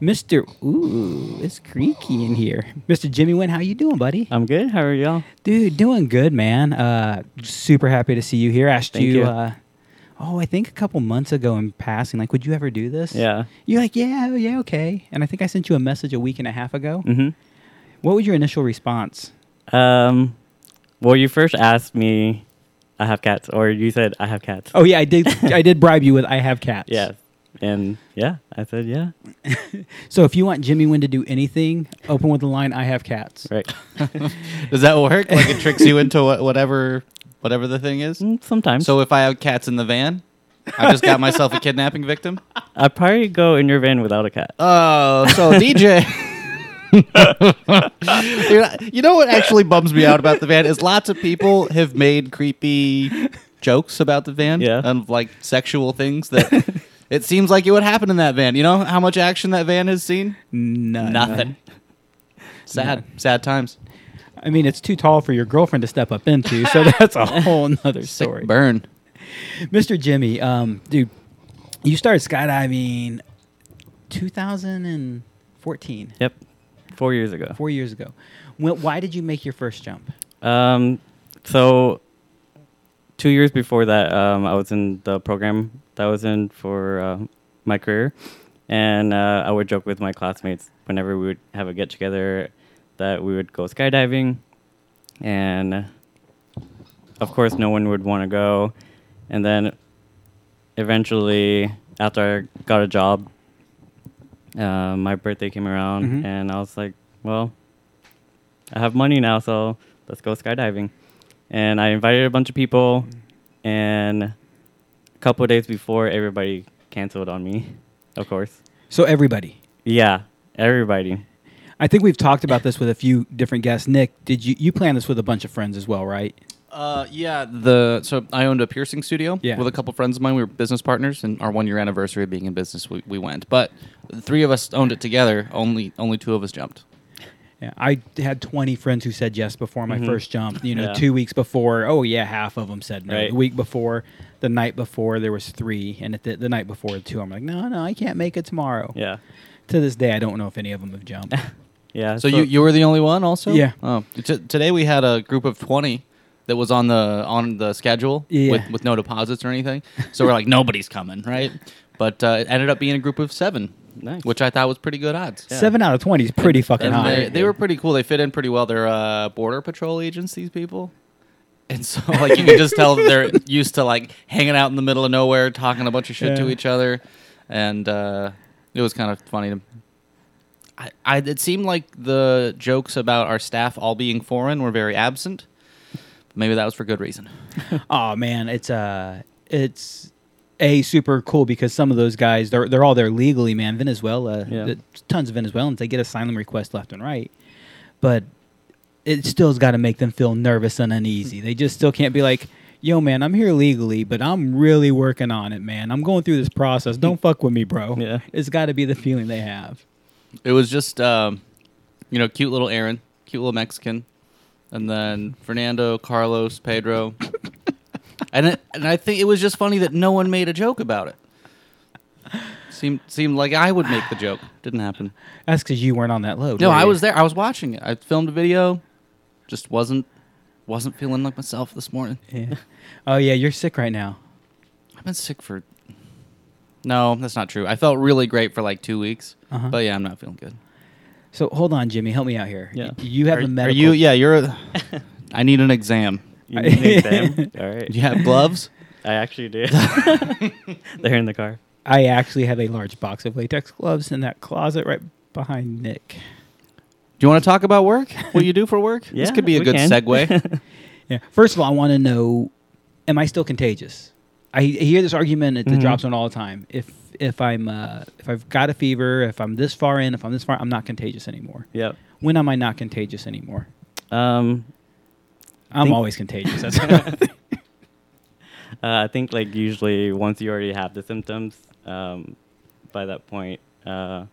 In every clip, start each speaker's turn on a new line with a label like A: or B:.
A: Mr. Ooh, it's creaky in here. Mr. Jimmy Wynn, how you doing, buddy?
B: I'm good. How are y'all?
A: Dude, doing good, man. Uh, super happy to see you here. Asked
B: Thank
A: you,
B: you.
A: Uh, oh, I think a couple months ago in passing, like, would you ever do this?
B: Yeah.
A: You're like, yeah, yeah, okay. And I think I sent you a message a week and a half ago.
B: Mm-hmm.
A: What was your initial response?
B: Um, well, you first asked me, I have cats, or you said I have cats.
A: Oh yeah, I did. I did bribe you with I have cats.
B: Yes. And yeah, I said yeah.
A: So if you want Jimmy Wynn to do anything, open with the line I have cats.
B: Right.
C: Does that work? Like it tricks you into wha- whatever whatever the thing is?
B: Mm, Sometimes.
C: So if I have cats in the van, I just got myself a kidnapping victim?
B: I'd probably go in your van without a cat.
C: Oh, so DJ. you know- you know what actually bums me out about the van is lots of people have made creepy jokes about the van
B: Yeah.
C: and like sexual things that it seems like it would happen in that van. You know how much action that van has seen?
A: None.
C: Nothing. Sad, sad times.
A: I mean, it's too tall for your girlfriend to step up into, so that's a whole nother
C: Sick
A: story.
C: burn.
A: Mr. Jimmy, um, dude, you started skydiving 2014,
B: Yep. Four years ago.
A: four years ago. When, why did you make your first jump?
B: Um, so two years before that, um, I was in the program that I was in for uh, my career, and uh, I would joke with my classmates whenever we would have a get together that we would go skydiving, and of course, no one would want to go, and then eventually, after I got a job, uh, my birthday came around,
A: Mhm.
B: and I was like, well. I have money now, so let's go skydiving. And I invited a bunch of people, and couple of days before, everybody canceled on me, of course.
A: So everybody.
B: Yeah, everybody.
A: I think we've talked about this with a few different guests. Nick, did you you planned this with a bunch of friends as well, right?
C: Uh, yeah. The so I owned a piercing studio
A: Yeah.
C: with a couple friends of mine. We were business partners, and our one year anniversary of being in business, we, we went. But the three of us owned it together. Only only two of us jumped.
A: Yeah, I had 20 friends who said yes before my
B: Mhm.
A: first jump. You know,
B: Yeah.
A: two weeks before, oh yeah, half of them said no.
B: Right.
A: The week before, the night before, there was three, and at the, the night before, two. I'm like, no, no, I can't make it tomorrow.
B: Yeah,
A: To this day, I don't know if any of them have jumped.
B: yeah.
C: So, you you were the only one, also.
A: Yeah.
C: Oh, t- today we had a group of twenty that was on the on the schedule
A: Yeah.
C: with with no deposits or anything. So we're like nobody's coming, right? But uh, it ended up being a group of seven,
B: Nice.
C: which I thought was pretty good odds.
A: Seven out of 20 is pretty fucking
C: And
A: high.
C: they, they were pretty cool. They fit in pretty well. They're uh, border patrol agents. These people. And so, like, you can just tell that they're used to like hanging out in the middle of nowhere, talking a bunch of shit to each other, and uh, it was kind of funny to. I, I it seemed like the jokes about our staff all being foreign were very absent. Maybe that was for good reason.
A: Oh man, it's uh it's a super cool because some of those guys they're they're all there legally, man. Venezuela,
B: Yeah.
A: the, tons of Venezuelans they get asylum requests left and right, but it still's got to make them feel nervous and uneasy. they just still can't be like, "Yo, man, I'm here legally, but I'm really working on it, man. I'm going through this process. Don't fuck with me, bro."
B: Yeah.
A: it's got to be the feeling they have.
C: It was just, um, you know, cute little Aaron, cute little Mexican, and then Fernando, Carlos, Pedro, and it, and I think it was just funny that no one made a joke about it. Seemed seemed like I would make the joke. Didn't happen.
A: That's because you weren't on that load.
C: No, I
A: you?
C: was there. I was watching it. I filmed a video. Just wasn't wasn't feeling like myself this morning.
A: Yeah. Oh yeah, you're sick right now.
C: I've been sick for. No, that's not true. I felt really great for like two weeks,
A: Uh-huh.
C: but yeah, I'm not feeling good.
A: So hold on, Jimmy, help me out here.
B: Yeah.
A: Y- You have
C: are,
A: a
C: are you? Yeah, you're. A, I need an exam.
B: You need an exam? All right.
C: Do you have gloves?
B: I actually did. They're in the car.
A: I actually have a large box of latex gloves in that closet right behind Nick.
C: Do you want to talk about work? What you do for work? this could be a good
B: can.
C: segue.
A: Yeah. First of all, I want to know: Am I still contagious? I hear this argument at the
B: Mhm.
A: drop zone all the time. If if I'm uh, if I've got a fever, if I'm this far in, if I'm this far, I'm not contagious anymore.
B: Yep.
A: When am I not contagious anymore?
B: Um,
A: I'm
B: Think-
A: always contagious. That's I think.
B: Uh, I think like usually once you already have the symptoms, um, by that point, uh,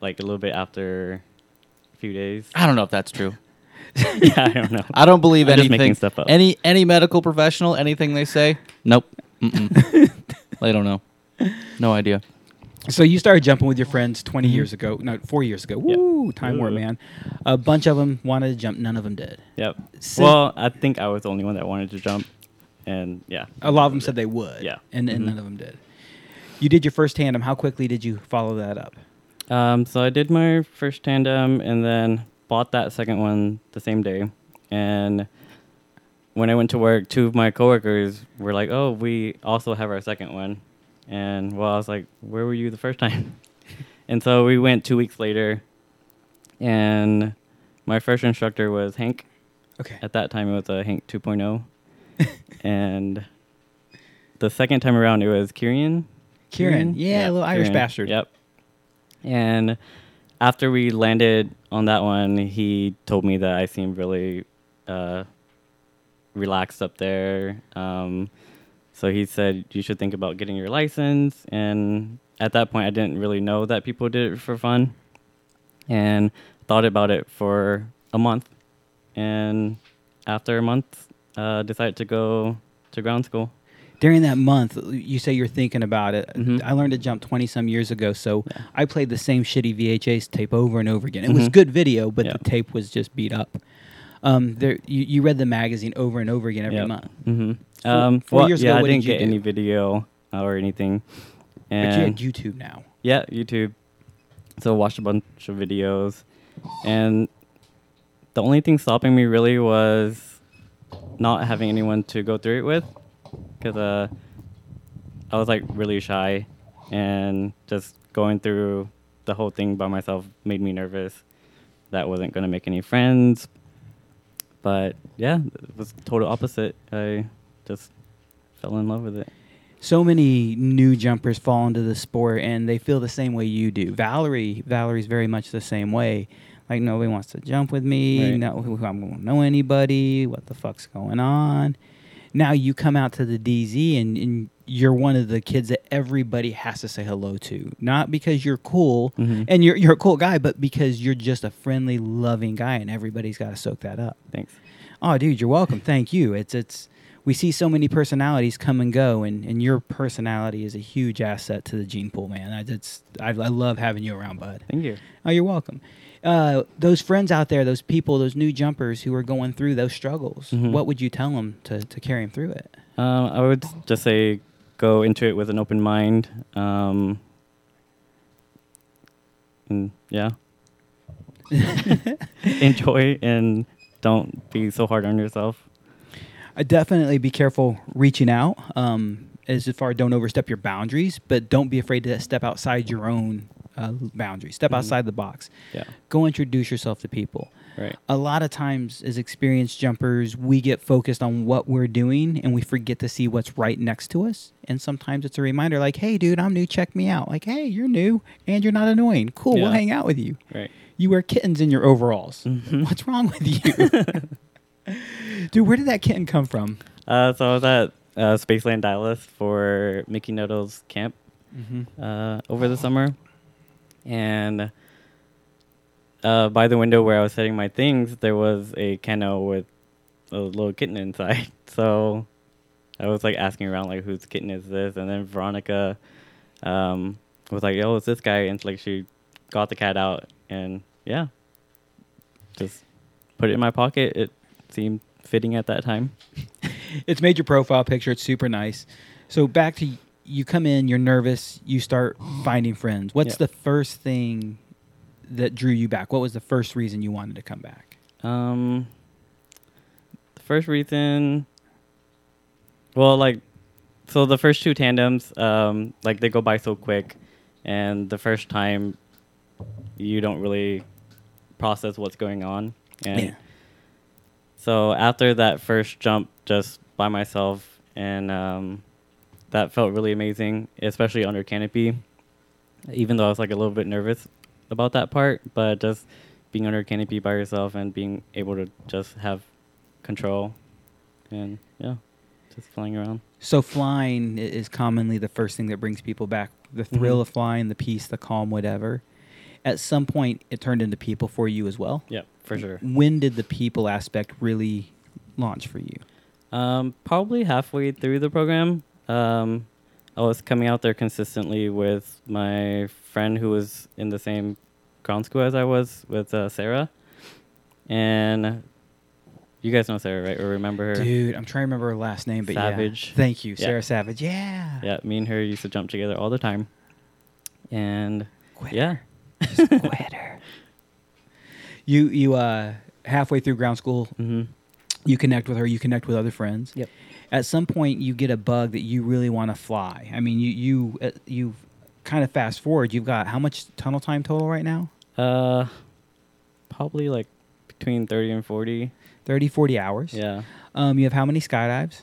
B: like a little bit after a few days.
C: I don't know if that's true.
B: yeah, I don't know.
C: I don't believe
B: I'm just
C: anything.
B: making stuff up.
C: Any any medical professional, anything they say, nope. Mm-mm. don't know. No idea.
A: so you started jumping with your friends 20
B: Mhm.
A: years ago, no, four years ago.
B: Yeah.
A: Woo, time war, man. A bunch of them wanted to jump, none of them did.
B: Yep.
A: So-
B: well, I think I was the only one that wanted to jump, and yeah,
A: A lot of them said they would.
B: Yeah.
A: and, and
B: Mhm.
A: none of them did. You did your first tandem. How quickly did you follow that up?
B: Um, so I did my first tandem and then bought that second one the same day. And when I went to work, two of my coworkers were like, "Oh, we also have our second one." And well, I was like, "Where were you the first time?" and so we went two weeks later, and my first instructor was Hank.
A: Okay.
B: At that time, it was a Hank 2.0, and the second time around, it was Kieran.
A: Kieran, yeah, a little Irish
B: Kieran,
A: bastard.
B: Yep. And after we landed on that one, he told me that I seemed really uh, relaxed up there. Um, so he said you should think about getting your license. And at that point, I didn't really know that people did it for fun, and thought about it for a month. And after a month, uh, decided to go to ground school.
A: During that month, you say you're thinking about it.
B: Mhm.
A: I learned to jump 20 some years ago, so
B: Yeah.
A: I played the same shitty VHS tape over and over again. It was
B: Mhm.
A: good video, but
B: Yeah.
A: the tape was just beat up. Um, there, you, you read the magazine over and over again every
B: Yep.
A: month.
B: Mm-hmm.
A: Four-
B: Um,
A: four
B: well,
A: years
B: yeah,
A: ago,
B: I
A: did
B: didn't
A: you
B: get
A: do?
B: any video uh, or anything.
A: But you
B: And
A: had YouTube now.
B: yeah, YouTube. So I watched a bunch of videos, and the only thing stopping me really was not having anyone to go through it with, because uh, I was like really shy, and just going through the whole thing by myself made me nervous. That wasn't gonna make any friends. But yeah, it was total opposite. I just fell in love with it.
A: so many new jumpers fall into the sport and they feel the same way you do. Valerie, Valerie's very much the same way. Like nobody wants to jump with me.
B: Right.
A: No, I don't know anybody. What the fuck's going on? Now you come out to the DZ and, and you're one of the kids that everybody has to say hello to. Not because you're cool
B: Mhm.
A: and you're you're a cool guy, but because you're just a friendly, loving guy, and everybody's got to soak that up.
B: Thanks.
A: Oh, dude, you're welcome. Thank you. It's it's we see so many personalities come and go, and, and your personality is a huge asset to the gene pool, man. I, it's I, I love having you around, bud.
B: Thank you.
A: Oh, you're welcome. Uh, those friends out there, those people, those new jumpers who are going through those struggles,
B: Mhm.
A: what would you tell them to, to carry them through it?
B: Um, I would just say go into it with an open mind. Um, and yeah, enjoy and don't be so hard on yourself.
A: I definitely be careful reaching out. Um, as far don't overstep your boundaries, but don't be afraid to step outside your own uh, boundaries. Step
B: Mhm.
A: outside the box.
B: Yeah,
A: Go introduce yourself to people.
B: right.
A: a lot of times as experienced jumpers we get focused on what we're doing and we forget to see what's right next to us and sometimes it's a reminder like hey dude i'm new check me out like hey you're new and you're not annoying cool we'll hang out with you
B: Right.
A: you wear kittens in your overalls
B: Mhm.
A: what's wrong with you dude where did that kitten come from
B: Uh, so I was at uh, Spaceland Dallas for Mickey Noodle's camp
A: mm-hmm.
B: uh, over the summer, and uh, by the window where I was setting my things, there was a kennel with a little kitten inside. So I was like asking around, like, whose kitten is this? And then Veronica um, was like, "Yo, it's this guy," and like she got the cat out, and yeah, just put it in my pocket. It seemed fitting at that time.
A: it's made your profile picture it's super nice so back to you come in you're nervous you start finding friends what's
B: Yeah.
A: the first thing that drew you back what was the first reason you wanted to come back
B: Um, the first reason, well, like, so the first two tandems, um, like they go by so quick, and the first time, you don't really process what's going on, and
A: Yeah.
B: so after that first jump, just by myself, and um, that felt really amazing, especially under canopy. Even though I was like a little bit nervous about that part, but just being under canopy by yourself and being able to just have control, and yeah, just flying around.
A: So flying is commonly the first thing that brings people back. The thrill
B: Mhm.
A: of flying, the peace, the calm, whatever. At some point, it turned into people for you as well.
B: Yep, for sure.
A: When did the people aspect really launch for you?
B: Um, probably halfway through the program, um, I was coming out there consistently with my friend who was in the same ground school as I was with uh, Sarah, and you guys know Sarah, right? Or remember her?
A: Dude, I'm trying to remember her last name, but
B: Savage.
A: yeah. Thank you,
B: Yeah.
A: Sarah Savage. Yeah.
B: Yeah, me and her used to jump together all the time, and
A: Quitter.
B: yeah,
A: Just quitter. You you uh halfway through ground school,
B: hmm
A: you connect with her, you connect with other friends.
B: Yep.
A: At some point, you get a bug that you really want to fly. I mean, you you uh, you kind of fast forward. You've got how much tunnel time total right now?
B: uh, probably like between thirty and forty.
A: 30, 40 hours.
B: Yeah.
A: Um, you have how many skydives?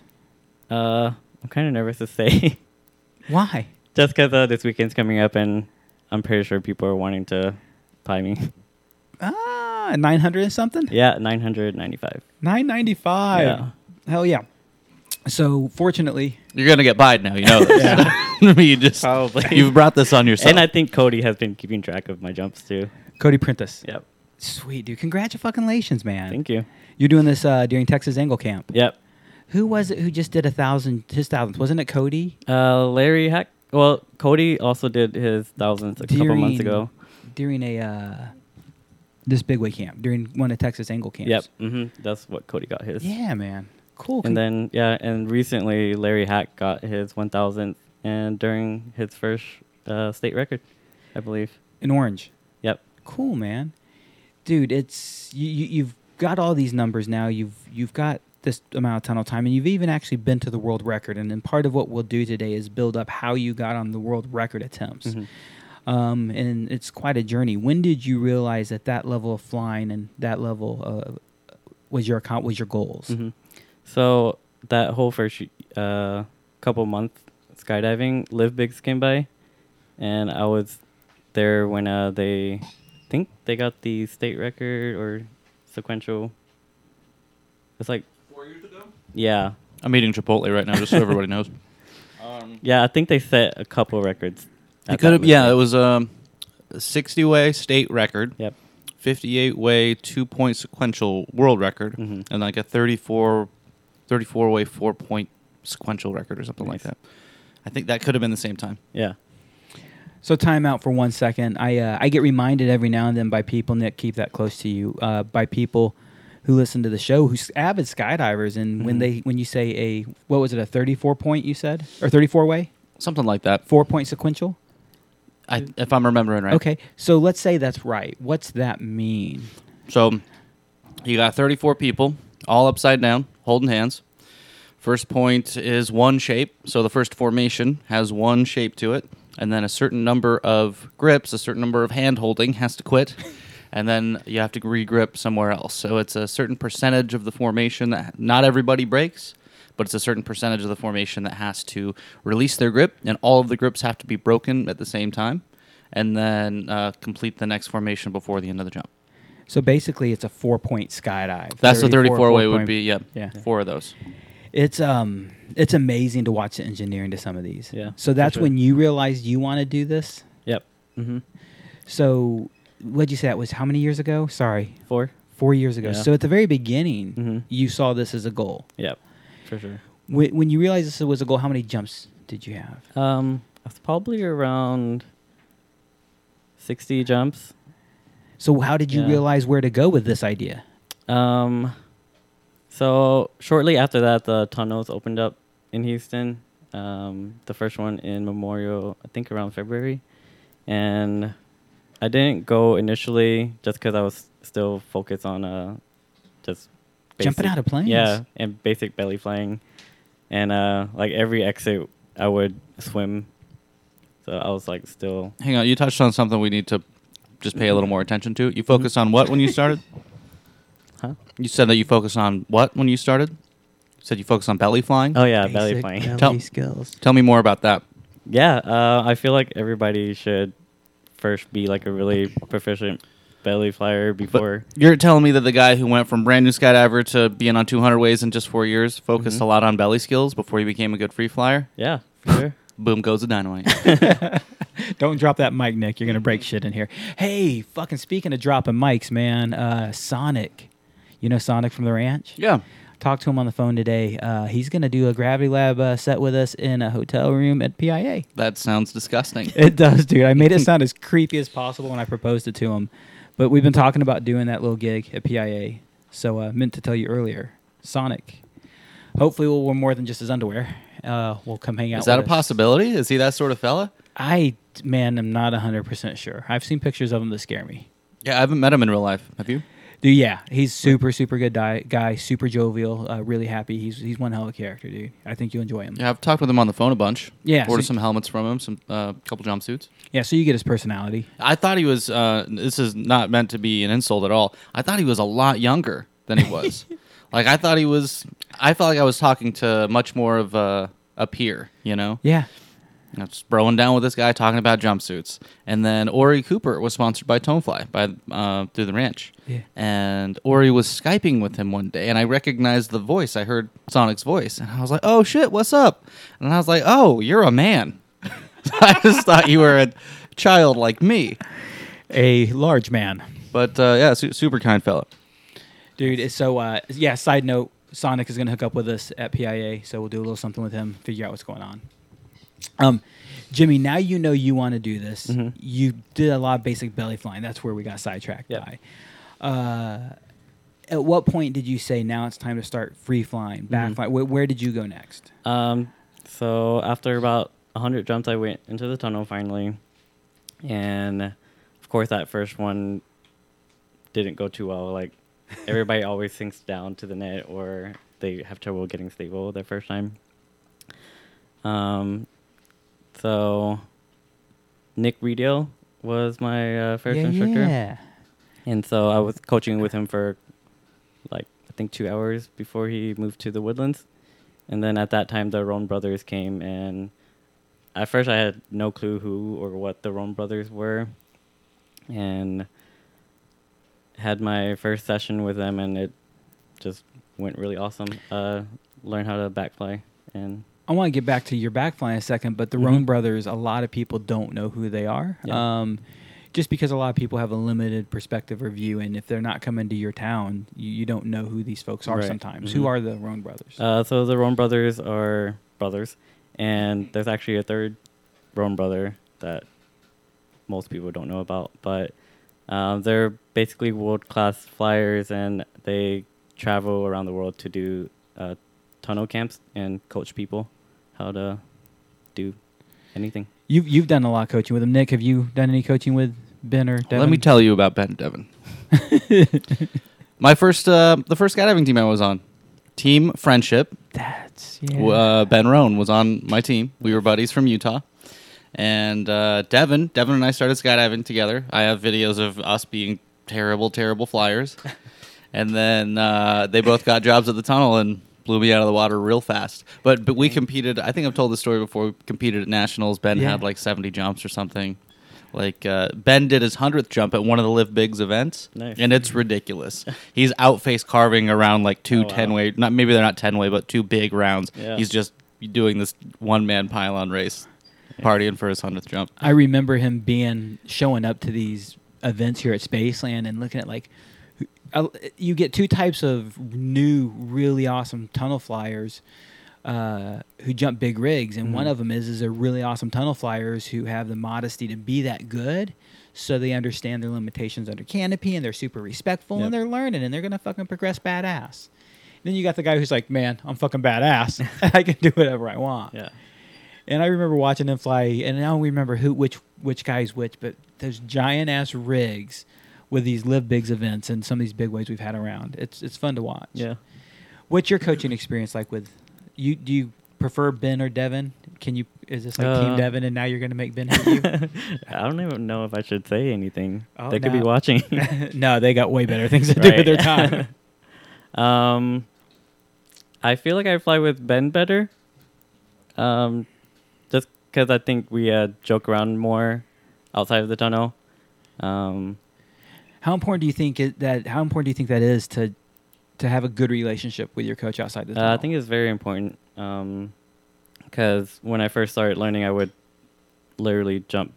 B: Uh, I'm kind of nervous to say.
A: Why?
B: Just because uh, this weekend's coming up, and I'm pretty sure people are wanting to buy me.
A: Ah, nine hundred and something.
B: yeah, 995.
A: Nine ninety five.
B: Yeah.
A: Hell yeah. So fortunately,
C: You're gonna get buyed now. You know this. I you just
B: Probably.
C: you've brought this on yourself.
B: And I think Cody has been keeping track of my jumps too.
A: Cody Prentice.
B: Yep.
A: Sweet dude. Congratulations, man.
B: Thank you.
A: You're doing this uh, during Texas Angle Camp.
B: Yep.
A: Who was it who just did a thousand his thousands? Wasn't it Cody?
B: Uh, Larry Heck. Well, Cody also did his thousands a couple months ago.
A: During a uh, this big way camp, during one of Texas Angle camps.
B: Yep. Mm-hmm. That's what Cody got his.
A: Yeah, man. Cool.
B: And then yeah, and recently Larry Hack got his 1000th, and during his first uh, state record, I believe.
A: in orange.
B: Yep.
A: Cool, man. Dude, it's you, you you've got all these numbers now. You've you've got this amount of tunnel time and you've even actually been to the world record and then part of what we'll do today is build up how you got on the world record attempts.
B: Mhm.
A: Um, and it's quite a journey. When did you realize that that level of flying and that level uh, was your account was your goals?
B: hmm So that whole first uh, couple months skydiving, Live Bigs came by, and I was there when uh, they think they got the state record or sequential. It's like
C: Four years ago.
B: yeah,
C: I'm eating Chipotle right now, just so everybody knows. Um,
B: yeah. I think they set a couple records.
C: it could have. Yeah, it was um, a 60 way state record.
B: Yep.
C: 58 way two point sequential world record
B: Mhm.
C: and like a 34 34 way four point sequential record or something like that. I think that could have been the same time.
B: Yeah.
A: So time out for one second. I uh, I get reminded every now and then by people. Nick, keep that close to you. Uh, by people who listen to the show, who's avid skydivers, and when
B: Mhm.
A: they when you say a what was it a thirty four point you said or thirty four way
C: Something like that.
A: four point sequential.
C: I, if I'm remembering right.
A: Okay, so let's say that's right. What's that mean?
C: So you got 34 people all upside down, holding hands. First point is one shape. So the first formation has one shape to it. And then a certain number of grips, a certain number of hand holding has to quit. And then you have to re-grip somewhere else. So it's a certain percentage of the formation that not everybody breaks, but it's a certain percentage of the formation that has to release their grip, and all of the grips have to be broken at the same time, and then uh, complete the next formation before the end of the jump.
A: So basically, it's a four point skydive.
C: That's the 34 way would
A: point-
C: be, yeah,
A: Yeah.
C: four of those.
A: It's um, it's amazing to watch the engineering to some of these.
B: Yeah,
A: So that's
B: sure.
A: when you realized you want to do this.
B: Yep. hmm
A: So, what'd you say that was? How many years ago? Sorry,
B: Four.
A: four years ago.
B: Yeah.
A: So at the very beginning,
B: Mhm.
A: you saw this as a goal.
B: Yep. For sure.
A: When, when you realized this was a goal, how many jumps did you have?
B: Um, it's probably around sixty jumps.
A: So how did you
B: Yeah.
A: realize where to go with this idea?
B: Um, so shortly after that, the tunnels opened up in Houston. Um, the first one in Memorial, I think around February, and I didn't go initially just because I was still focused on uh, just
A: Jumping out of planes?
B: Yeah, and basic belly flying, and uh, like every exit, I would swim. So I was like still
C: Hang on, you touched on something we need to just pay a little more attention to. You focused on what when you started?
B: Huh?
C: You said that you focused on what when you started? You said you focus on belly flying.
B: Oh yeah, belly
A: Basic
B: flying.
A: belly
C: Tell-
A: skills.
C: Tell me more about that.
B: Yeah, uh, I feel like everybody should first be like a really proficient belly flyer
C: But
B: before.
C: you're telling me that the guy who went from brand new skydiver to being on 200 ways in just four years focused
B: Mhm.
C: a lot on belly skills before he became a good free flyer.
B: yeah, for sure.
C: Boom goes the dynamite.
A: Don't drop that mic, Nick. You're gonna break shit in here. Hey, fucking speaking of dropping mics, man. Uh, Sonic, you know Sonic from the ranch.
C: yeah.
A: Talked to him on the phone today. Uh, he's gonna do a Gravity Lab uh, set with us in a hotel room at PIA.
C: That sounds disgusting.
A: It does, dude. I made it sound as creepy as possible when I proposed it to him. But we've been talking about doing that little gig at PIA. So uh, meant to tell you earlier, Sonic. Hopefully, we'll wear more than just his underwear. Uh, we'll come hang out.
C: Is that a
A: us.
C: possibility? Is he that sort of fella?
A: I man, I'm not hundred percent sure. I've seen pictures of him that scare me.
C: Yeah, I haven't met him in real life. Have you?
A: Dude, yeah, he's super, super good di- guy, super jovial, uh, really happy. He's he's one hell of a character, dude. I think you'll enjoy him.
C: Yeah, I've talked with him on the phone a bunch.
A: Yeah,
C: Ordered
A: so-
C: some helmets from him, some uh, couple jumpsuits.
A: Yeah, so you get his personality.
C: I thought he was. Uh, this is not meant to be an insult at all. I thought he was a lot younger than he was. like I thought he was. I felt like I was talking to much more of a, a peer. You know,
A: Yeah,
C: You know, just throwing down with this guy talking about jumpsuits. And then Ori Cooper was sponsored by Tonfly by uh, through the ranch.
A: Yeah.
C: And Ori was skyping with him one day, and I recognized the voice. I heard Sonic's voice, and I was like, "Oh shit, what's up?" And I was like, "Oh, you're a man." I just thought you were a child like me.
A: a large man.
C: But uh, yeah, su- super kind fella.
A: Dude, so uh, yeah. Side note: Sonic is gonna hook up with us at PIA, so we'll do a little something with him, figure out what's going on. Um, Jimmy, now you know you want to do this.
B: Mhm.
A: You did a lot of basic belly flying. That's where we got sidetracked
B: Yeah.
A: by. Uh, at what point did you say now it's time to start free flying, back
B: Mhm.
A: flying? Where, where did you go next?
B: Um, so after about hundred jumps, I went into the tunnel finally, and of course that first one didn't go too well. Like everybody always sinks down to the net, or they have trouble getting stable their first time. Um, so Nick Reedale was my uh, first
A: yeah,
B: instructor.
A: yeah.
B: And so I was coaching with him for like I think two hours before he moved to the woodlands. And then at that time the Roan brothers came and at first I had no clue who or what the Roan brothers were. And had my first session with them and it just went really awesome. Uh learned how to backfly and
A: I want to get back to your backfly in a second, but the
B: Mhm.
A: Roan brothers, a lot of people don't know who they are.
B: Yeah.
A: Um, just because a lot of people have a limited perspective or view, and if they're not coming to your town, you, you don't know who these folks are
B: Right.
A: sometimes.
B: Mhm.
A: Who are the Roan brothers?
B: Uh, so the Roan brothers are brothers, and there's actually a third Roan brother that most people don't know about. But um, they're basically world class flyers, and they travel around the world to do uh, tunnel camps and coach people how to do anything.
A: You've you've done a lot of coaching with them. Nick, have you done any coaching with Ben or Devin?
C: Let me tell you about Ben and Devin. My first, uh, the first skydiving team I was on, Team Friendship.
A: That's yeah.
C: Uh, ben Roan was on my team. We were buddies from Utah. And uh, Devin, Devin and I started skydiving together. I have videos of us being terrible, terrible flyers. and then uh, they both got jobs at the tunnel and blew me out of the water real fast. But but we competed. I think I've told this story before. We competed at nationals. Ben
A: Yeah.
C: had like seventy jumps or something. Like uh, Ben did his hundredth jump at one of the Live Bigs events,
B: Nice.
C: and it's ridiculous. He's outface carving around like two
B: Oh, wow.
C: way, not maybe they're not ten way, but two big rounds.
B: Yeah.
C: He's just doing this one man pylon race, partying for his hundredth jump.
A: I remember him being showing up to these events here at Spaceland and looking at like who- uh, you get two types of new, really awesome tunnel flyers uh, who jump big rigs, and one
B: Mhm.
A: of them is is a really awesome tunnel flyers who have the modesty to be that good. So they understand their limitations under canopy, and they're super respectful,
B: Yep.
A: and they're learning, and they're gonna fucking progress badass. Then you got the guy who's like, "Man, I'm fucking badass. I can do whatever I want."
B: Yeah.
A: And I remember watching them fly, and I don't remember who, which, which guy's which, but there's giant ass rigs with these live bigs events and some of these big waves we've had around. It's it's fun to watch.
B: Yeah.
A: What's your coaching experience like with you? Do you prefer Ben or Devin? Can you? Is this like Team
B: Uh,
A: Devin, and now you're going to make Ben hate you?
B: I don't even know if I should say anything.
A: Oh,
B: they could be watching.
A: no, they got way better things to do with their time.
B: Um, I feel like I fly with Ben better. Um, because I think we uh, joke around more outside of the tunnel. Um,
A: How important do you think it, that? How important do you think that is to to have a good relationship with your coach outside the
B: uh,
A: tunnel?
B: I think it's very important. Because when I first started learning, I would literally jump.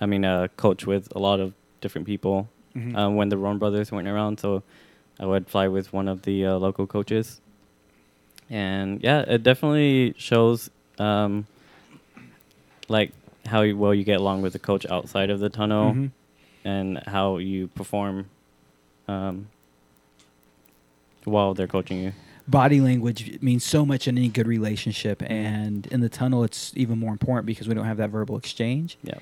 B: I mean, uh, coach with a lot of different people
A: Mhm.
B: um, when the Roan brothers weren't around. So I would fly with one of the uh, local coaches. And yeah, it definitely shows um, like how well you get along with the coach outside of the tunnel
A: Mhm.
B: and how you perform um, while they're coaching you.
A: body language means so much in any good relationship, and in the tunnel, it's even more important because we don't have that verbal exchange.
B: Yeah.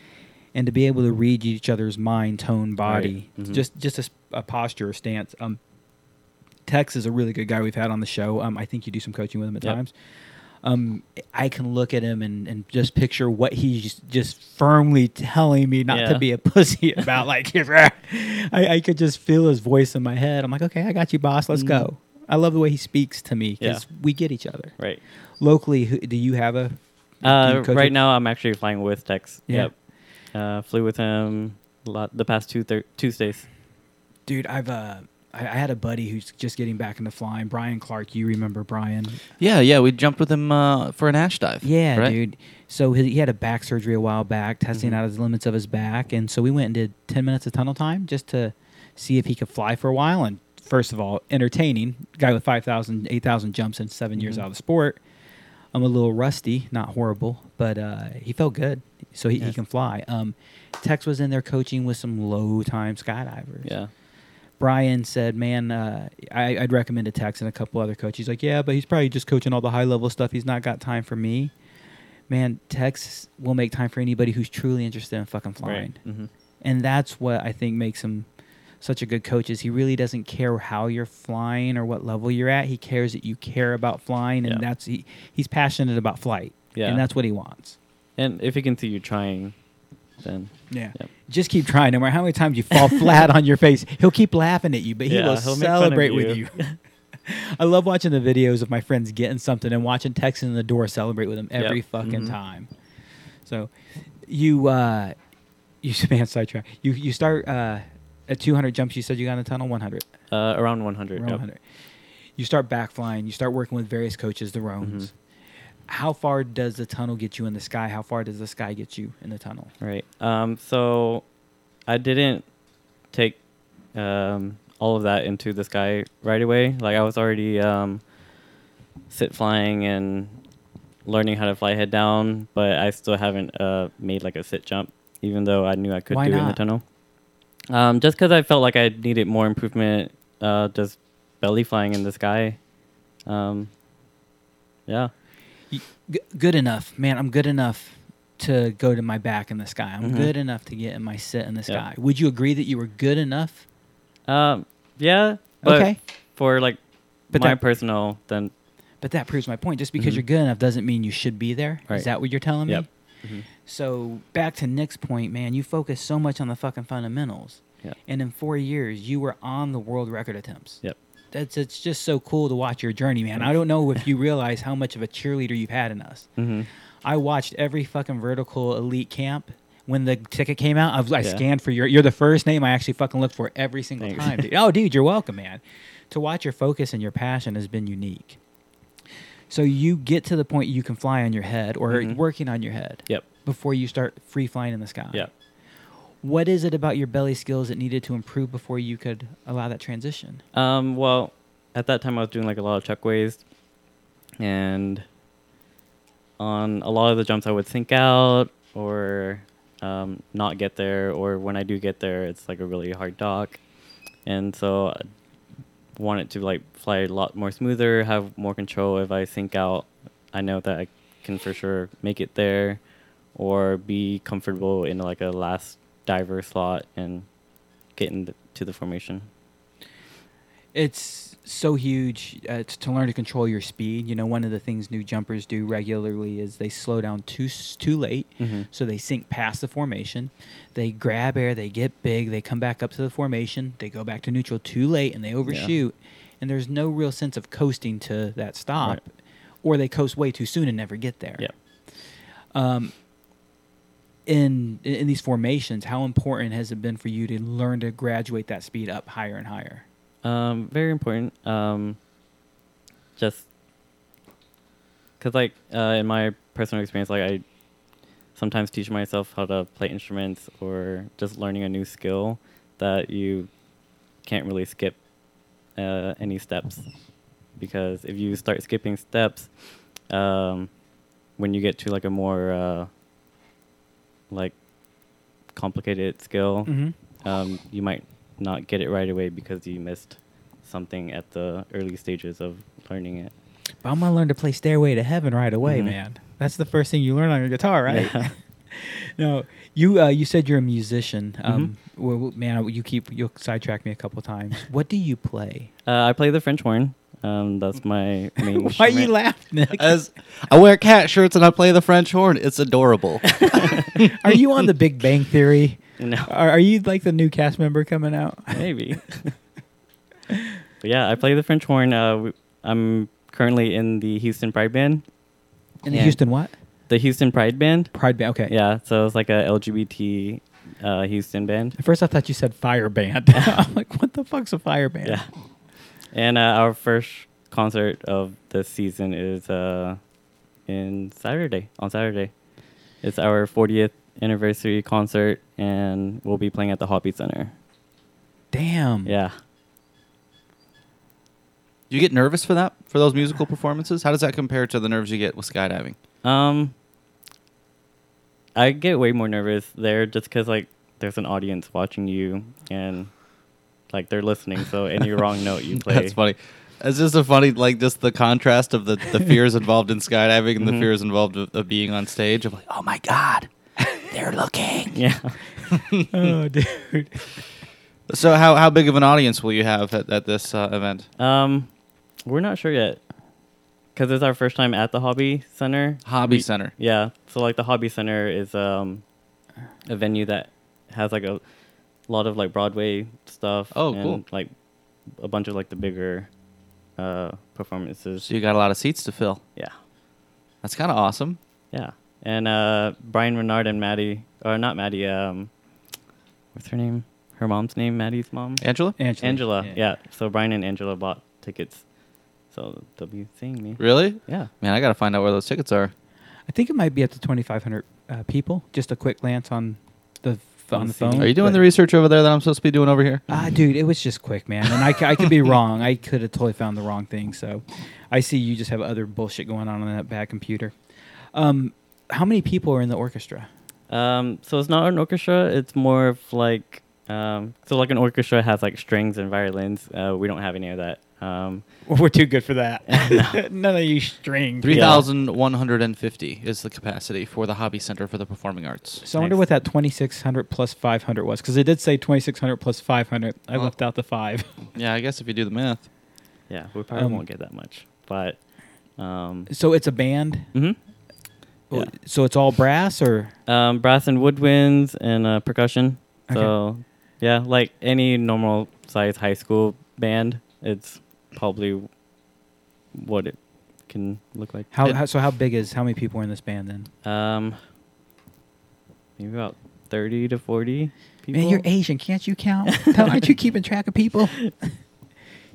A: and to be able to read each other's mind, tone, body,
B: Right. Mhm.
A: just just a posture or stance. Um, Tex is a really good guy we've had on the show. Um, I think you do some coaching with him at
B: Yep.
A: times. Um, I can look at him and, and just picture what he's just firmly telling me not to be a pussy about. like, I, I could just feel his voice in my head. I'm like, okay, I got you, boss. Let's
B: Mhm.
A: go. I love the way he speaks to me because
B: Yeah.
A: we get each other.
B: Right.
A: Locally, who, do you have a? you
B: Uh, right
A: with-
B: now, I'm actually flying with Tex.
A: Yeah.
B: Yep. Uh, flew with him a lot the past two thir- Tuesdays.
A: Dude, I've uh, I, I had a buddy who's just getting back into flying. Brian Clark, you remember Brian?
C: Yeah, yeah. We jumped with him uh, for an ash dive.
A: Yeah,
C: right?
A: dude. So he, he had a back surgery a while back, testing
B: Mhm.
A: out his limits of his back, and so we went and did ten minutes of tunnel time just to see if he could fly for a while. And first of all, entertaining guy with 5,000, 8,000 jumps in 7 years
B: Mhm.
A: out of the sport. I'm a little rusty, not horrible, but uh, he felt good, so he, he can fly. Um, Tex was in there coaching with some low time skydivers.
B: Yeah.
A: Brian said, "Man, uh, I, I'd recommend a Tex and a couple other coaches." He's like, "Yeah, but he's probably just coaching all the high level stuff. He's not got time for me." Man, Tex will make time for anybody who's truly interested in fucking flying,
B: Right. hmm
A: and that's what I think makes him such a good coach. Is he really doesn't care how you're flying or what level you're at. He cares that you care about flying, and
B: Yeah.
A: that's he, he's passionate about flight,
B: Yeah.
A: and that's what he wants.
B: And if he can see you trying, then
A: Yeah.
B: Yep.
A: Just keep trying. No matter how many times you fall flat on your face, he'll keep laughing at you, but he
B: Yeah,
A: will
B: he'll make fun of
A: celebrate with
B: you.
A: you. I love watching the videos of my friends getting something and watching Texas in the door celebrate with them every
B: Yep.
A: fucking
B: Mhm.
A: time. So, you uh, you man sidetrack. You you start uh, at 200 jumps. You said you got in the tunnel 100.
B: uh, around 100.
A: Around
B: yep.
A: 100. You start back flying. You start working with various coaches, the Roans.
B: Mhm.
A: How far does the tunnel get you in the sky? How far does the sky get you in the tunnel?
B: Right. Um, so I didn't take um, all of that into the sky right away. Like I was already um, sit flying and learning how to fly head down, but I still haven't uh, made like a sit jump, even though I knew I could
A: Why
B: do it in the
A: not?
B: tunnel. Um, just because I felt like I needed more improvement, uh, just belly flying in the sky. Um, yeah.
A: Y- g- good enough, man. I'm good enough to go to my back in the sky. I'm
B: Mhm.
A: good enough to get in my sit in the
B: Yeah.
A: sky. Would you agree that you were good enough?
B: Um, yeah. But
A: okay,
B: For like
A: But
B: my
A: that-
B: personal, then
A: but that proves my point. Just because
B: Mhm.
A: you're good enough doesn't mean you should be there. Is
B: Right.
A: that what you're telling
B: Yep.
A: me?
B: Mhm.
A: So back to Nick's point, man. You focus so much on the fucking fundamentals,
B: Yeah.
A: and in four years, you were on the world record attempts.
B: Yep.
A: That's it's just so cool to watch your journey, man. I don't know if you realize how much of a cheerleader you've had in us.
B: hmm
A: I watched every fucking vertical elite camp. When the ticket came out, I, was, I
B: Yeah.
A: scanned for your. You're the first name I actually fucking looked for every single
B: Thanks.
A: time. Dude. Oh, dude, you're welcome, man. To watch your focus and your passion has been unique. So you get to the point you can fly on your head or
B: Mhm.
A: working on your head
B: Yep.
A: before you start free flying in the sky.
B: Yep.
A: What is it about your belly skills that needed to improve before you could allow that transition?
B: Um, well, at that time I was doing like a lot of chuckways, and on a lot of the jumps I would sink out or um, not get there, or when I do get there, it's like a really hard dock, and so I want it to like fly a lot more smoother, have more control. If I sink out, I know that I can for sure make it there, or be comfortable in like a last diver slot and get into the formation.
A: It's so huge uh, t- to learn to control your speed. You know, one of the things new jumpers do regularly is they slow down too too late,
B: Mhm.
A: so they sink past the formation. They grab air, they get big, they come back up to the formation, they go back to neutral too late, and they overshoot. and there's no real sense of coasting to that stop,
B: Right.
A: or they coast way too soon and never get there.
B: Yep.
A: Um, in in these formations, how important has it been for you to learn to graduate that speed up higher and higher?
B: Um, very important. Um, just because, like, uh, in my personal experience, like I sometimes teach myself how to play instruments or just learning a new skill that you can't really skip uh, any steps because if you start skipping steps, um, when you get to like a more uh, like complicated skill,
A: Mm-hmm.
B: um, you might not get it right away because you missed something at the early stages of learning it.
A: But I'm gonna learn to play Stairway to Heaven right away,
B: Mhm.
A: man. That's the first thing you learn on your guitar, right?
B: Yeah.
A: no, you uh, you said you're a musician.
B: Mm-hmm.
A: Um, well, man, you keep you'll sidetrack me a couple times. What do you play?
B: Uh, I play the French horn. Um, that's my main.
A: Why are you
B: instrument.
A: laugh, Nick?
C: As I wear cat shirts and I play the French horn, it's adorable.
A: Are you on the Big Bang Theory?
B: No,
A: Are, are you like the new cast member coming out?
B: maybe. but yeah, I play the French horn. Uh, w- I'm currently in the Houston Pride Band.
A: In the Houston what?
B: The Houston Pride Band.
A: Pride Band. Okay.
B: Yeah, so it's like a LGBT uh, Houston band.
A: At first, I thought you said fire band. I'm like, what the fuck's a fire band?
B: Yeah. And uh, our first concert of the season is uh, in Saturday, on Saturday. It's our 40th anniversary concert, and we'll be playing at the Hobby Center.
A: Damn.
B: Yeah.
C: you get nervous for that for those musical performances? How does that compare to the nerves you get with skydiving?
B: Um, I get way more nervous there just because, like, there's an audience watching you, and, like, they're listening, so any wrong note you play.
C: That's funny. It's just a funny, like, just the contrast of the, the fears involved in skydiving and the
B: Mhm.
C: fears involved of, of being on stage. Of like, oh my god, they're looking.
B: Yeah.
A: oh, dude.
C: So, how how big of an audience will you have at, at this uh, event?
B: Um, we're not sure yet. Because it's our first time at the Hobby Center.
C: Hobby
B: We-
C: Center.
B: Yeah. So like the Hobby Center is um a venue that has like a lot of like Broadway stuff.
C: Oh,
B: and,
C: cool.
B: Like a bunch of like the bigger uh performances.
C: So you got a lot of seats to fill.
B: yeah.
C: That's kind of awesome.
B: Yeah. And uh Brian Renard and Maddie or not Maddie, um what's her name? Her mom's name, Maddie's mom?
C: Angela,
A: Angela.
B: Angela. Yeah. So Brian and Angela bought tickets. So they'll be seeing me.
C: really?
B: Yeah.
C: Man, I got to find out where those tickets are.
A: I think it might be up to 2,500 uh, people. Just a quick glance on the f- on the phone.
C: Are you doing
A: but-
C: the research over there that I'm supposed to be doing over here?
A: Ah, dude, it was just quick, man, and I, I could be wrong. I could have totally found the wrong thing. So, I see you just have other bullshit going on on that bad computer. Um, how many people are in the orchestra?
B: Um, so it's not an orchestra. It's more of like, um, so like an orchestra has like strings and violins. Uh, we don't have any of that. Um,
A: Well, we're too good for that. None of you string.
C: Three thousand one hundred and fifty is the capacity for the Hobby Center for the Performing Arts.
A: So I wonder
B: Nice.
A: what that 2,600 plus 500 was, because it did say 2,600 plus 500. I
C: Well-
A: left out the five.
C: Yeah, I guess if you do the math.
B: yeah, we probably
A: Um,
B: won't get that much, but um,
A: So it's a band.
B: mhm. Yeah.
A: So it's all brass, or
B: um, brass and woodwinds and uh, percussion.
A: Okay.
B: So yeah, like any normal size high school band, it's probably what it can look like.
A: how,
C: It-
A: how? So how big is how many people are in this band then?
B: Um, maybe about thirty to forty people.
A: Man, you're Asian. Can't you count? How Aren't you keeping track of people?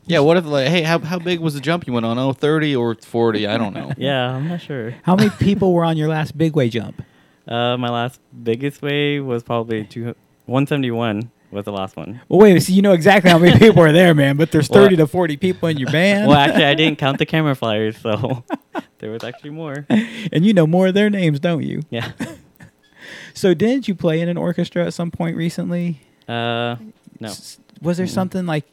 C: Yeah, what if like, hey, how how big was the jump you went on? Oh, 30 or 40, I don't know.
B: Yeah, I'm not sure.
A: How many people were on your last big way jump?
B: Uh, my last biggest way was probably two, 171 was the last one.
A: Well, wait. So you know exactly how many people are there, man. But there's
B: Well-
A: 30 to 40 people in your band,
B: Well, actually, I didn't count the camera flyers, so there was actually more.
A: and you know more of their names, don't you?
B: Yeah.
A: So didn't you play in an orchestra at some point recently?
B: Uh, no.
A: S- Was there
B: Mm-mm.
A: something like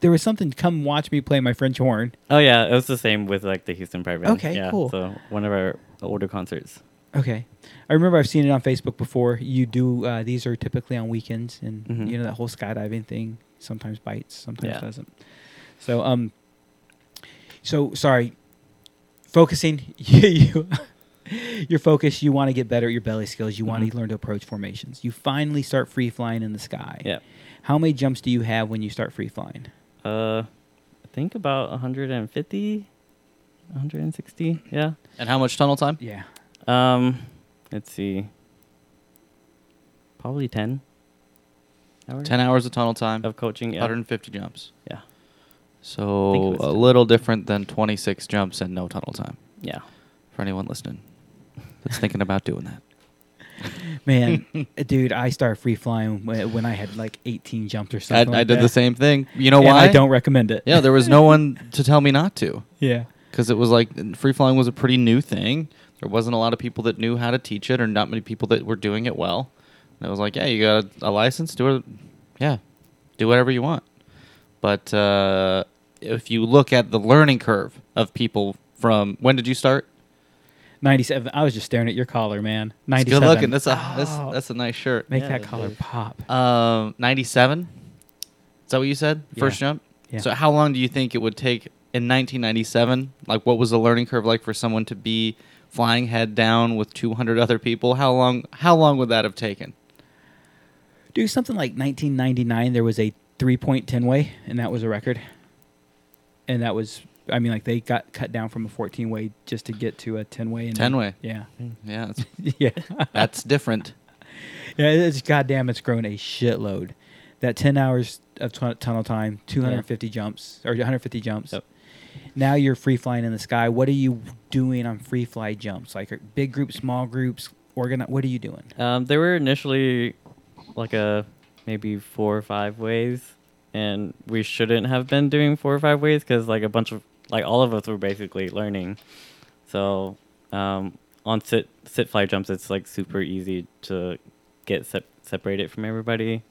A: there was something? Come watch me play my French horn.
B: Oh yeah, it was the same with like the Houston Band.
A: Okay,
B: yeah,
A: cool.
B: So one of our older concerts.
A: Okay, I remember I've seen it on Facebook before. You do uh, these are typically on weekends, and
B: Mhm.
A: you know that whole skydiving thing sometimes bites, sometimes
B: Yeah.
A: doesn't. So um, so sorry, focusing you. you Your focus, you want to get better at your belly skills. You want
B: Mhm.
A: to learn to approach formations. You finally start free flying in the sky.
B: Yeah.
A: How many jumps do you have when you start free flying?
B: Uh, I think about 150, 160. Yeah.
C: And how much tunnel time?
A: Yeah.
B: Um, let's see. Probably 10 hours
C: 10 hours of tunnel time,
B: of coaching. Yeah.
C: 150 jumps.
B: Yeah.
C: So a
B: 10.
C: little different than 26 jumps and no tunnel time
B: Yeah.
C: for anyone listening that's thinking about doing that.
A: Man, dude, I started free flying when, when I had like 18 jumps or
C: I,
A: something. like
C: I did
A: that.
C: the same thing. You know
A: And
C: why?
A: I don't recommend it.
C: Yeah, there was no one to tell me not to
A: Yeah.
C: because it was like free flying was a pretty new thing. There wasn't a lot of people that knew how to teach it, or not many people that were doing it well. And it was like, yeah, you got a, a license, do it. Yeah, do whatever you want. But uh, if you look at the learning curve of people from when did you start?
A: 97. I was just staring at your collar, man.
C: It's
A: 97.
C: good looking. That's a that's,
A: Oh,
C: that's a nice shirt.
A: Make
B: Yeah,
A: that collar
B: is.
A: pop.
C: Um, ninety-seven. Is that what you said? First jump.
A: Yeah.
C: So how long do you think it would take in 1997? Like, what was the learning curve like for someone to be flying head down with 200 other people? How long? How long would that have taken?
A: Do something like 1999. There was a three-point ten way, and that was a record. And that was, I mean, like they got cut down from a 14 way just to get to a 10 way.
C: 10 way.
A: Yeah.
C: Yeah, that's,
A: yeah.
C: that's different.
A: Yeah, it's goddamn. It's grown a shitload. That ten hours of tun- tunnel time, two hundred and fifty jumps or one hundred fifty jumps.
B: Yep.
A: Now you're free flying in the sky. What are you doing on free fly jumps? Like big groups, small groups, organi What are you doing?
B: Um, there were initially like a maybe four or five ways, and we shouldn't have been doing four or five ways because like a bunch of like all of us were basically learning. So um, on sit sit fly jumps, it's like super easy to get sep- separated from everybody,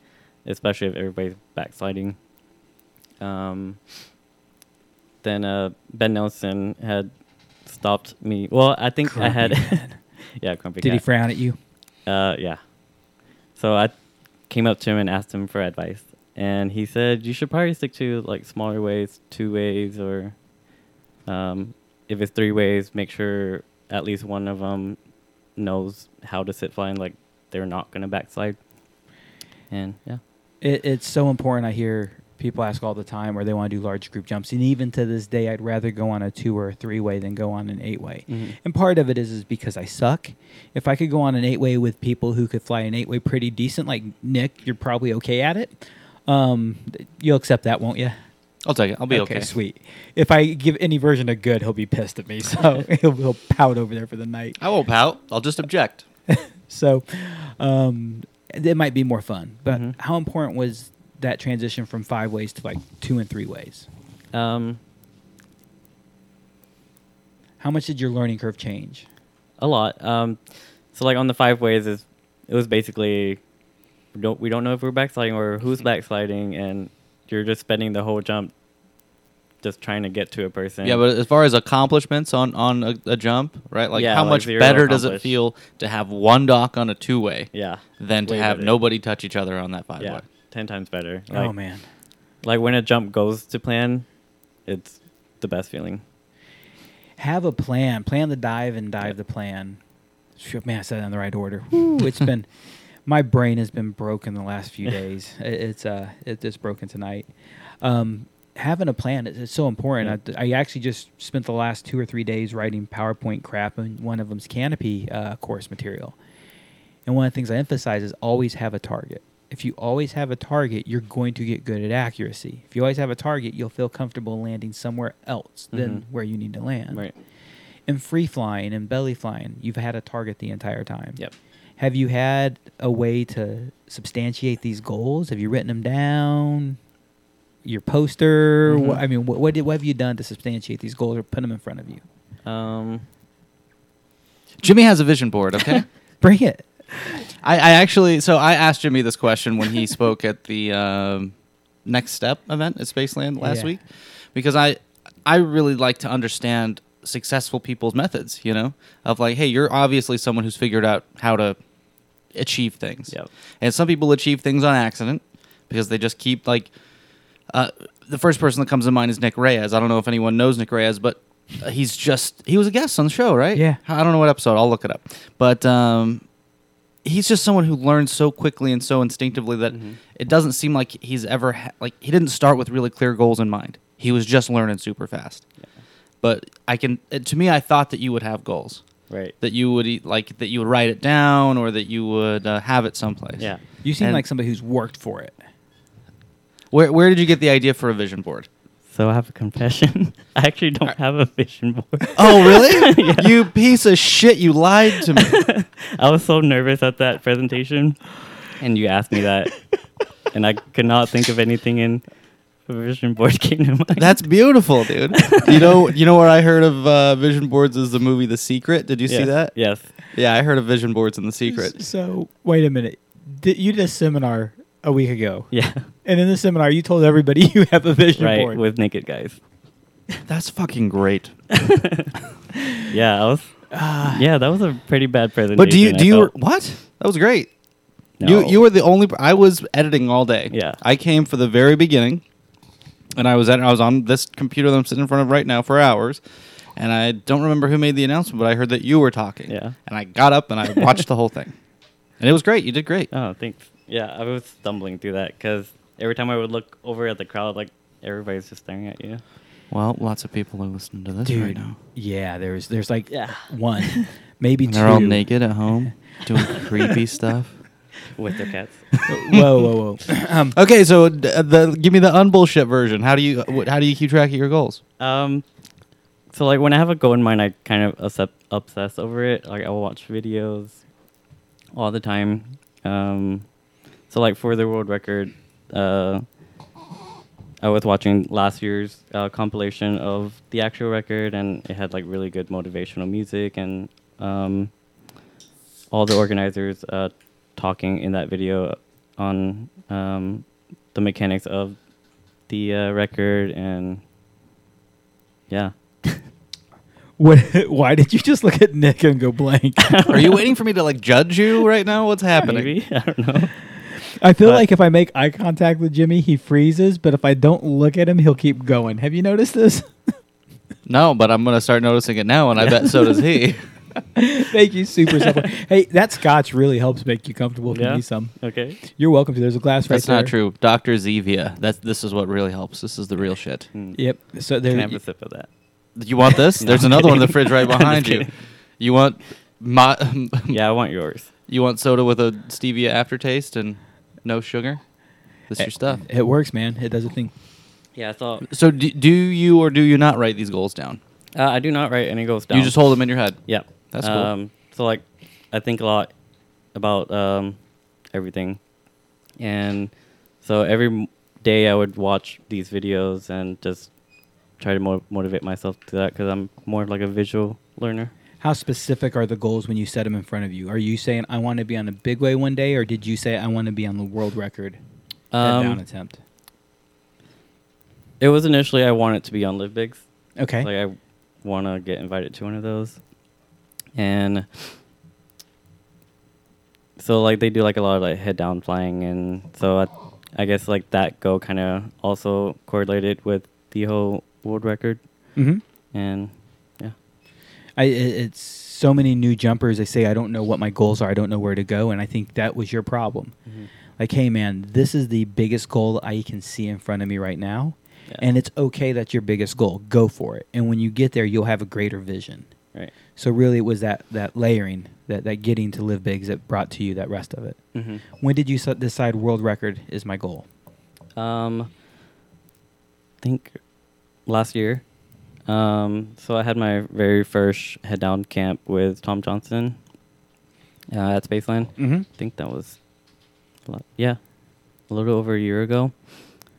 B: especially if everybody's backsliding. Um, then uh, Ben Nelson had stopped me. Well, I think I had. Yeah, grumpy
A: Did he frown at you?
B: Uh, yeah. So I came up to him and asked him for advice, and he said you should probably stick to like smaller ways, two ways, or um, if it's three ways, make sure at least one of them knows how to sit flying, like they're not gonna backslide. And yeah,
A: It, it's so important. I hear people ask all the time where they want to do large group jumps, and even to this day, I'd rather go on a two or a three way than go on an eight way.
B: Mhm.
A: And part of it is is because I suck. If I could go on an eight way with people who could fly an eight way pretty decent, like Nick, you're probably okay at it. Um, you'll accept that, won't you?
C: I'll take it. I'll be okay.
A: Sweet. If I give any version of good, he'll be pissed at me. So he'll, he'll pout over there for the night.
C: I won't pout. I'll just object.
A: So um, it might be more fun. But
B: Mhm.
A: how important was that transition from five ways to like two and three ways?
B: um,
A: How much did your learning curve change?
B: a lot. Um, so like on the five ways is it was basically we don't we don't know if we're backsliding or who's backsliding, and you're just spending the whole jump just trying to get to a person.
C: Yeah, but as far as accomplishments on on a, a jump, right? Like
B: Yeah,
C: how
B: like
C: much better does it feel to have one dock on a two way
B: yeah,
C: than to have
B: better.
C: nobody touch each other on that five
B: yeah,
C: way?
B: Ten times better.
A: oh man.
B: like when a jump goes to plan, it's the best feeling.
A: have a plan. Plan the dive and dive the plan. Man, I said it in the right order. Whew, it's been my brain has been broken the last few days. It's uh, it, it's broken tonight. Um, having a plan is, is so important. I, I actually just spent the last two or three days writing PowerPoint crap, and one of them's Canopy uh, course material. And one of the things I emphasize is always have a target. If you always have a target, you're going to get good at accuracy. If you always have a target, you'll feel comfortable landing somewhere else than
B: Mhm.
A: where you need to land.
B: Right.
A: In free flying and belly flying, you've had a target the entire time.
B: Yep.
A: Have you had a way to substantiate these goals? Have you written them down? Your poster?
B: Mhm.
A: Wha- I mean, what, what, did, what have you done to substantiate these goals or put them in front of you?
B: Um,
C: Jimmy has a vision board. Okay.
A: Bring it.
C: I, I actually, so I asked Jimmy this question when he spoke at the um, Next Step event at Spaceland last
A: Yeah.
C: week, because I, I really like to understand successful people's methods. You know, of like, hey, you're obviously someone who's figured out how to achieve things.
B: Yep.
C: And some people achieve things on accident because they just keep like. Uh, the first person that comes to mind is Nick Reyes. I don't know if anyone knows Nick Reyes, but uh, he's just he was a guest on the show, right?
A: Yeah.
C: I don't know what episode. I'll look it up. But um, he's just someone who learns so quickly and so instinctively that
B: Mhm.
C: it doesn't seem like he's ever ha- like he didn't start with really clear goals in mind. He was just learning super fast. But I can uh, to me I thought that you would have goals.
B: Right.
C: That you would eat, like that you would write it down or that you would uh, have it someplace.
B: Yeah.
A: You seem
C: And-
A: like somebody who's worked for it.
C: Where where did you get the idea for a vision board?
B: So I have a confession. I actually don't have a vision board.
C: Oh, really? You piece of shit! You lied to me.
B: I was so nervous at that presentation, and you asked me that, and I could not think of anything in a vision board came to mind.
C: That's beautiful, dude. you know, you know where I heard of uh, vision boards is the movie The Secret. Did you see that?
B: Yes.
C: Yeah, I heard of vision boards in The Secret.
A: So wait a minute. Did, you did a seminar a week ago,
B: Yeah.
A: and in the seminar you told everybody you have a vision
B: right.
A: board.
B: With naked guys.
C: That's fucking great.
B: Yeah, I was. Ah. yeah, that was a pretty bad presentation.
C: But do you
B: I
C: do you
B: felt.
C: what? That was great.
B: No.
C: You you were the only. I was editing all day.
B: Yeah.
C: I came for the very beginning, and I was at I was on this computer that I'm sitting in front of right now for hours, and I don't remember who made the announcement, but I heard that you were talking.
B: Yeah.
C: And I got up and I watched the whole thing, and it was great. You did great.
B: Oh, thanks. Yeah, I was stumbling through that because every time I would look over at the crowd, like everybody's just staring at you.
C: Well, lots of people are listening to this
A: Dude,
C: right now.
A: yeah, there's there's like
B: Yeah.
A: one, maybe
C: And
A: two.
C: they're all naked at home doing creepy stuff.
B: with their cats.
A: whoa, whoa, whoa. um,
C: Okay, so d- uh, the give me the unbullshit version. How do you wh- how do you keep track of your goals?
B: Um, so like when I have a goal in mind, I kind of obsess, obsess over it. Like I will watch videos all the time. Um, so like for the world record, uh, I was watching last year's uh, compilation of the actual record, and it had like really good motivational music, and um, all the organizers uh, talking in that video on um, the mechanics of the uh, record, and yeah.
A: what, why did you just look at Nick and go blank?
C: Are you waiting for me to like judge you right now? What's happening?
B: Maybe I don't know.
A: I feel
B: But-
A: like if I make eye contact with Jimmy, he freezes, but if I don't look at him, he'll keep going. Have you noticed this?
C: No, but I'm gonna start noticing it now, and I bet so does he.
A: Thank you, super simple. hey, that scotch really helps make you comfortable. If you
B: Yeah.
A: need some,
B: Okay.
A: you're welcome to. There's a glass right
C: That's
A: there.
C: That's not true. Doctor Zevia. That's this is what really helps. This is the real shit.
B: Hmm.
A: Yep. So there.
B: Can I have a sip of that?
C: You want this?
B: No,
C: There's
B: I'm
C: another one in the fridge right behind you.
B: kidding.
C: You want my?
B: Yeah, I want yours.
C: you want soda with a stevia aftertaste and no sugar? This
A: Eh,
C: your stuff.
A: It works, man. It does a thing.
B: Yeah, I thought
C: So do, do you or do you not write these goals down?
B: uh, I do not write any goals down.
C: You just hold them in your head.
B: Yeah,
C: That's cool.
B: Um, so like, I think a lot about um, everything, and so every m- day I would watch these videos and just try to mo- motivate myself to that because I'm more of like a visual learner.
A: How specific are the goals when you set them in front of you? Are you saying I want to be on a big way one day, or did you say I want to be on the world record
B: Um,
A: down attempt?
B: It was initially I wanted to be on Live Bigs.
A: Okay.
B: Like I want to get invited to one of those, and so like they do like a lot of like head down flying, and so I, I guess like that go kind of also correlated with the whole world record,
A: mm-hmm.
B: and
A: I, it's so many new jumpers. They say I don't know what my goals are. I don't know where to go, and I think that was your problem. Like, hey, man, this is the biggest goal I can see in front of me right now,
B: Yeah.
A: and it's okay. That's your biggest goal. Go for it. And when you get there, you'll have a greater vision.
B: right.
A: So really, it was that that layering, that that getting to live bigs that brought to you that rest of it.
B: Mm-hmm.
A: When did you decide world record is my goal?
B: Um, I think last year. Um, so I had my very first head down camp with Tom Johnson uh, at Spaceland.
A: Mm-hmm.
B: I think that was, a lot- yeah, a little over a year ago.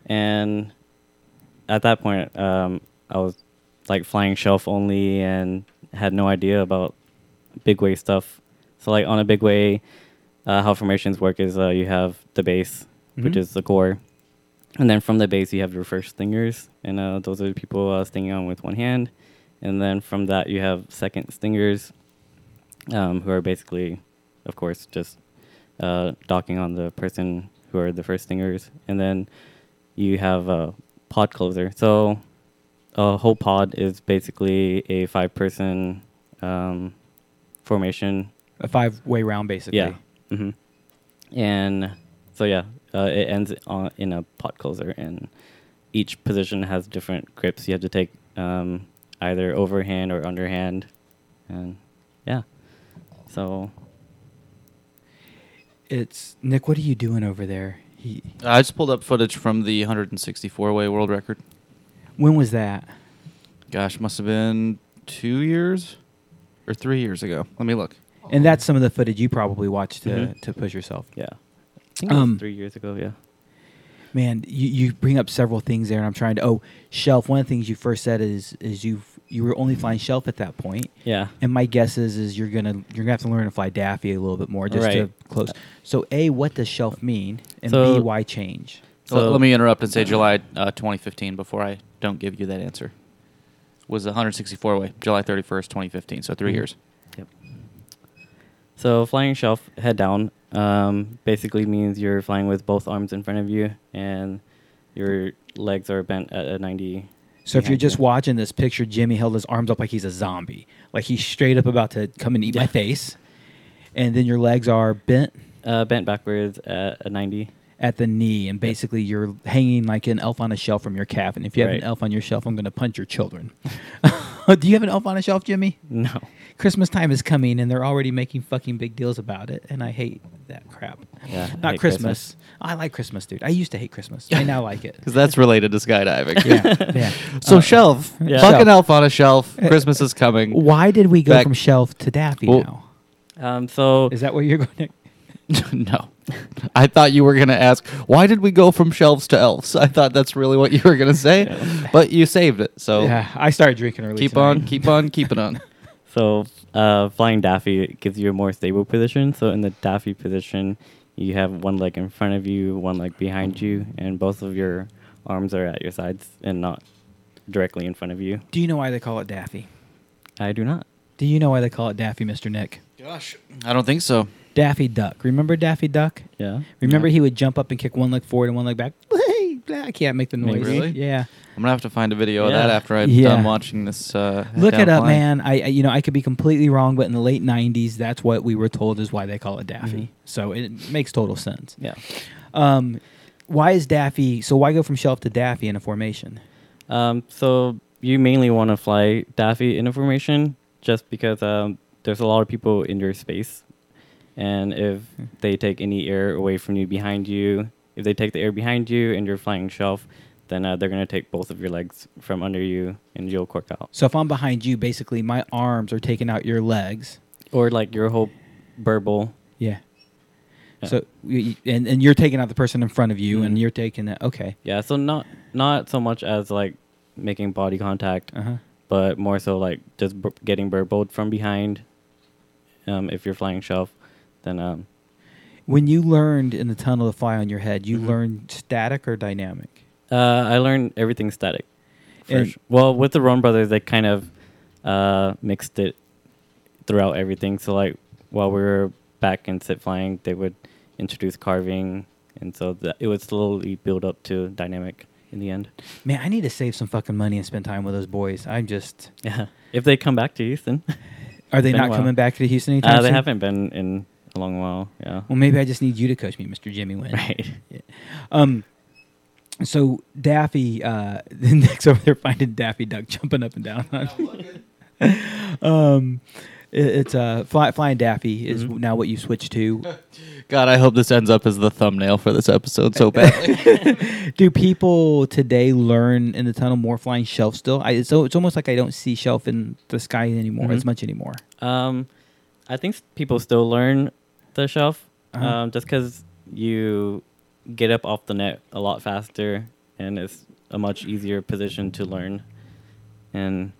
B: And at that point, um, I was like flying shelf only and had no idea about big way stuff. So like on a big way, uh, how formations work is uh, you have the base, which
A: Mhm.
B: is the core, and then from the base you have your first stingers, and uh, those are the people uh, stinging on with one hand, and then from that you have second stingers, um, who are basically, of course, just uh, docking on the person who are the first stingers, and then you have a pod closer. So a whole pod is basically a five-person um, formation
A: A five way round, basically.
B: yeah. hmm And so yeah, uh, it ends on, in a pod closer, and each position has different grips. You have to take um, either overhand or underhand, and yeah. So
A: It's Nick. What are you doing over there? He,
C: I just pulled up footage from the 164 way world record.
A: when was that?
C: Gosh, must have been two years or three years ago. Let me look.
A: And that's some of the footage you probably watched to,
B: Mhm.
A: to push yourself.
B: yeah,
A: Um,
B: three years ago. Yeah.
A: Man, you, you bring up several things there, and I'm trying to. Oh, shelf. One of the things you first said is is you you were only flying shelf at that point,
B: Yeah.
A: and my guess is is you're gonna you're gonna have to learn to fly Daffy a little bit more just to close. So a, what does shelf mean, and
B: So-
A: b, why change?
C: So
B: So-
C: let me interrupt and say July uh, 2015 before I don't give you that answer. Was 164 way, July 31st, 2015. So 3
B: Mhm.
C: years.
B: Yep. So flying shelf head down um, basically means you're flying with both arms in front of you and your legs are bent at a 90.
A: So if you're just
B: you.
A: watching this picture, Jimmy held his arms up like he's a zombie, like he's straight up about to come and eat my face, and then your legs are bent
B: uh, bent backwards at a 90.
A: at the knee, and basically you're hanging like an elf on a shelf from your calf. And if you have
B: Right.
A: an elf on your shelf, I'm going to punch your children. Do you have an elf on a shelf, Jimmy?
B: No.
A: Christmas time is coming, and they're already making fucking big deals about it, and I hate that crap.
B: Yeah,
A: Not
B: hate
A: Christmas. I like Christmas, dude. I used to hate Christmas. I now like it.
C: Because that's related to skydiving.
A: yeah, yeah.
C: So
A: Uh,
C: shelf,
B: Yeah.
C: fucking
A: Shelf.
C: elf on a shelf.
A: Uh,
C: Christmas is coming.
A: Why did we go
C: Back-
A: from shelf to Daffy
C: Well-
A: now?
B: Um, so
A: Is that what you're going? to...
C: no, I thought you were gonna ask why did we go from shelves to elves. I thought that's really what you were gonna say, but you saved it. So
A: Yeah, I started drinking early.
C: keep
A: tonight.
C: on, keep on, keeping on.
B: So uh, flying Daffy gives you a more stable position. So in the Daffy position, you have one leg in front of you, one leg behind you, and both of your arms are at your sides and not directly in front of you.
A: Do you know why they call it Daffy?
B: I do not.
A: Do you know why they call it Daffy, Mister Nick?
C: Gosh, I don't think so.
A: Daffy Duck. Remember Daffy Duck?
B: Yeah.
A: Remember
C: Yeah.
A: he would jump up and kick one leg forward and one leg back. Hey, I can't make the
B: Maybe.
A: noise.
C: Really?
A: Yeah.
C: I'm gonna have to find a video of that after I'm
A: Yeah.
C: done watching this. Uh,
A: Look it up,
C: flying.
A: man. I, I you know I could be completely wrong, but in the late '90s, that's what we were told is why they call it Daffy.
B: Mhm.
A: So it makes total sense.
B: Yeah.
A: Um, why is Daffy? So why go from shelf to Daffy in a formation?
B: Um, so you mainly want to fly Daffy in a formation just because um, there's a lot of people in your space. And if they take any air away from you behind you, if they take the air behind you and you're flying shelf, then uh, they're going to take both of your legs from under you and you'll cork out.
A: So if I'm behind you, basically my arms are taking out your legs.
B: Or like your whole burble.
A: Yeah.
B: Yeah.
A: So you- and and you're taking out the person in front of you, and
B: Mhm.
A: you're taking that. Okay.
B: Yeah, so not not so much as like making body contact,
A: Uh huh.
B: but more so like just bur- getting burbled from behind. Um, if you're flying shelf, then um,
A: When you learned in the tunnel to fly on your head, you
B: Mhm.
A: learned static or dynamic.
B: Uh, I learned everything static. Su- well, with the Roan brothers, they kind of uh, mixed it throughout everything. So, like while we were back in sit flying, they would introduce carving, and so that it would slowly build up to dynamic in the end.
A: Man, I need to save some fucking money and spend time with those boys. I'm just.
B: Yeah, if they come back to Houston,
A: Are they not coming back to Houston anytime
B: uh, they
A: soon?
B: haven't been in a long while. Yeah,
A: Well, maybe I just need you to coach me, Mr. Jimmy Wynn.
B: right.
A: Um. So Daffy, uh, the Nick's over there finding Daffy Duck jumping up and down. um, it, it's uh, fly, flying Daffy is
B: Mhm.
A: now what you switch to.
C: God, I hope this ends up as the thumbnail for this episode so badly.
A: Do people today learn in the tunnel more flying shelf still? I, so it's almost like I don't see shelf in the sky anymore as
B: Mhm.
A: much anymore.
B: Um, I think people still learn the shelf,
A: Uh-huh.
B: um, just because you get up off the net a lot faster, and it's a much easier position to learn. And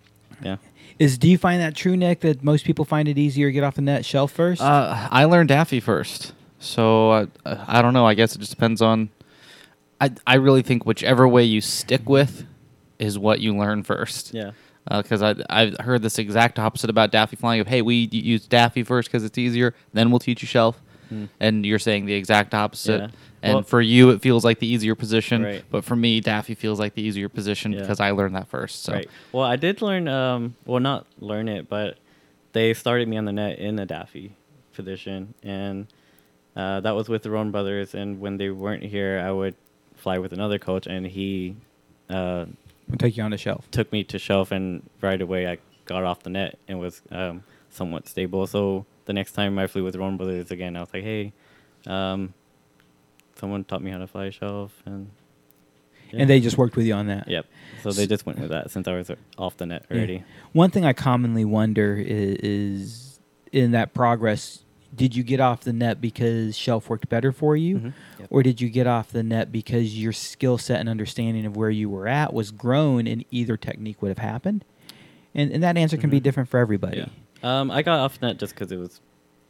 B: yeah,
A: Is do you find that true, Nick? That most people find it easier to get off the net shelf first?
C: uh, I learned Daffy first, so uh, I don't know. I guess it just depends on. I I really think whichever way you stick with is what you learn first.
B: yeah,
C: because I I've heard this exact opposite about Daffy flying. Of hey, we use Daffy first because it's easier, then we'll teach you shelf.
B: Hmm.
C: And you're saying the exact opposite.
B: Yeah.
C: And
B: Well-
C: for you, it feels like the easier position.
B: Right.
C: But for me, Daffy feels like the easier position
B: Yeah.
C: because I learned that first. So
B: right. Well, I did learn. Um, well, not learn it, but they started me on the net in the Daffy position, and uh, that was with the Roan brothers. And when they weren't here, I would fly with another coach, and he uh,
A: We'll take you on the shelf.
B: took me to shelf, and right away I got off the net and was um, somewhat stable. So the next time I flew with Rowan Brothers again, I was like, hey, um, someone taught me how to fly a shelf, and yeah.
A: And they just worked with you on that.
B: yep. So they just went with that since I was off the net
A: Yeah.
B: already.
A: One thing I commonly wonder is, is in that progress, did you get off the net because shelf worked better for you?
B: Mhm. Yep.
A: Or did you get off the net because your skill set and understanding of where you were at was grown and either technique would have happened? And, and that answer can be
B: Mhm.
A: different for everybody.
B: Yeah. Um, I got off net just because it was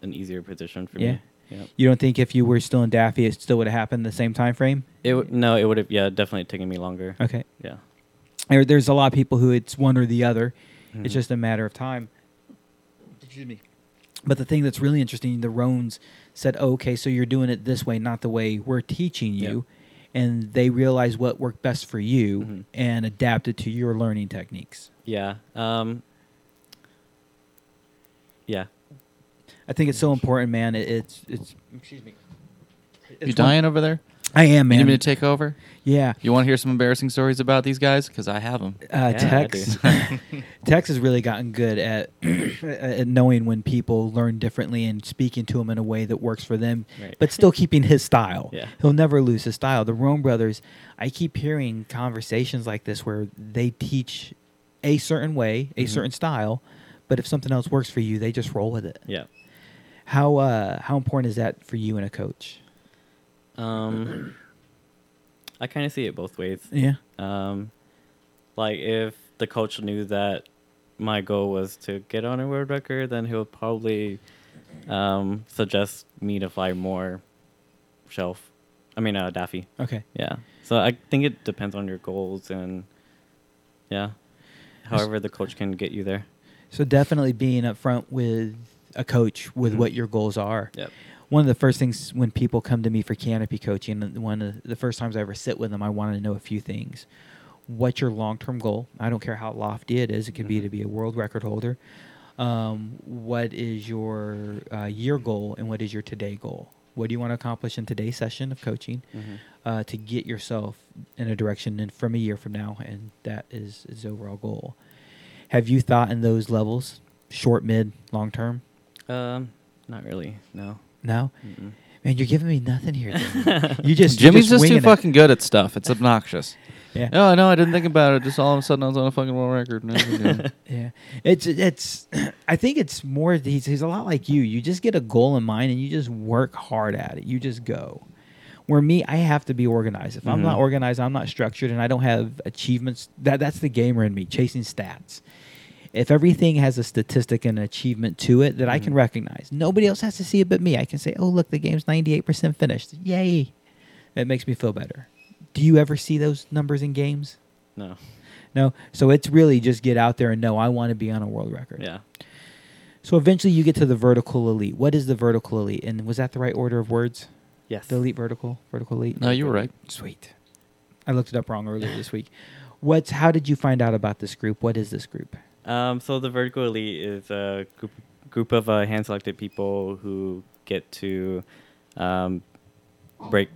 B: an easier position for
A: Yeah.
B: me. Yep.
A: You don't think if you were still in Daffy, it still would have happened the same time frame?
B: It w- no, it would have yeah definitely taken me longer.
A: Okay.
B: Yeah.
A: There, there's a lot of people who it's one or the other.
B: Mhm.
A: It's just a matter of time. Excuse me. But the thing that's really interesting, the Roans said, oh, "Okay, so you're doing it this way, not the way we're teaching you," and they realized what worked best for you
B: Mhm.
A: and adapted to your learning techniques.
B: Yeah. Um, yeah.
A: I think it's so important, man. It, it's it's. Excuse me.
C: You dying over there?
A: I am, man.
C: You
A: man.
C: need me to take over?
A: yeah.
C: You want to hear some embarrassing stories about these guys? Because I have them.
A: Uh,
B: Yeah,
A: Tex, Tex has really gotten good at at knowing when people learn differently and speaking to them in a way that works for them,
B: Right.
A: but still keeping his style.
B: Yeah.
A: He'll never lose his style. The Rome brothers, I keep hearing conversations like this where they teach a certain way, a
B: Mhm.
A: certain style, but if something else works for you, they just roll with it.
B: Yeah.
A: How uh, how important is that for you and a coach?
B: Um, I kind of see it both ways.
A: Yeah.
B: Um, like if the coach knew that my goal was to get on a world record, then he'll probably um, suggest me to fly more shelf. I mean, uh, Daffy.
A: Okay.
B: Yeah. So I think it depends on your goals and yeah, however the coach can get you there.
A: So definitely being upfront with a coach with
B: Mhm.
A: what your goals are.
B: Yep.
A: One of the first things when people come to me for canopy coaching, one of the first times I ever sit with them, I want to know a few things. What's your long-term goal? I don't care how lofty it is. It could be
B: Mhm.
A: to be a world record holder. Um, what is your uh, year goal, and what is your today goal? What do you want to accomplish in today's session of coaching
B: Mhm.
A: uh, to get yourself in a direction and from a year from now? And that is is the overall goal. Have you thought in those levels, short, mid, long term?
B: Um, not really. No.
A: No,
B: Mm-mm.
A: man, you're giving me nothing here. Jimmy. you just
C: Jimmy's
A: you're
C: just, too
A: it.
C: fucking good at stuff. It's obnoxious.
A: Yeah.
C: No, I know. I didn't think about it. Just all of a sudden, I was on a fucking world record. No,
A: Yeah, it's it's. I think it's more. He's he's a lot like you. You just get a goal in mind and you just work hard at it. You just go. Where me, I have to be organized. If I'm not
B: Mhm.
A: organized, I'm not structured, and I don't have achievements. That that's the gamer in me, chasing stats. If everything has a statistic and achievement to it that I can
B: Mhm.
A: recognize, nobody else has to see it but me. I can say, "Oh, look, the game's 98% finished. Yay!" That makes me feel better. Do you ever see those numbers in games?
B: No.
A: No. So it's really just get out there and know I want to be on a world record.
B: Yeah.
A: So eventually you get to the vertical elite. What is the vertical elite? And was that the right order of words?
B: Yes.
A: The elite vertical, vertical elite.
C: no, you were right.
A: Sweet. I looked it up wrong earlier this week. What's how did you find out about this group? What is this group?
B: Um, so the vertical elite is a group group of uh, hand selected people who get to um, break,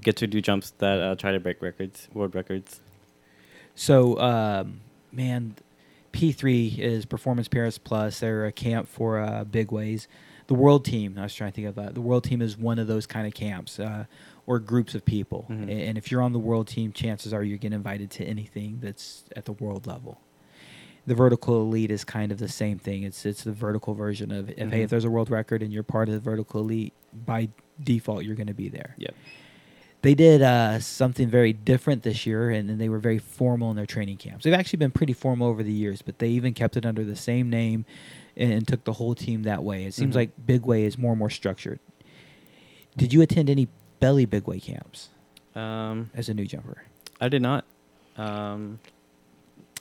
B: get to do jumps that uh, try to break records, world records.
A: So, um, man, P3 is Performance Perris Plus. They're a camp for uh, big ways. The World Team, I was trying to think of that. The World Team is one of those kind of camps uh, or groups of people.
B: Mhm.
A: And if you're on the World Team, chances are you're getting invited to anything that's at the world level. The vertical elite is kind of the same thing. It's it's the vertical version of if hey if there's a world record and you're part of the vertical elite by default you're going to be there
B: Yep.
A: they did uh, something very different this year, and, and they were very formal in their training camps. They've actually been pretty formal over the years, but they even kept it under the same name and, and took the whole team that way. It seems
B: Mhm.
A: like Big Way is more and more structured. Did you attend any belly Big Way camps
B: Um,
A: as a new jumper?
B: I did not. Um,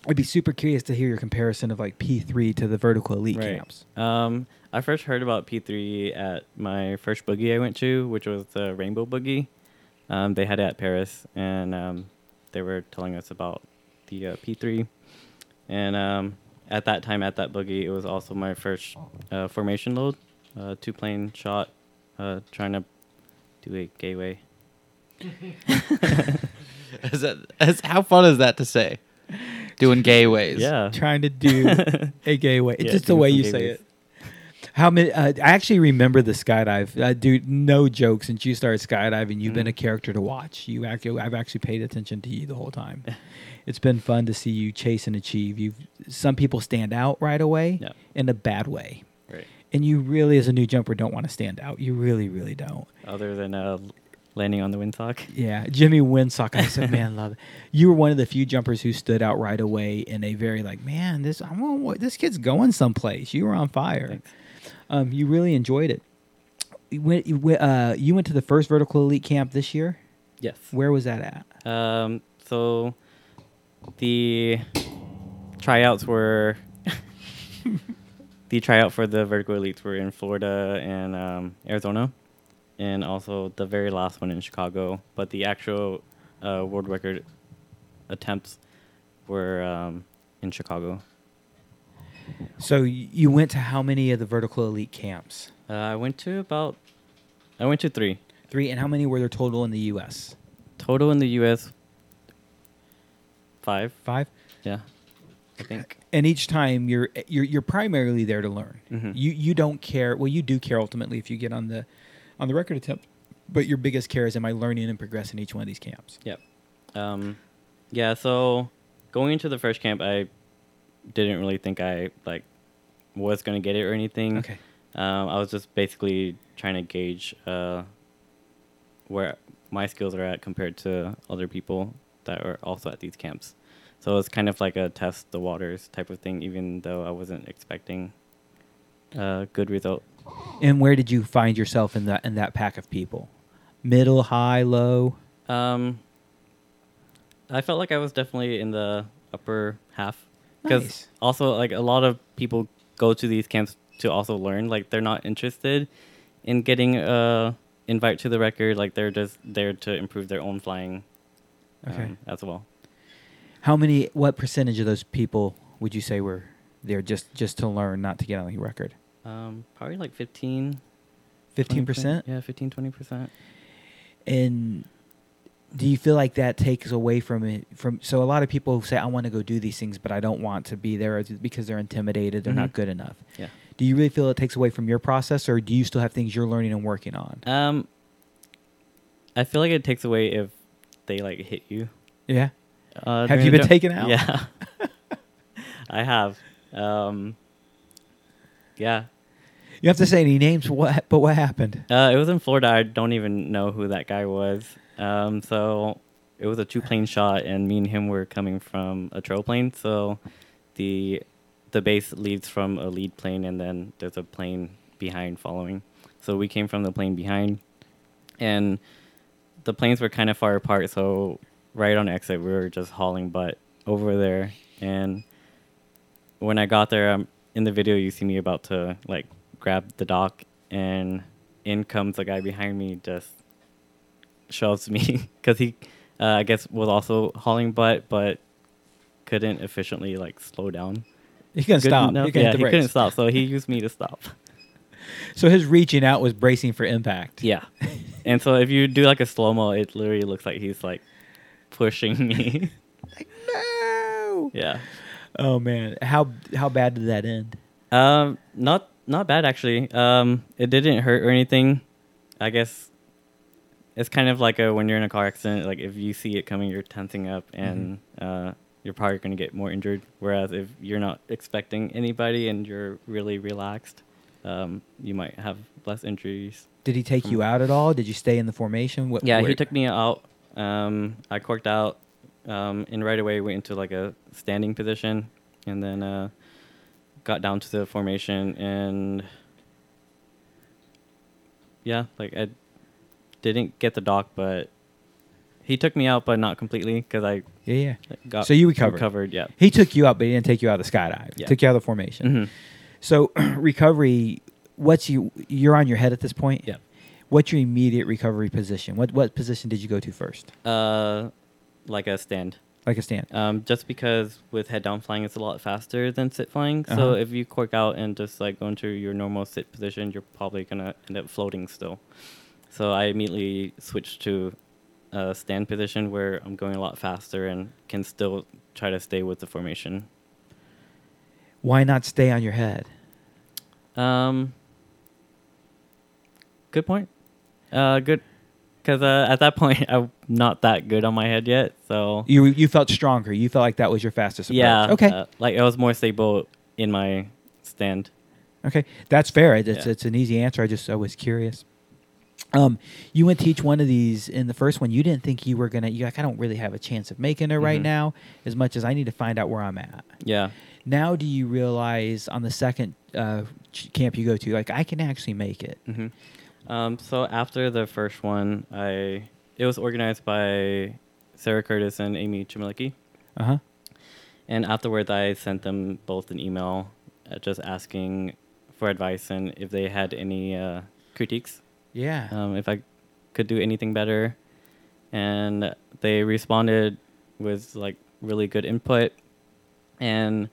A: I'd be super curious to hear your comparison of like P3 to the vertical elite
B: Right.
A: camps.
B: Um, I first heard about P3 at my first boogie I went to, which was the Rainbow Boogie. Um, they had it at Perris, and um, they were telling us about the uh, P3. And um, at that time, at that boogie, it was also my first uh, formation load, uh, two plane shot, uh, trying to do a gateway.
C: Is that, is, how fun is that to say? Doing gay ways.
B: Yeah.
A: Trying to do a gay way. It's
B: Yeah,
A: just the way you say
B: ways.
A: it. How many? Uh, I actually remember the skydive. Uh, dude, no joke. Since you started skydiving, you've
B: Mm.
A: been a character to watch. You actually, I've actually paid attention to you the whole time. it's been fun to see you chase and achieve. You've some people stand out right away
B: Yeah.
A: in a bad way,
B: Right.
A: and you really, as a new jumper, don't want to stand out. You really, really don't.
B: Other than uh, landing on the windsock.
A: Yeah, Jimmy windsock. I said, man, love it. You were one of the few jumpers who stood out right away in a very like, man, this I want what this kid's going someplace. You were on fire. Um, you really enjoyed it. You went, you went, uh, you went to the first vertical elite camp this year.
B: Yes.
A: Where was that at?
B: Um, so the tryouts were the tryout for the vertical elites were in Florida and um, Arizona, and also the very last one in Chicago. But the actual uh, world record attempts were um, in Chicago.
A: So you went to how many of the vertical elite camps?
B: Uh, I went to about I went to three
A: Three, and how many were there total in the U.S.?
B: total in the U.S. Five,
A: Five.
B: yeah, I think.
A: And each time you're you're you're primarily there to learn.
B: Mhm.
A: You you don't care. Well, you do care ultimately if you get on the on the record attempt, but your biggest care is am I learning and progressing each one of these camps?
B: Yep. Um, yeah. So going into the first camp, I didn't really think I like was gonna get it or anything.
A: Okay.
B: Um, I was just basically trying to gauge uh, where my skills are at compared to other people that are also at these camps. So it's kind of like a test the waters type of thing, even though I wasn't expecting a good result.
A: And where did you find yourself in that in that pack of people? Middle, high, low.
B: Um, I felt like I was definitely in the upper half because
A: Nice.
B: also like a lot of people go to these camps to also learn. Like they're not interested in getting a invite to the record. Like they're just there to improve their own flying
A: Okay.
B: um, as well.
A: How many? What percentage of those people would you say were there just just to learn, not to get on the record?
B: Um, probably like 15,
A: Fifteen
B: 20%. Yeah, 15, 20%.
A: And do you feel like that takes away from it? From so a lot of people say I want to go do these things, but I don't want to be there because they're intimidated. They're not
B: Mhm.
A: good enough.
B: Yeah.
A: Do you really feel it takes away from your process, or do you still have things you're learning and working on?
B: Um, I feel like it takes away if they like hit you.
A: Yeah.
B: Uh,
A: Have you been taken out?
B: Yeah, I have. Um, yeah,
A: You have to say any names. What? But what happened?
B: uh, it was in Florida. I don't even know who that guy was. Um, so it was a two plane shot, and me and him were coming from a trail plane. So the the base leads from a lead plane, and then there's a plane behind following. So we came from the plane behind, and the planes were kind of far apart. So right on exit, we were just hauling butt over there. And when I got there, um, in the video, you see me about to like grab the dock, and in comes the guy behind me, just shoves me because he, uh, I guess, was also hauling butt, but couldn't efficiently like slow down.
A: He couldn't
B: good
A: stop.
B: enough.
A: He couldn't
B: yeah, he
A: brakes.
B: couldn't stop, so he used me to stop.
A: So his reaching out was bracing for impact.
B: Yeah. and so if you do like a slow mo, it literally looks like he's like pushing me.
A: No.
B: yeah.
A: Oh man, how how bad did that end?
B: Um, not not bad actually. Um, it didn't hurt or anything. I guess it's kind of like a when you're in a car accident. Like if you see it coming, you're tensing up, and uh, you're probably gonna get more injured. Whereas if you're not expecting anybody and you're really relaxed, um, you might have less injuries.
A: Did he take you out at all? Did you stay in the formation? What,
B: Yeah,
A: where-
B: he took me out. Um, I corked out, um, and right away went into like a standing position, and then uh, got down to the formation, and yeah, like I didn't get the dock, but he took me out, but not completely because I
A: Yeah, yeah.
B: got
A: So you recovered.
B: Recovered, yeah.
A: He took you out, but he didn't take you out of the skydive.
B: Yeah.
A: Took you out of the formation.
B: hmm
A: So recovery, what's you? You're on your head at this point.
B: Yeah.
A: What's your immediate recovery position? What what position did you go to first?
B: Uh, like a stand.
A: Like a stand.
B: Um, just because with head down flying, it's a lot faster than sit flying.
A: Uh-huh.
B: So if you cork out and just like go into your normal sit position, you're probably gonna end up floating still. So I immediately switched to a stand position where I'm going a lot faster and can still try to stay with the formation.
A: Why not stay on your head?
B: Um, good point. Uh, good, because uh, at that point I'm not that good on my head yet. So
A: You you felt stronger. You felt like that was your fastest approach.
B: yeah,
A: Okay.
B: uh, like I was more stable in my stand.
A: Okay, that's fair. It's,
B: Yeah.
A: it's an easy answer. I just I was curious. Um, you went to each one of these in the first one. You didn't think you were gonna. You like I don't really have a chance of making it right
B: Mhm.
A: now. As much as I need to find out where I'm at.
B: Yeah.
A: Now, do you realize on the second uh, ch- camp you go to, like I can actually make it?
B: hmm Um, so after the first one, I it was organized by Sarah Curtis and Amy Chmielewski.
A: Uh huh.
B: And afterwards, I sent them both an email uh, just asking for advice and if they had any uh, critiques,
A: Yeah.
B: um, if I could do anything better. And they responded with like really good input. And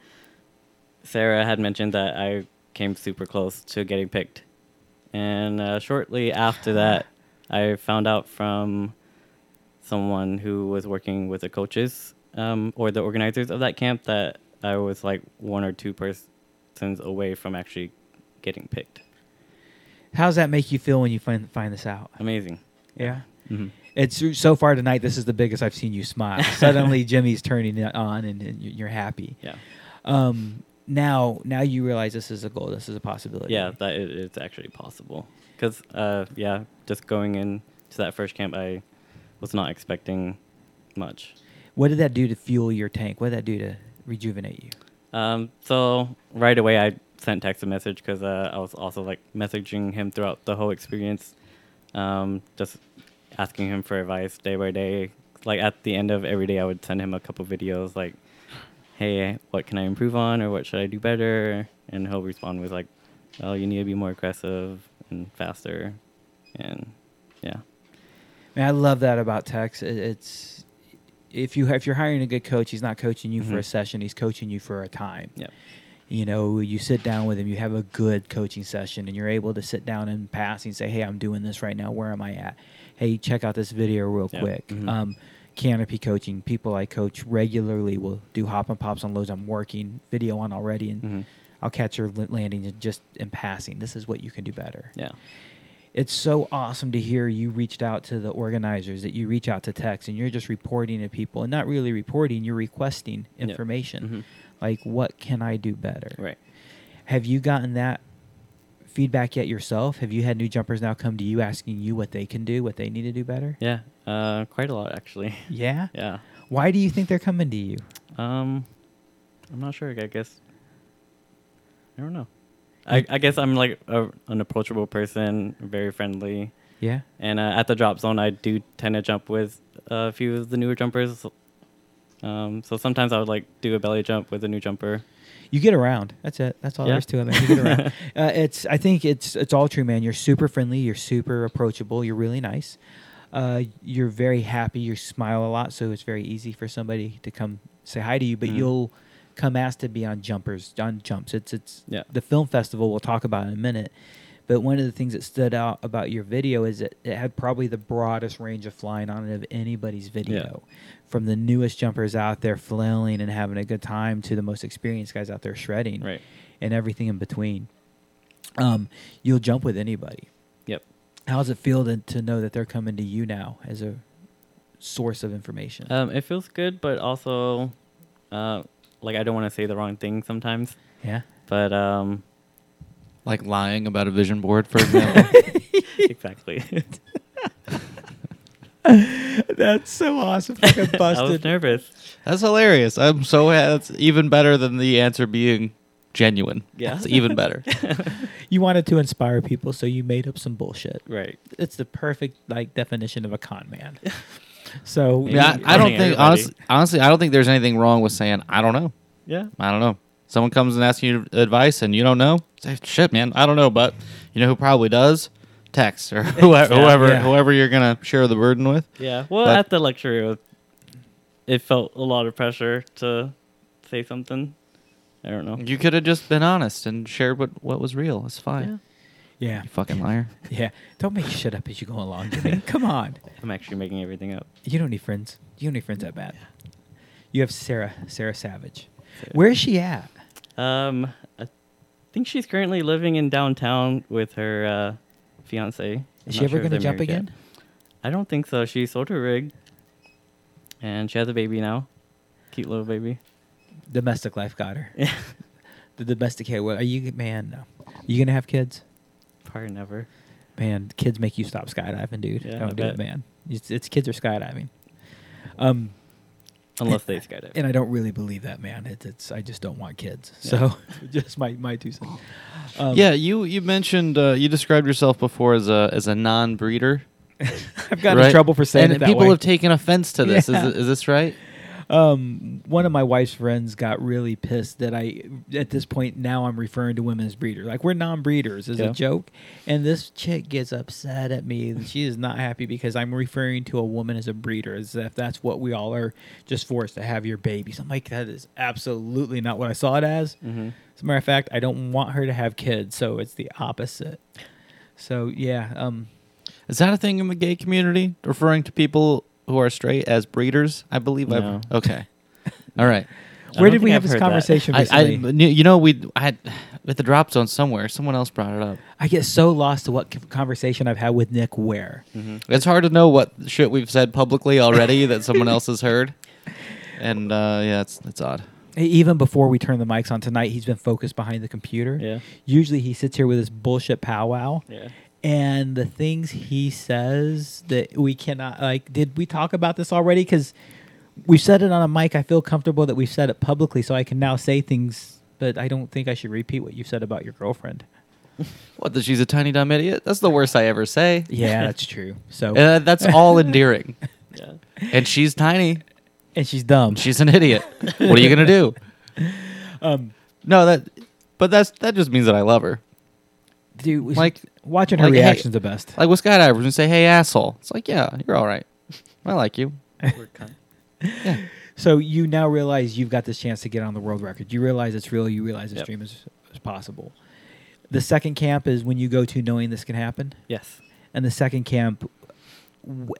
B: Sarah had mentioned that I came super close to getting picked. And uh, shortly after that, I found out from someone who was working with the coaches um, or the organizers of that camp that I was like one or two persons away from actually getting picked.
A: How does that make you feel when you find find this out?
B: Amazing.
A: Yeah.
B: hmm
A: It's so far tonight. This is the biggest I've seen you smile. Suddenly, Jimmy's turning it on, and, and you're happy.
B: Yeah.
A: Um, now, now you realize this is a goal. This is a possibility.
B: Yeah, that it, it's actually possible. Because, uh, yeah, just going in to that first camp, I was not expecting much.
A: What did that do to fuel your tank? What did that do to rejuvenate you?
B: Um, so right away, I sent Tex a message because uh, I was also like messaging him throughout the whole experience, um, just asking him for advice day by day. Like at the end of every day, I would send him a couple videos like, "Hey, what can I improve on, or what should I do better?" And he'll respond with like, "Oh, you need to be more aggressive and faster," and yeah,
A: Man, I love that about Tex. It's if you if you're hiring a good coach, he's not coaching you for a
B: Mhm.
A: session. He's coaching you for a time.
B: yeah,
A: You know, you sit down with him, you have a good coaching session, and you're able to sit down and pass and say, "Hey, I'm doing this right now. Where am I at? Hey, check out this video real quick."
B: Mhm.
A: Um, canopy coaching, people I coach regularly will do hop and pops on loads I'm working video on already, and
B: hmm
A: I'll catch your landing just in passing. This is what you can do better.
B: yeah,
A: It's so awesome to hear you reached out to the organizers, that you reach out to Tex, and you're just reporting to people, and not really reporting, you're requesting
B: Yep.
A: information.
B: Mhm.
A: Like, what can I do better?
B: right.
A: Have you gotten that feedback yet yourself? Have you had new jumpers now come to you asking you what they can do, what they need to do better?
B: Yeah, uh, quite a lot actually.
A: Yeah.
B: yeah.
A: Why do you think they're coming to you?
B: Um, I'm not sure. I guess I don't know. I, I guess I'm like a, an approachable person, very friendly,
A: Yeah.
B: and uh, at the drop zone, I do tend to jump with a few of the newer jumpers. Um, so sometimes I would like do a belly jump with a new jumper.
A: You get around. That's it. That's all there
B: Yeah.
A: is to it, man. You get around. uh, it's. I think it's. It's all true, man. You're super friendly. You're super approachable. You're really nice. Uh, you're very happy. You smile a lot, so it's very easy for somebody to come say hi to you. But
B: Mhm.
A: you'll come asked to be on jumpers, on jumps. It's. It's.
B: Yeah.
A: The film festival we'll talk about in a minute. But one of the things that stood out about your video is that it had probably the broadest range of flying on it of anybody's video. From the newest jumpers out there flailing and having a good time to the most experienced guys out there shredding
B: Right.
A: and everything in between. Um, you'll jump with anybody.
B: Yep.
A: How does it feel to, to know that they're coming to you now as a source of information?
B: Um, it feels good, but also, uh, like I don't want to say the wrong thing sometimes.
A: yeah.
B: But um,
C: Like lying about a vision board, for example.
B: exactly.
A: That's so awesome. Fucking
B: I was nervous.
C: That's hilarious. I'm so that's even better than the answer being genuine.
B: Yeah.
C: It's even better.
A: you wanted to inspire people, so you made up some bullshit.
B: Right.
A: It's the perfect like definition of a con man. So
C: Yeah,
B: Maybe
C: I, I don't think
B: everybody.
C: honestly, honestly, I don't think there's anything wrong with saying I don't know.
B: Yeah.
C: I don't know. Someone comes and asks you advice and you don't know. Say shit, man. I don't know, but you know who probably does? Tex or whoever,
B: Yeah.
C: whoever,
A: Yeah.
C: whoever you're gonna share the burden with.
B: Yeah. Well,
C: But-
B: at the lecture, it, it felt a lot of pressure to say something. I don't know.
C: You could have just been honest and shared what, what was real. It's fine.
A: Yeah,
C: You fucking liar.
A: yeah. Don't make shit up as you go along. Jimmy. Come on.
B: I'm actually making everything up.
A: You don't need friends. You don't need friends that bad. You have Sarah, Sarah Savage.
B: Sarah.
A: Where is she at?
B: Um, I think she's currently living in downtown with her uh, fiance. I'm
A: Is she ever
B: sure
A: going to jump
B: married yet.
A: again?
B: I don't think so. She sold her rig, and she has a baby now. Cute little baby.
A: Domestic life got her.
B: Yeah.
A: The domestic hey, are you man? No. you gonna have kids?
B: Probably never.
A: Man, kids make you stop skydiving, dude.
B: Yeah,
A: Don't
B: I
A: do it, man. It's, it's kids are skydiving. Um,
B: Unless they skydive.
A: and I don't really believe that, man. It's, it's I just don't want kids.
B: Yeah.
A: So just my my two cents. Um,
C: yeah, you you mentioned uh, you described yourself before as a as a non-breeder.
A: I've gotten in trouble for saying
C: and
A: it that
C: people
A: way.
C: have taken offense to this.
A: Yeah.
C: Is, is this right?
A: Um, one of my wife's friends got really pissed that I, at this point now, I'm referring to women as breeders. Like we're non-breeders as
B: Yeah.
A: a joke, and this chick gets upset at me. She is not happy because I'm referring to a woman as a breeder, as if that's what we all are, just forced to have your babies. I'm like, that is absolutely not what I saw it as.
B: hmm
A: As a matter of fact, I don't want her to have kids, so it's the opposite. So yeah, um,
C: Is that a thing in the gay community? Referring to people who are straight as breeders? I believe
B: No.
C: I've okay. All right.
A: Where did we have
B: I've
A: this
B: heard that.
A: conversation
C: I, I
A: recently?
C: knew- you know we I had at the drop zone somewhere. Someone else brought it up.
A: I get so lost to what c- conversation I've had with Nick where.
B: hmm
C: It's hard to know what shit we've said publicly already that someone else has heard. And uh, yeah, it's it's odd.
A: Even before we turn the mics on tonight, he's been focused behind the computer.
B: Yeah.
A: Usually he sits here with his bullshit powwow.
B: Yeah.
A: And the things he says that we cannot, like, did we talk about this already? Because we've said it on a mic. I feel comfortable that we've said it publicly, so I can now say things, but I don't think I should repeat what you said about your girlfriend.
C: What? That she's a tiny dumb idiot? That's the worst I ever say.
A: Yeah, that's true. So,
C: Uh, that's all endearing.
B: Yeah.
C: And she's tiny.
A: and she's dumb.
C: She's an idiot. What are you gonna do?
A: um,
C: No, that. But that's that just means that I love her.
A: Dude, was-
C: Like-
A: watching her
C: like, hey-
A: reaction's the best.
C: Like with skydivers, and say, "Hey, asshole." It's like, yeah, you're all right. I like you. Yeah.
A: So you now realize you've got this chance to get on the world record. You realize it's real. You realize the
B: Yep.
A: dream is, is possible. The second camp is when you go to knowing this can happen.
B: yes.
A: And the second camp,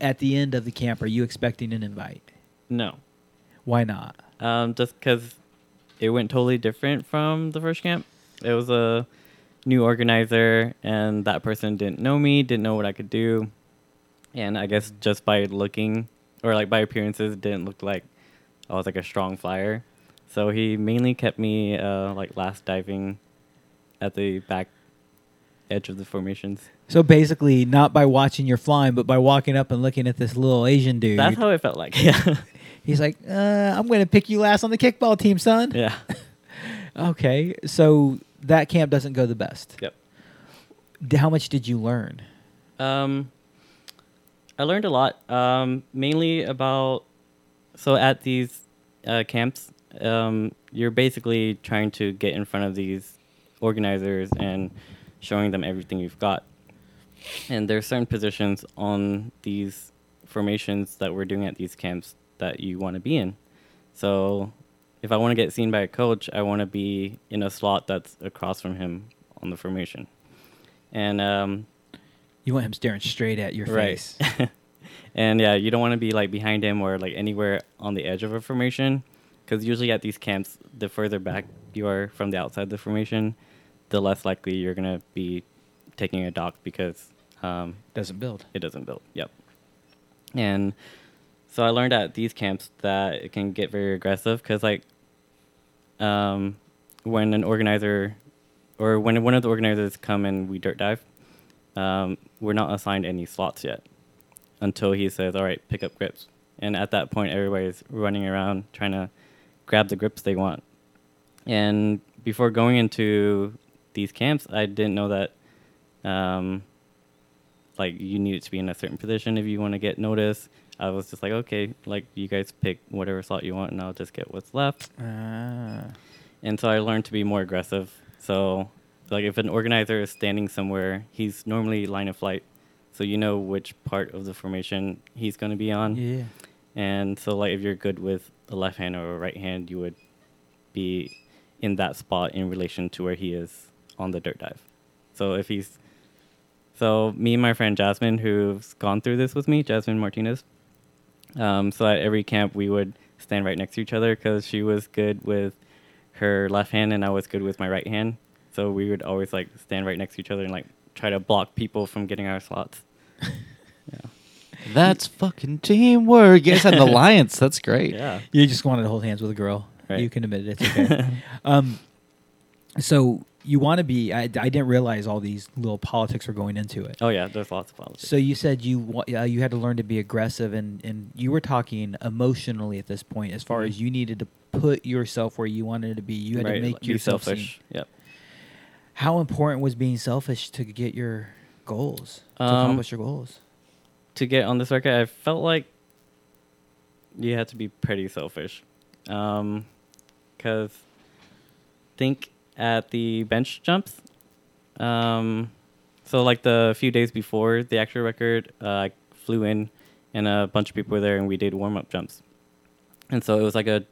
A: at the end of the camp, are you expecting an invite?
B: No.
A: Why not?
B: Um, just because it went totally different from the first camp. It was a new organizer, and that person didn't know me, didn't know what I could do, and I guess just by looking or like by appearances, didn't look like I was like a strong flyer. So he mainly kept me uh, like last diving at the back edge of the formations.
A: So basically, not by watching your flying, but by walking up and looking at this little Asian dude.
B: That's how it felt like. Yeah.
A: He's like, uh, "I'm going to pick you last on the kickball team, son."
B: yeah.
A: Okay, so that camp doesn't go the best.
B: Yep.
A: How much did you learn?
B: Um, I learned a lot, um, mainly about. So at these uh, camps, um, you're basically trying to get in front of these organizers and showing them everything you've got. And there are certain positions on these formations that we're doing at these camps that you want to be in. So if I want to get seen by a coach, I want to be in a slot that's across from him on the formation. And um,
A: You want him staring straight at your face.
B: and yeah, you don't want to be like behind him or like anywhere on the edge of a formation, because usually at these camps, the further back you are from the outside of the formation, the less likely you're gonna be taking a dock because um,
A: Doesn't build.
B: it doesn't build. Yep. And so I learned at these camps that it can get very aggressive because like um, when an organizer or when one of the organizers come and we dirt dive, um, we're not assigned any slots yet until he says, "All right, pick up grips." And at that point, everybody's running around trying to grab the grips they want. And before going into these camps, I didn't know that um, like you needed to be in a certain position if you want to get noticed. I was just like, okay, like you guys pick whatever slot you want, and I'll just get what's left.
A: Ah.
B: And so I learned to be more aggressive. So, like if an organizer is standing somewhere, he's normally line of flight, so you know which part of the formation he's going to be on.
A: Yeah.
B: And so, like if you're good with a left hand or a right hand, you would be in that spot in relation to where he is on the dirt dive. So if he's So me and my friend Jasmine, who's gone through this with me, Jasmine Martinez. Um, so at every camp we would stand right next to each other because she was good with her left hand and I was good with my right hand. So we would always like stand right next to each other and like try to block people from getting our slots. yeah.
C: That's fucking teamwork. You guys had an alliance. That's great.
B: Yeah.
A: You just wanted to hold hands with a girl.
B: Right.
A: You can admit it. It's okay. um, so you want to be. I, I didn't realize all these little politics were going into it.
B: Oh yeah, there's lots of politics.
A: So you said you uh, you had to learn to be aggressive, and, and you were talking emotionally at this point, as far
B: Mhm.
A: as you needed to put yourself where you wanted to be. You had
B: right,
A: to make
B: be
A: yourself
B: selfish. Yep.
A: how important was being selfish to get your goals, to
B: Um,
A: accomplish your goals?
B: to get on the circuit, I felt like you had to be pretty selfish. Because think at the bench jumps. Um, so, like the few days before the actual record, uh, I flew in and a bunch of people were there and we did warm up jumps. And so it was like a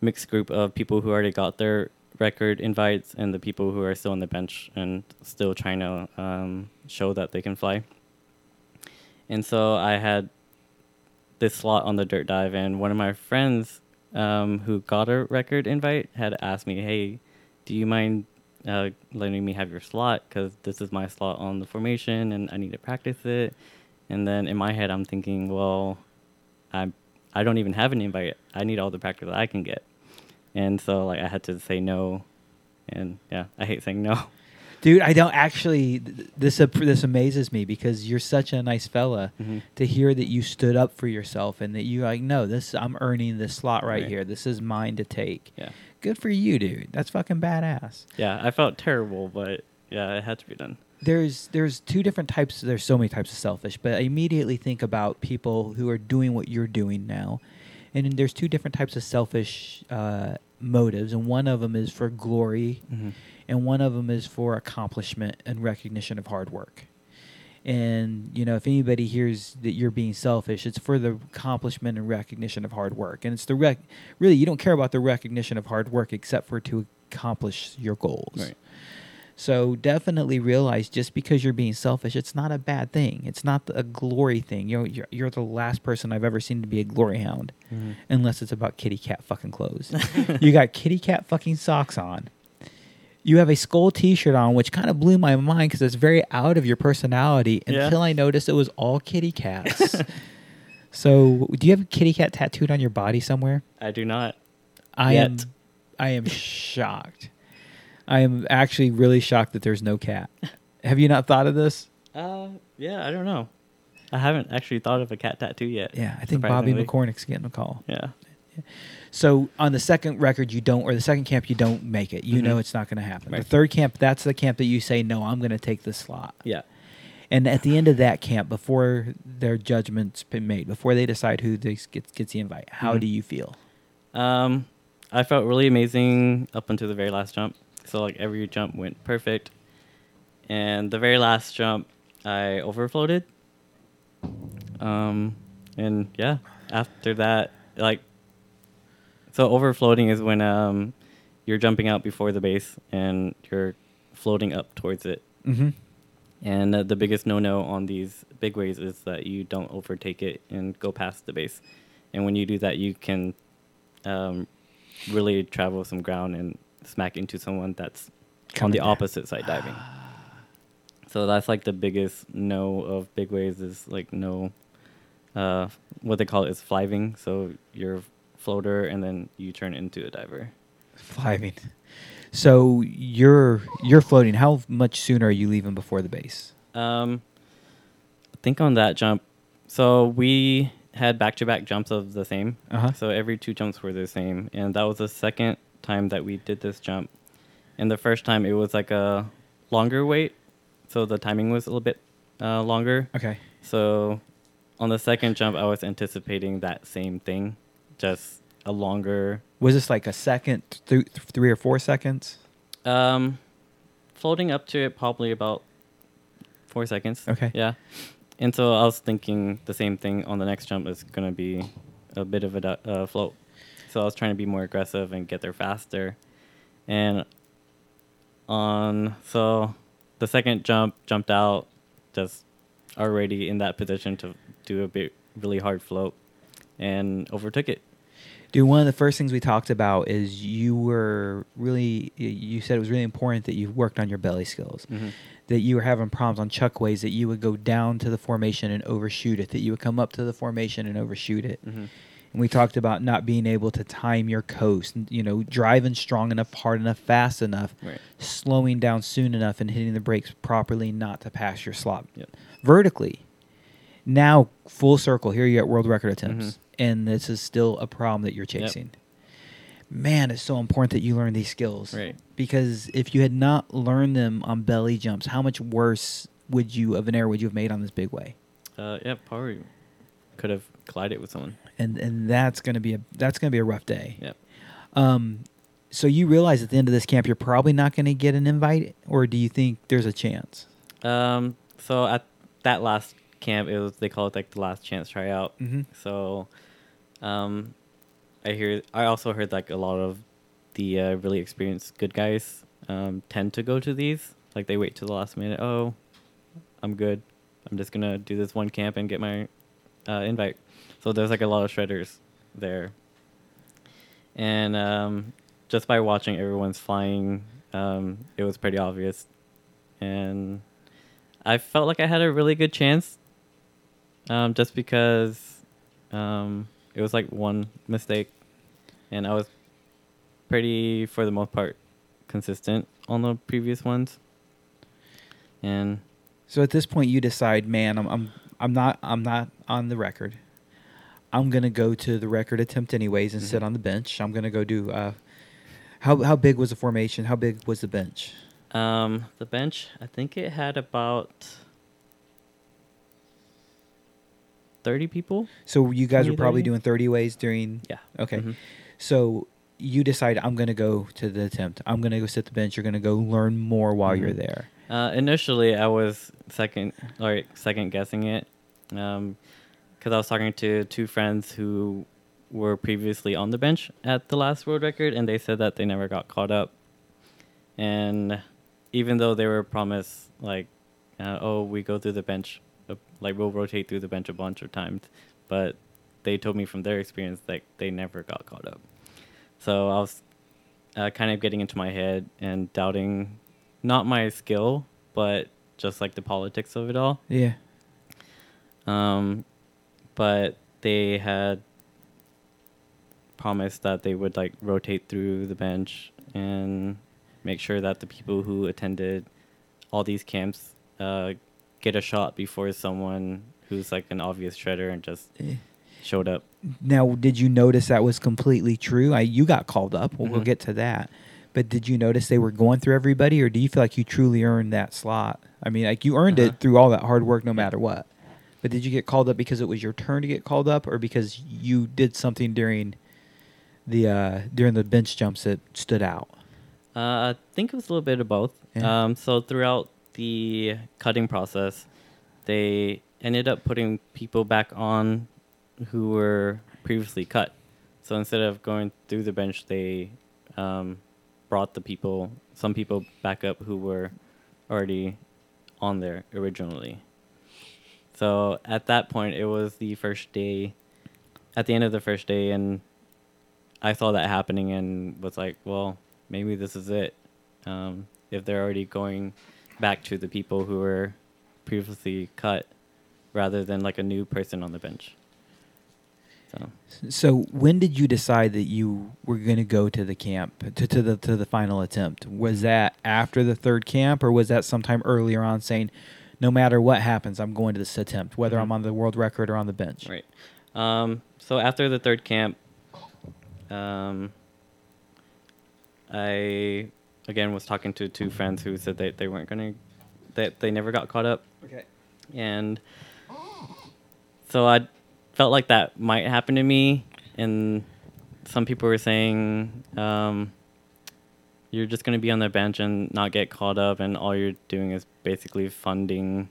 B: mixed group of people who already got their record invites and the people who are still on the bench and still trying to um, show that they can fly. And so I had this slot on the dirt dive, and one of my friends um, who got a record invite had asked me, "Hey, do you mind uh, letting me have your slot? Because this is my slot on the formation, and I need to practice it." And then in my head, I'm thinking, "Well, I I don't even have an invite. I need all the practice that I can get." And so like I had to say no, and yeah, I hate saying no.
A: Dude, I don't actually. This this amazes me because you're such a nice fella.
B: Mhm.
A: To hear that you stood up for yourself and that you like, no, this I'm earning this slot right,
B: Right.
A: here. This is mine to take.
B: Yeah,
A: Good for you, dude. That's fucking badass.
B: yeah, I felt terrible, but yeah, it had to be done.
A: There's there's two different types. There's so many types of selfish, but I immediately think about people who are doing what you're doing now, and there's two different types of selfish uh, motives, and one of them is for glory,
B: Mhm.
A: And one of them is for accomplishment and recognition of hard work. And you know, if anybody hears that you're being selfish, it's for the accomplishment and recognition of hard work, and it's the rec. Really, you don't care about the recognition of hard work except for to accomplish your goals.
B: Right.
A: So definitely realize just because you're being selfish, it's not a bad thing. It's not a glory thing. You know, you're, you're the last person I've ever seen to be a glory hound,
B: Mhm.
A: unless it's about kitty cat fucking clothes. you got kitty cat fucking socks on. You have a skull T-shirt on, which kind of blew my mind because it's very out of your personality.
B: Yeah.
A: Until I noticed it was all kitty cats. so, do you have a kitty cat tattooed on your body somewhere?
B: I do not.
A: I
B: Yet.
A: am I am shocked. I am actually really shocked that there's no cat. Have you not thought of this?
B: Uh, yeah, I don't know. I haven't actually thought of a cat tattoo yet.
A: Yeah, I think Bobby. McCormick's getting a call.
B: Yeah.
A: So on the second record, you don't, or the second camp, you don't make it. You
B: Mhm.
A: know it's not going to happen. The third camp, that's the camp that you say, no, I'm going to take this slot.
B: Yeah.
A: And at the end of that camp, before their judgment's been made, before they decide who they gets, gets the invite, how
B: Mhm.
A: do you feel?
B: Um, I felt really amazing up until the very last jump. So like every jump went perfect, and the very last jump I overfloated. Um, and yeah, after that, like, so overfloating is when um, you're jumping out before the base and you're floating up towards it.
A: Mm-hmm.
B: And uh, the biggest no-no on these big ways is that you don't overtake it and go past the base. And when you do that, you can um, really travel some ground and smack into someone that's on the
A: down.
B: opposite side diving. So that's like the biggest no of big ways is like no, uh, what they call it is fliving. So you're floater and then you turn into a diver.
A: Fliving. So you're you're floating. How much sooner are you leaving before the base?
B: Um, I think on that jump, so we had back-to-back jumps of the same.
A: Uh-huh.
B: So every two jumps were the same, and that was the second time that we did this jump. And the first time it was like a longer wait, so the timing was a little bit uh, longer.
A: Okay.
B: So on the second jump, I was anticipating that same thing, just a longer.
A: Was this like a second, th- three or four seconds?
B: Um, floating up to it probably about four seconds.
A: Okay.
B: Yeah. And so I was thinking the same thing on the next jump is going to be a bit of a uh, float. So I was trying to be more aggressive and get there faster. And on, so the second jump jumped out just already in that position to do a bit really hard float and overtook it.
A: Dude, one of the first things we talked about is you were really, you said it was really important that you worked on your belly skills.
B: Mhm.
A: That you were having problems on chuckways, that you would go down to the formation and overshoot it, that you would come up to the formation and overshoot it.
B: Mhm.
A: And we talked about not being able to time your coast, you know, driving strong enough, hard enough, fast enough,
B: Right.
A: slowing down soon enough, and hitting the brakes properly not to pass your slot
B: Yep.
A: vertically. Now, full circle, here you at world record attempts,
B: Mhm.
A: And this is still a problem that you're chasing. Man, it's so important that you learn these skills.
B: Right.
A: Because if you had not learned them on belly jumps, how much worse would you of an error would you have made on this big way?
B: Uh, yeah, probably could have collided with someone.
A: And and that's gonna be a that's gonna be a rough day.
B: Yep.
A: Um, so you realize at the end of this camp you're probably not going to get an invite, or do you think there's a chance?
B: Um, so at that last camp, it was they call it like the last chance tryout.
A: Mhm.
B: So, um, I hear I also heard like a lot of the uh, really experienced good guys um, tend to go to these. Like they wait till the last minute. Oh, I'm good. I'm just gonna do this one camp and get my uh, invite. So there's like a lot of shredders there, and um, just by watching everyone's flying, um, it was pretty obvious, and I felt like I had a really good chance, um, just because um, it was like one mistake, and I was pretty, for the most part, consistent on the previous ones, and
A: So at this point, you decide, man, I'm I'm I'm not I'm not on the record. I'm gonna go to the record attempt anyways and sit
B: Mhm.
A: on the bench. I'm gonna go do. Uh, how how big was the formation? How big was the bench?
B: Um, the bench, I think it had about thirty people.
A: So you guys were probably
B: 30?
A: doing 30 ways during.
B: Yeah.
A: Okay.
B: Mhm.
A: So you decide I'm gonna go to the attempt. I'm gonna go sit the bench. You're gonna go learn more while you're
B: Mhm.
A: there.
B: Uh, initially, I was second or second guessing it, because I was talking to two friends who were previously on the bench at the last world record, and they said that they never got caught up. And even though they were promised like, uh, oh, we go through the bench, like we'll rotate through the bench a bunch of times, but they told me from their experience that they never got caught up. So I was uh, kind of getting into my head and doubting not my skill, but just like the politics of it all.
A: Yeah.
B: Um, but they had promised that they would like rotate through the bench and make sure that the people who attended all these camps uh, get a shot before someone who's like an obvious shredder and just
A: Eh.
B: showed up.
A: Now, did you notice that was completely true? I you got called up. We'll, we'll get to that. But did you notice they were going through everybody, or do you feel like you truly earned that slot? I mean, like you earned
B: Uh-huh.
A: it through all that hard work, no matter what. But did you get called up because it was your turn to get called up, or because you did something during the uh, during the bench jumps that stood out?
B: Uh, I think it was a little bit of both.
A: Yeah.
B: Um, so throughout the cutting process, they ended up putting people back on who were previously cut. So instead of going through the bench, they um, brought the people, some people back up who were already on there originally. So at that point, it was the first day, at the end of the first day, and I saw that happening and was like, well, maybe this is it. Um, if they're already going back to the people who were previously cut rather than like a new person on the bench. So,
A: So when did you decide that you were going to go to the camp to, to the to the final attempt? Was that after the third camp, or was that sometime earlier on, saying, "No matter what happens, I'm going to this attempt, whether I'm
B: Mhm.
A: on the world record or on the bench"?
B: right. Um, so after the third camp, um, I again was talking to two friends who said that they weren't gonna, that they never got caught up.
A: Okay.
B: and so I felt like that might happen to me. And some people were saying, um, "You're just going to be on the bench and not get caught up, and all you're doing is basically funding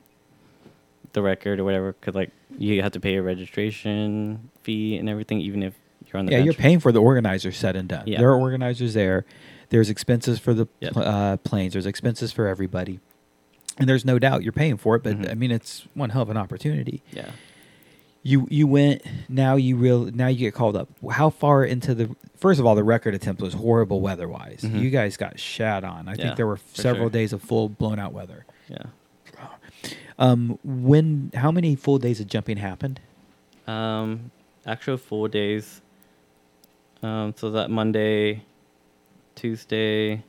B: the record or whatever." Because like you have to pay a registration fee and everything, even if you're on the
A: Yeah,
B: bench.
A: you're paying for the organizers said and done.
B: Yeah.
A: There are organizers there. There's expenses for the
B: Yep.
A: uh, planes. There's expenses for everybody. and there's no doubt you're paying for it. But
B: Mhm.
A: I mean, it's one hell of an opportunity.
B: Yeah.
A: You you went now you real now you get called up. How far into the first of all the record attempt was horrible weather wise.
B: Mhm.
A: You guys got shat on. I
B: Yeah,
A: think there were several
B: sure.
A: days of full blown out weather.
B: Yeah.
A: Um, when how many full days of jumping happened?
B: Um, actual full days. Um, so that Monday, Tuesday,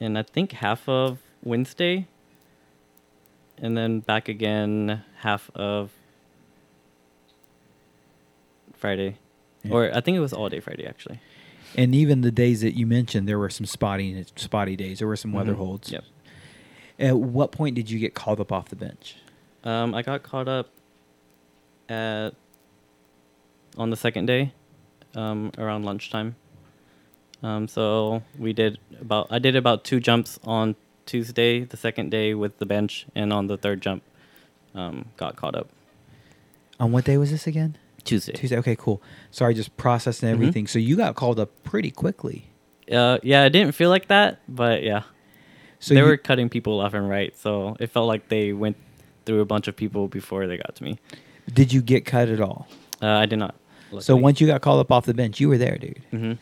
B: and I think half of Wednesday, and then back again half of Friday,
A: Yeah.
B: or I think it was all day Friday actually.
A: And even the days that you mentioned, there were some spotty spotty days. There were some weather
B: Mhm.
A: holds.
B: Yep.
A: At what point did you get called up off the bench?
B: Um, I got called up at on the second day, um, around lunchtime. Um, so we did about I did about two jumps on Tuesday, the second day with the bench, and on the third jump, um, got caught up
A: On what day was this again?
B: Tuesday.
A: Tuesday. Okay, cool. Sorry, just processing
B: Mhm.
A: everything. So you got called up pretty quickly.
B: Uh, yeah, it didn't feel like that, but yeah,
A: So
B: they
A: you,
B: were cutting people left and right, so it felt like they went through a bunch of people before they got to me.
A: did you get cut at all?
B: Uh, I did not.
A: So once you got called up off the bench, you were there, dude.
B: hmm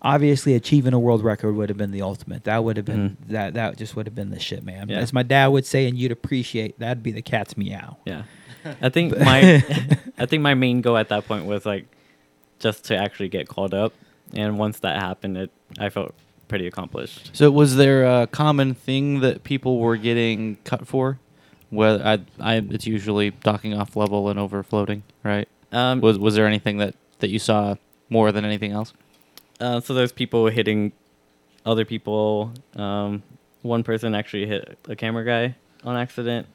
A: Obviously, achieving a world record would have been the ultimate. That would have been
B: Mhm.
A: that. That just would have been the shit, man.
B: Yeah.
A: As my dad would say, and you'd appreciate. That'd be the cat's meow.
B: Yeah. I think my I think my main goal at that point was like just to actually get called up, and once that happened, it I felt pretty accomplished.
C: So was there a common thing that people were getting cut for? Whether I, I, it's usually docking off level and over floating, right?
B: Um,
C: Was was there anything that that you saw more than anything else?
B: Uh, so there's people hitting other people. Um, one person actually hit a camera guy on accident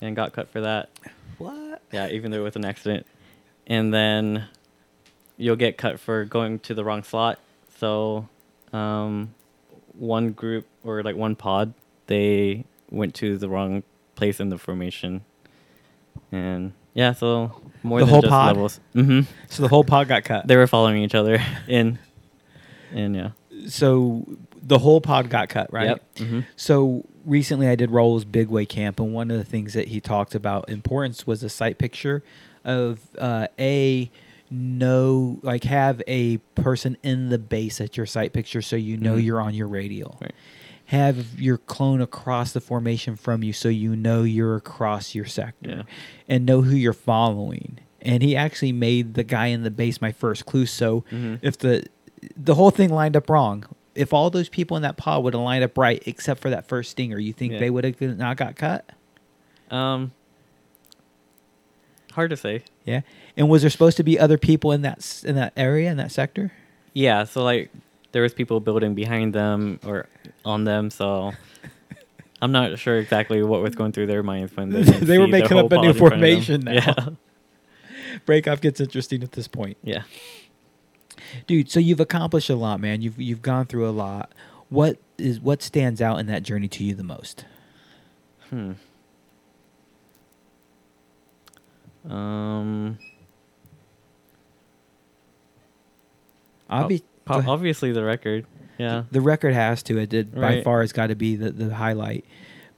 B: and got cut for that.
A: What?
B: Yeah, even though it was an accident. And then you'll get cut for going to the wrong slot. So, um, one group or like one pod, they went to the wrong place in the formation. And yeah, so more
A: The
B: than
A: whole
B: just
A: pod?
B: levels. hmm
A: So the whole pod got cut.
B: They were following each other in, and yeah.
A: so the whole pod got cut, right?
B: Yep. hmm
A: So recently, I did Roll's Big Way Camp, and one of the things that he talked about importance was a sight picture of uh, a no, like have a person in the base at your sight picture, so you know
B: Mhm.
A: you're on your radial.
B: Right.
A: Have your clone across the formation from you, so you know you're across your sector,
B: Yeah.
A: and know who you're following. And he actually made the guy in the base my first clue. So
B: Mhm.
A: if the the whole thing lined up wrong, if all those people in that pod would have lined up right, except for that first stinger, you think
B: Yeah.
A: they would have not got cut?
B: Um, hard to say.
A: Yeah. And was there supposed to be other people in that in that area in that sector?
B: Yeah, so like there was people building behind them or on them, so I'm not sure exactly what was going through their minds when they,
A: They were making up a new
B: pod in front of them.
A: formation now.
B: Yeah,
A: Breakoff gets interesting at this point,
B: yeah.
A: Dude. So you've accomplished a lot, man. You've you've gone through a lot. What is what stands out in that journey to you the most?
B: Hmm. Um.
A: Obvi-
B: po- obviously the record. Yeah.
A: The record has to. It did by
B: Right.
A: far has got to be the, the highlight.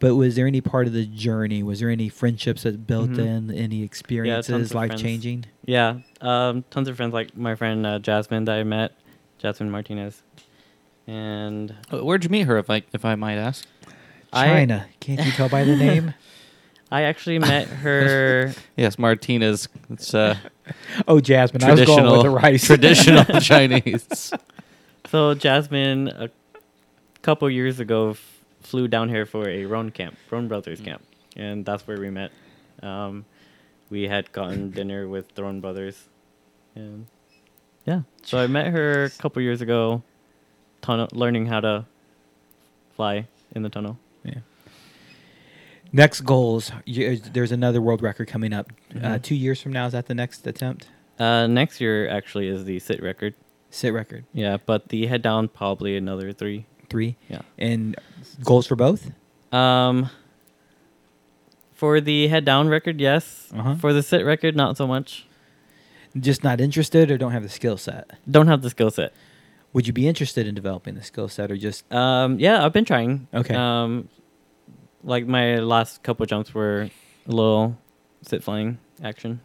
A: But was there any part of the journey? Was there any friendships that built
B: Mhm.
A: in? Any experiences
B: of
A: life changing?
B: Yeah. Um. Tons of friends like my friend uh, Jasmine that I met, Jasmine Martinez, and
C: Uh, Where'd you meet her, if I if I might ask?
B: I-
A: China. Can't you tell by the name?
B: I actually met her.
C: Yes, Martinez. It's uh,
A: Oh, Jasmine. I was going
C: traditional
A: with the rice.
C: traditional Chinese.
B: So Jasmine, a couple years ago, f- flew down here for a Roan camp, Roan Brothers camp, and that's where we met. Um, we had gotten dinner with the Roan Brothers, and yeah. So I met her a couple years ago, tunnel, learning how to fly in the tunnel.
A: Yeah. Next goals. You, there's another world record coming up. Uh,
B: Mhm.
A: two years from now, is that the next attempt?
B: Uh, next year actually is the sit record.
A: Sit record.
B: Yeah, but the head down probably another three.
A: Three.
B: Yeah.
A: And goals for both?
B: Um, for the head down record, yes.
A: Uh-huh.
B: For the sit record, not so much.
A: Just not interested or don't have the skill set?
B: Don't have the skill set.
A: Would you be interested in developing the skill set or just
B: Um, yeah, I've been trying.
A: Okay.
B: Um, like my last couple jumps were a little sit flying action.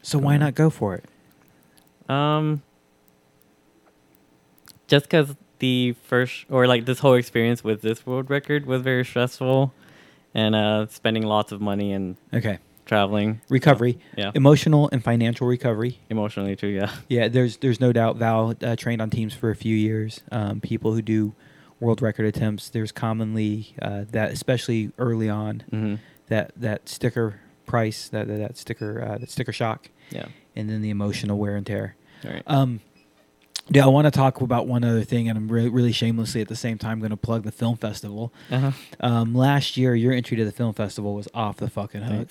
A: So why not go for it?
B: Um, just because the first or like this whole experience with this world record was very stressful, and uh, spending lots of money and
A: Okay.
B: traveling.
A: Recovery,
B: Yeah,
A: emotional and financial recovery.
B: emotionally too. Yeah.
A: Yeah, there's there's no doubt Val uh, trained on teams for a few years. Um, people who do world record attempts, there's commonly uh, that, especially early on,
B: hmm
A: that that sticker price, that that, that sticker uh, that sticker shock,
B: Yeah.
A: and then the emotional wear and tear.
B: All right.
A: Um, yeah, I want to talk about one other thing, and I'm really, really shamelessly at the same time going to plug the film festival.
B: Uh-huh.
A: Um, last year, your entry to the film festival was off the fucking hook.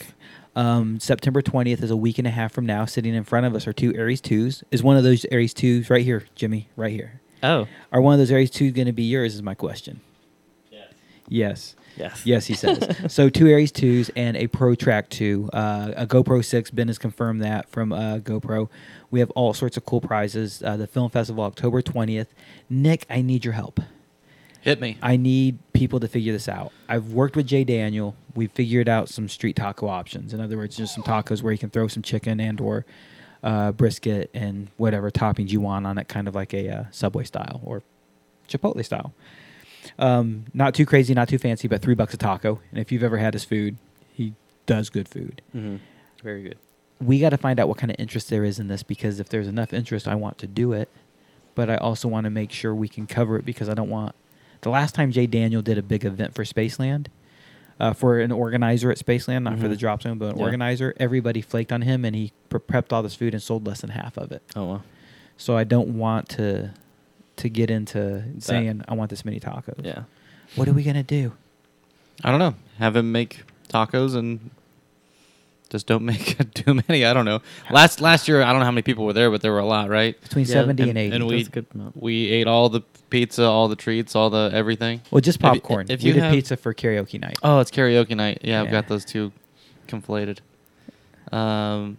A: Um, September 20th is a week and a half from now. Sitting in front of us are two Aries 2s. Is one of those Aries 2s right here, Jimmy? Right here.
B: Oh.
A: Are one of those Aries 2s going to be yours? Is my question.
B: Yes.
A: Yes.
B: Yes.
A: Yes, he says. so two Aries 2s and a Pro Track 2. Uh, a GoPro 6. Ben has confirmed that from uh, GoPro. We have all sorts of cool prizes. Uh, the film festival, October 20th. Nick, I need your help.
C: Hit me.
A: I need people to figure this out. I've worked with Jay Daniel. We've figured out some street taco options. In other words, just some tacos where you can throw some chicken and or uh, brisket and whatever toppings you want on it, kind of like a uh, Subway style or Chipotle style. Um, not too crazy, not too fancy, but three bucks a taco. And if you've ever had his food, he does good food.
B: hmm Very good.
A: We got to find out what kind of interest there is in this because if there's enough interest, I want to do it. But I also want to make sure we can cover it because I don't want. The last time Jay Daniel did a big event for Spaceland, uh, for an organizer at Spaceland, not for the
B: Mhm.
A: drop zone, but an
B: Yeah.
A: organizer, everybody flaked on him and he pre- prepped all this food and sold less than half of it.
B: Oh.
A: So I don't want to to get into saying I want this many tacos.
B: Yeah.
A: What are we gonna do?
C: I don't know. Have him make tacos and just don't make too many. I don't know. Last last year, I don't know how many people were there, but there were a lot, right?
A: Between
B: Yeah,
A: seventy and,
C: and-
A: eighty.
C: and we-
B: That's a good amount.
C: We ate all the pizza, all the treats, all the everything.
A: well, just
C: you-
A: popcorn.
C: if
A: we
C: you
A: did
C: have-
A: pizza for karaoke night.
C: Oh, it's karaoke night. Yeah, I've
A: Yeah.
C: got those two conflated. Um,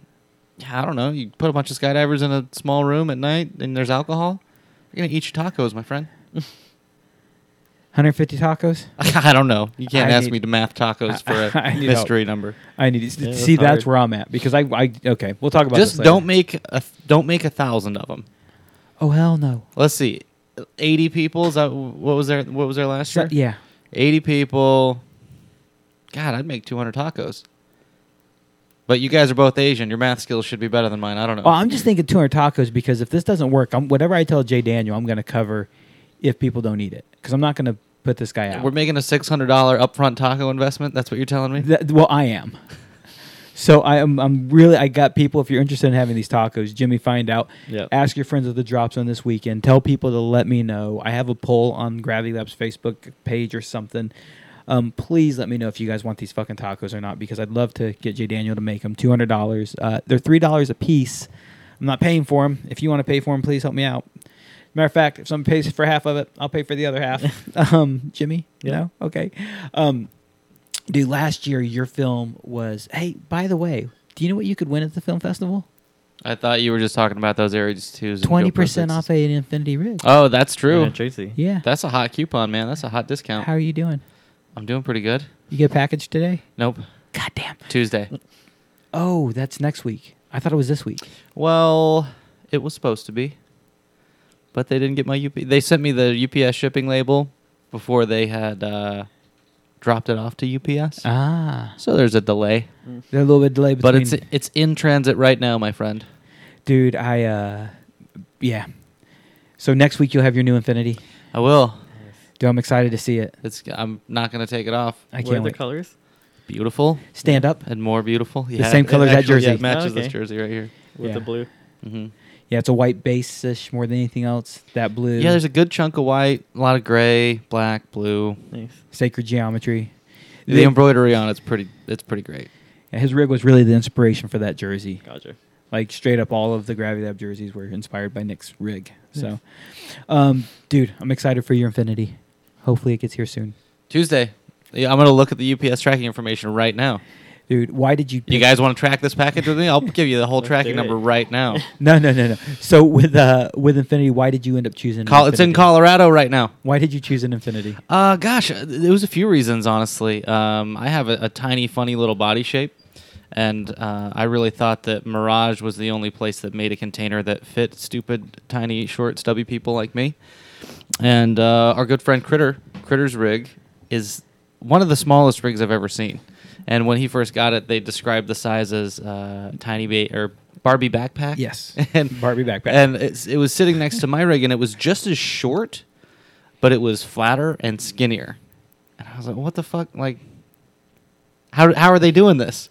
C: yeah, I don't know. You put a bunch of skydivers in a small room at night, and there's alcohol. You're gonna eat your tacos, my friend.
A: 150 tacos.
C: I don't know. You can't
A: I
C: ask
A: need-
C: me to math tacos for a
A: I need help.
C: mystery number.
A: I need to
B: Yeah,
A: see.
B: that's
A: That's
B: hard.
A: where I'm at because I, I okay. We'll talk about
C: Just
A: this later.
C: don't make a don't make a thousand of them.
A: Oh hell no.
C: Let's see, eighty people. Is that what was there? What was there last
A: So-
C: year?
A: yeah.
C: Eighty people. God, I'd make two hundred tacos. But you guys are both Asian. Your math skills should be better than mine. I don't know.
A: Well, I'm just thinking 200 tacos because if this doesn't work, I'm, whatever I tell Jay Daniel, I'm going to cover if people don't eat it because I'm not going to put this guy out.
C: We're making a six hundred dollar upfront taco investment. That's what you're telling me.
A: That- well, I am. So I am. I'm really. I got people. If you're interested in having these tacos, Jimmy, find out.
B: Yep.
A: Ask your friends at the drop zone this weekend. Tell people to let me know. I have a poll on Gravity Labs Facebook page or something. Um, please let me know if you guys want these fucking tacos or not because I'd love to get Jay Daniel to make them. Two hundred dollars. Uh, they're three dollars a piece. I'm not paying for them. If you want to pay for them, please help me out. Matter of fact, if someone pays for half of it, I'll pay for the other half. um, Jimmy, you
B: Yeah.
A: know, okay. Um, dude, last year your film was. Hey, by the way, do you know what you could win at the film festival?
C: I thought you were just talking about those Aries twos. and
A: Twenty percent off an Infinity Rig.
C: Oh, that's true.
B: Yeah, Tracy.
A: yeah.
C: That's a hot coupon, man. That's a hot discount.
A: How are you doing?
C: I'm doing pretty good.
A: You get a package today?
C: Nope.
A: God damn.
C: Tuesday.
A: Oh, that's next week. I thought it was this week.
C: Well, it was supposed to be, but they didn't get my UP. They sent me the UPS shipping label before they had uh, dropped it off to UPS.
A: Ah,
C: so there's a delay,
A: they're a little bit delayed between.
C: but it's it's in transit right now, my friend.
A: dude. I uh, yeah. So next week you'll have your new Infinity.
C: I will.
A: Dude, I'm excited to see it.
C: It's. I'm not gonna take it off.
A: I
B: what are
A: can't
B: the
A: wait.
B: colors?
C: Beautiful
A: Stand up.
C: and more beautiful.
A: The same color as that
C: actually, yeah,
A: jersey.
C: it matches
B: Okay.
C: this jersey right here.
B: With
A: Yeah.
B: the blue.
C: hmm
A: Yeah, it's a white base-ish more than anything else. That blue.
C: Yeah, there's a good chunk of white, a lot of gray, black, blue.
B: Nice.
A: sacred geometry.
C: The,
A: The-
C: embroidery on it's pretty. It's pretty great.
A: Yeah, his rig was really the inspiration for that jersey.
B: Gotcha.
A: Like straight up, all of the Gravity Lab jerseys were inspired by Nick's rig. So, um, dude, I'm excited for your Infinity. Hopefully, it gets here soon.
C: Tuesday. Yeah, I'm gonna look at the UPS tracking information right now.
A: dude. Why did you?
C: You guys want to track this package with me? I'll give you the whole tracking number right now.
A: No, no, no, no. So with uh with Infinity, why did you end up choosing?
C: Col- it's in
A: Infinity?
C: Colorado right now.
A: Why did you choose an Infinity?
C: Uh, gosh, uh, there was a few reasons, honestly. Um, I have a, a tiny, funny little body shape, and uh, I really thought that Mirage was the only place that made a container that fit stupid, tiny, short, stubby people like me. And uh, our good friend Critter, Critter's rig, is one of the smallest rigs I've ever seen. And when he first got it, they described the size as uh, tiny ba- or Barbie backpack.
A: Yes.
C: and
A: Barbie backpack.
C: and it's, it was sitting next to my rig, and it was just as short, but it was flatter and skinnier. And I was like, "What the fuck? Like, how how are they doing this?"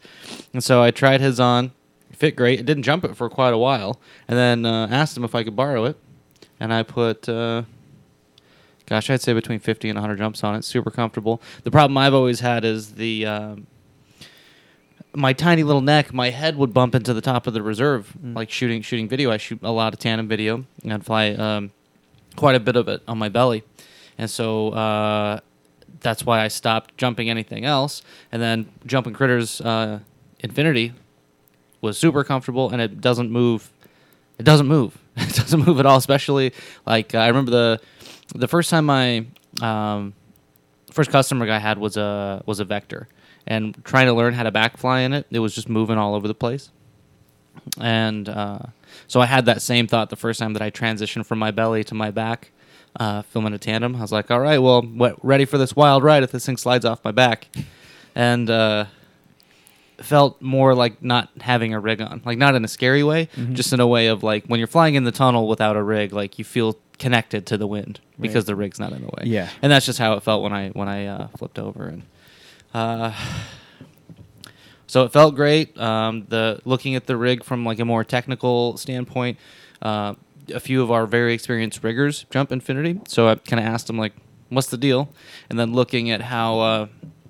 C: And so I tried his on, fit great. It didn't jump it for quite a while, and then uh, asked him if I could borrow it, and I put. Uh, Gosh, I'd say between 50 and 100 jumps on it. Super comfortable. The problem I've always had is the um, my tiny little neck, my head would bump into the top of the reserve, like shooting shooting video. I shoot a lot of tandem video and fly um, quite a bit of it on my belly, and so uh, that's why I stopped jumping anything else. And then jumping critters uh, Infinity was super comfortable, and it doesn't move. It doesn't move. It doesn't move at all. Especially like I remember the the first time my um, first customer I had was a was a vector, and trying to learn how to backfly in it, it was just moving all over the place. And uh, so I had that same thought the first time that I transitioned from my belly to my back, uh, filming a tandem. I was like, all right, well, what, ready for this wild ride if this thing slides off my back, and uh, felt more like not having a rig on, like not in a scary way, just in a way of like when you're flying in the tunnel without a rig, like you feel connected to the wind because the rig's not in the way.
A: Yeah.
C: and that's just how it felt when I when I uh, flipped over and. Uh, so it felt great. Um, the looking at the rig from like a more technical standpoint, uh, a few of our very experienced riggers jump Infinity. So I kind of asked them like, "What's the deal?" And then looking at how uh,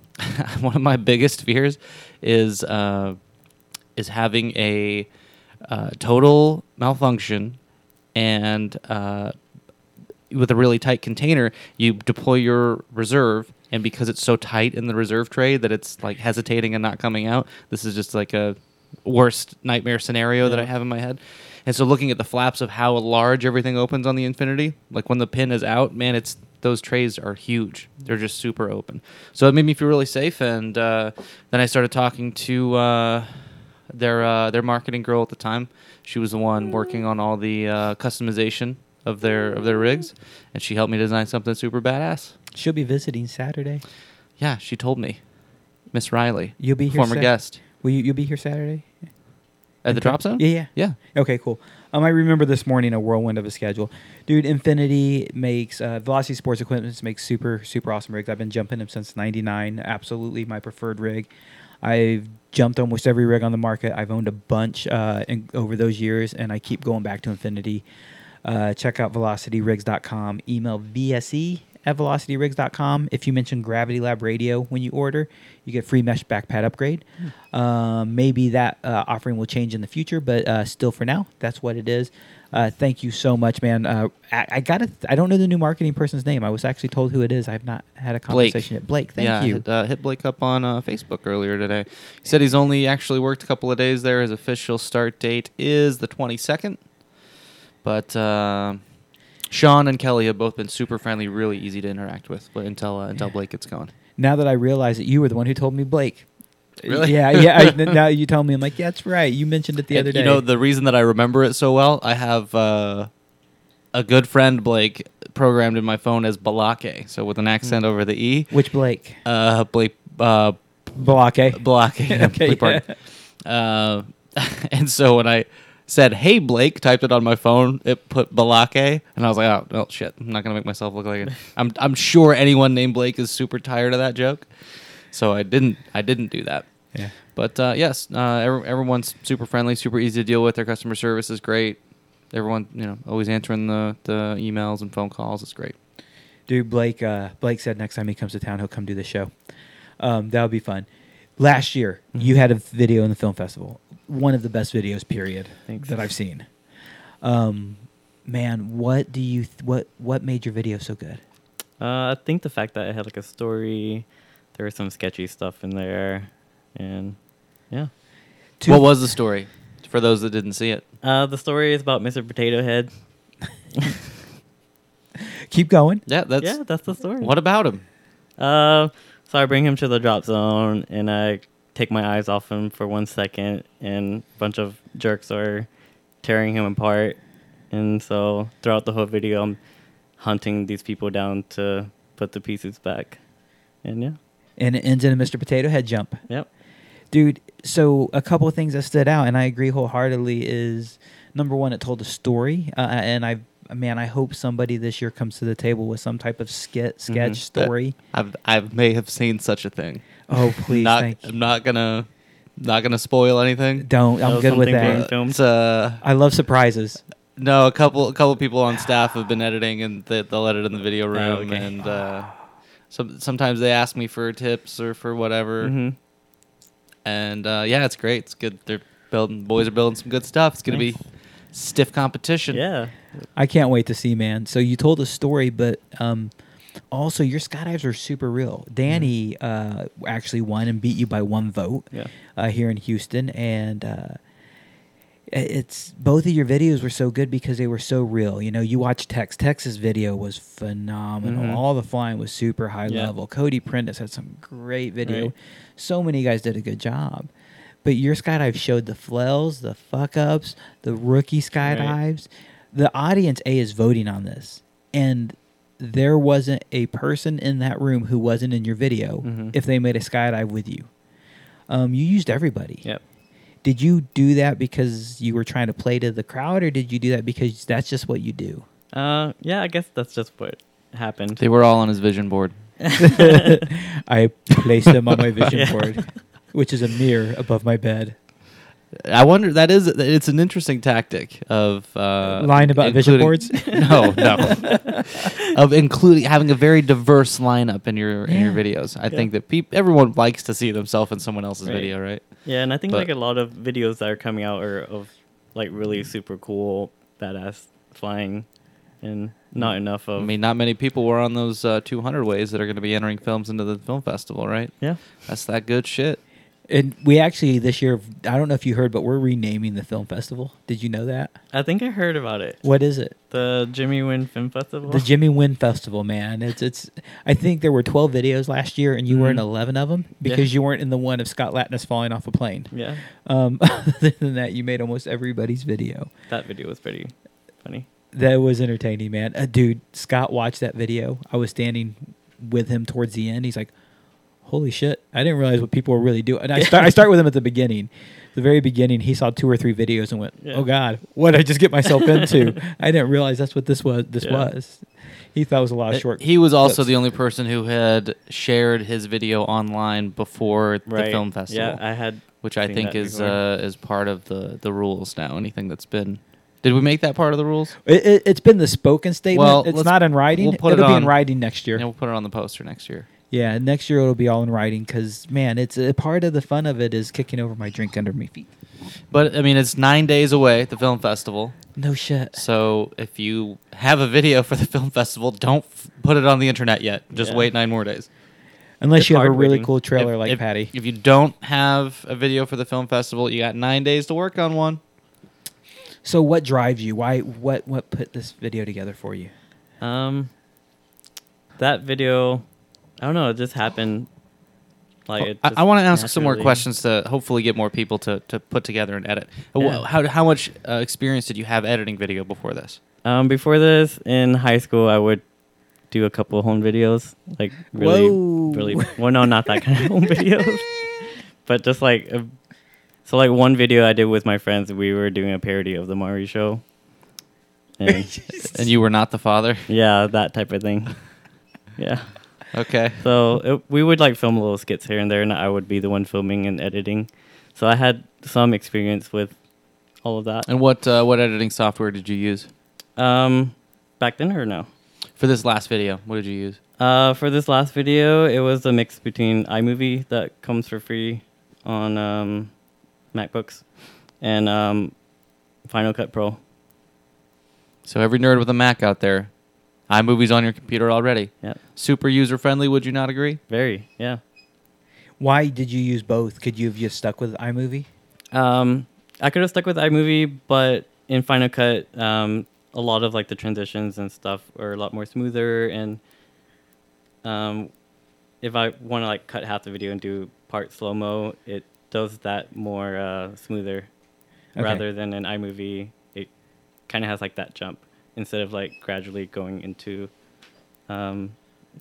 C: one of my biggest fears is uh, is having a uh, total malfunction and uh, with a really tight container, you deploy your reserve, and because it's so tight in the reserve tray that it's like hesitating and not coming out, this is just like a worst nightmare scenario that I have in my head. And so, looking at the flaps of how large everything opens on the Infinity, like when the pin is out, man, it's those trays are huge. They're just super open. So it made me feel really safe. And uh, then I started talking to uh, their uh, their marketing girl at the time. She was the one working on all the uh, customization of their of their rigs, and she helped me design something super badass.
A: She'll be visiting Saturday.
C: Yeah, she told me, Miss Riley,
A: You'll be here.
C: former
A: Sat-
C: guest
A: Will you? You'll be here Saturday.
C: at the drop zone.
A: Yeah, yeah.
C: yeah.
A: Okay, cool. Um, I remember this morning a whirlwind of a schedule, dude. Infinity makes uh, Velocity Sports Equipment makes super super awesome rigs. I've been jumping them since '99. Absolutely my preferred rig. I've jumped almost every rig on the market. I've owned a bunch uh, in, over those years, and I keep going back to Infinity. Uh, check out velocityrigs.com. Email VSE at velocityrigs.com. If you mention Gravity Lab Radio when you order, you get free mesh backpack upgrade. Um, maybe that uh, offering will change in the future, but uh, still for now, that's what it is. Uh, thank you so much, man. Uh, I, I got to I don't know the new marketing person's name. I was actually told who it is. I have not had a
C: Blake.
A: conversation yet. Blake, thank
C: yeah,
A: you.
C: Hit, uh, hit Blake up on uh, Facebook earlier today. He said he's only actually worked a couple of days there. His official start date is the 22nd. But uh, Sean and Kelly have both been super friendly, really easy to interact with but until uh, until Blake gets going.
A: now that I realize that you were the one who told me Blake.
C: Really?
A: Yeah, yeah. I, now you tell me, I'm like, yeah, that's right. You mentioned it the
C: And
A: other day.
C: You know, the reason that I remember it so well, I have uh, a good friend, Blake, programmed in my phone as Balake. So with an accent over the E.
A: Which Blake?
C: Uh, Blake, uh,
A: Balake.
C: Balake.
A: Okay,
C: Blake Park. Uh, and so when I said, hey, Blake, typed it on my phone, it put Balake. And I was like, oh, well, shit. I'm not going to make myself look like it. I'm, I'm sure anyone named Blake is super tired of that joke. So I didn't I didn't do that.
A: Yeah.
C: But uh, yes, uh, every, everyone's super friendly, super easy to deal with. Their customer service is great. Everyone, you know, always answering the, the emails and phone calls. It's great.
A: Dude, Blake. Uh, Blake said next time he comes to town, he'll come do the show. Um, that would be fun. Last year, you had a video in the film festival. One of the best videos, period,
B: Thanks.
A: that I've seen. Um, man, what do you th- what what made your video so good?
B: Uh, I think the fact that it had like a story, there was some sketchy stuff in there, and yeah.
A: Two-
C: What was the story for those that didn't see it?
B: Uh, the story is about Mr. Potato Head.
A: Keep going.
C: Yeah, that's
B: yeah, that's the story.
C: what about him?
B: Uh, so I bring him to the drop zone and I take my eyes off him for one second, and a bunch of jerks are tearing him apart. And so throughout the whole video, I'm hunting these people down to put the pieces back. And yeah,
A: And it ends in a Mr. Potato Head jump.
B: yep.
A: Dude, so a couple of things that stood out, and I agree wholeheartedly, is number one, it told a story. Uh, and I, man, I hope somebody this year comes to the table with some type of skit, sketch,
B: Mhm.
A: story.
C: I've I may have seen such a thing.
A: Oh, please,
C: not,
A: thank you.
C: I'm not gonna not gonna spoil anything.
A: Don't. I'm good with
B: something being
A: that.
B: filmed.
C: It's uh
A: I love surprises.
C: no a couple a couple people on staff have been editing and they, they'll edit in the video room
B: Oh, okay.
C: and uh, some sometimes they ask me for tips or for whatever
B: hmm
C: and uh, yeah it's great it's good they're building boys are building some good stuff it's gonna
B: Nice.
C: be stiff competition
B: Yeah.
A: I can't wait to see, man. So you told a story, but um, also your skydives are super real. Danny uh, actually won and beat you by one vote
B: Yeah.
A: uh, here in Houston, and uh, it's both of your videos were so good because they were so real. You know, you watch Tex. Tex's video was phenomenal.
B: Mhm.
A: All the flying was super high
B: Yeah.
A: level. Cody Prentice had some great video.
B: Right.
A: So many guys did a good job. But your skydive showed the flails, the fuck ups, the rookie skydives. The audience A is voting on this. And there wasn't a person in that room who wasn't in your video
B: Mhm.
A: if they made a skydive with you. Um, you used everybody.
B: Yep.
A: Did you do that because you were trying to play to the crowd, or did you do that because that's just what you do?
B: Uh, yeah, I guess that's just what happened.
C: they were all on his vision board
A: I placed them on my vision
B: Yeah.
A: board, which is a mirror above my bed.
C: I wonder that is it's an interesting tactic of uh,
A: Lying about vision boards?
C: no, no, of including having a very diverse lineup in your in your videos. I think that peop- everyone likes to see themselves in someone else's
B: Right.
C: video, right?
B: Yeah, and I think
C: But-
B: like a lot of videos that are coming out are of like really super cool, badass flying, and not enough of.
C: I mean, not many people were on those uh, 200 ways that are going to be entering films into the film festival, right?
B: yeah,
C: That's that good shit.
A: And we actually this year, I don't know if you heard, but we're renaming the film festival. Did you know that?
B: I think I heard about it.
A: What is it?
B: The Jimmy Wynn Film Festival.
A: The Jimmy Wynn Festival, man. It's it's. I think there were twelve videos last year, and you were in
B: Mhm.
A: eleven of them
B: Yeah.
A: because you weren't in the one of Scott Latness falling off a plane.
B: yeah,
A: Um, other than that, you made almost everybody's video.
B: that video was pretty funny.
A: That was entertaining, man. Uh, dude, Scott watched that video. I was standing with him towards the end. He's like, "Holy shit! I didn't realize what people were really doing." And I start, I start with him at the beginning, the very beginning. He saw two or three videos and went,
B: Yeah.
A: "Oh God, what did I just get myself into?" I didn't realize that's what this was. This
B: Yeah.
A: was. He thought it was a lot of short.
C: He was also
A: clips.
C: the only person who had shared his video online before the film festival,
B: Yeah, I had.
C: which I think
B: that
C: is
B: before.
C: uh, is part of the the rules now. Anything that's been did we make that part of the rules?
A: It, it, it's been the spoken statement.
C: Well,
A: it's not in writing.
C: we'll put it
A: it'll be
C: on-
A: in writing next year.
C: Yeah, we'll put it on the poster next year.
A: Yeah, next year it'll be all in writing because man, it's a part of the fun of it is kicking over my drink under my feet.
C: But I mean, it's nine days away the film festival.
A: No shit.
C: So if you have a video for the film festival, don't f- put it on the internet yet. Just
B: Yeah.
C: wait nine more days.
A: Unless
B: It's
A: you have a really
B: waiting.
A: cool trailer
C: if,
A: like
C: if-
A: Patty.
C: If you don't have a video for the film festival, you got nine days to work on one.
A: So what drives you? Why? What? What put this video together for you?
B: Um, that video, I don't know. It just happened. Like it
C: I,
B: just
C: I want to ask some more questions to hopefully get more people to, to put together and edit. Uh,
B: Yeah.
C: How, how much uh, experience did you have editing video before this?
B: Um, before this, in high school, I would do a couple home videos, like really,
A: Whoa.
B: really. Well, no, not that kind of home videos, but just like, a, so like one video I did with my friends, we were doing a parody of the Maury Show, and
C: And you were not the father?
B: yeah, that type of thing. Yeah.
C: Okay.
B: So it, we would like film little skits here and there, and I would be the one filming and editing. So I had some experience with all of that.
C: And what uh, what editing software did you use
B: Um, back then or no?
C: for this last video? What did you use?
B: Uh, for this last video, it was a mix between iMovie that comes for free on um, MacBooks and um, Final Cut Pro.
C: So every nerd with a Mac out there, iMovie's on your computer already.
B: Yeah,
C: Super user friendly. Would you not agree?
B: very. Yeah,
A: Why did you use both? Could you have just stuck with iMovie?
B: Um, I could have stuck with iMovie, but in Final Cut, um, a lot of like the transitions and stuff are a lot more smoother. And um, if I want to like cut half the video and do part slow mo, it does that more uh, smoother
A: Okay.
B: rather than in iMovie. It kind of has like that jump instead of like gradually going into um,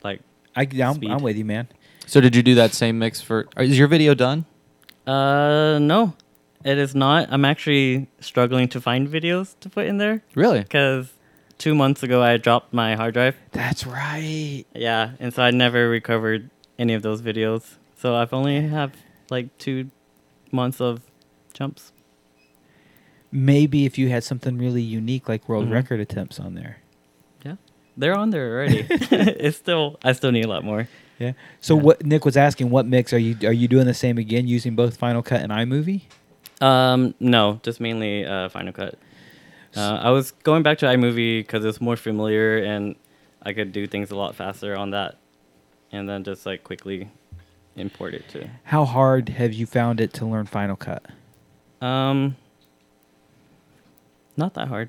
B: like
A: I, I'm,
B: Speed.
A: I'm with you, man.
C: So did you do that same mix for? Is your video done?
B: uh no, it is not. I'm actually struggling to find videos to put in there.
C: Really?
B: because two months ago I dropped my hard drive.
A: That's right.
B: Yeah, and so I never recovered any of those videos. So I've only have like two months of jumps.
A: Maybe if you had something really unique like world
B: Mhm.
A: record attempts on there.
B: Yeah, they're on there already. it's still I still need a lot more.
A: Yeah. So
B: Yeah.
A: what Nick was asking, what mix are you are you doing the same again using both Final Cut and iMovie?
B: Um, no, just mainly uh, Final Cut. Uh, I was going back to iMovie because it's more familiar and I could do things a lot faster on that, and then just like quickly import it to.
A: How hard have you found it to learn Final Cut?
B: Um, not that hard.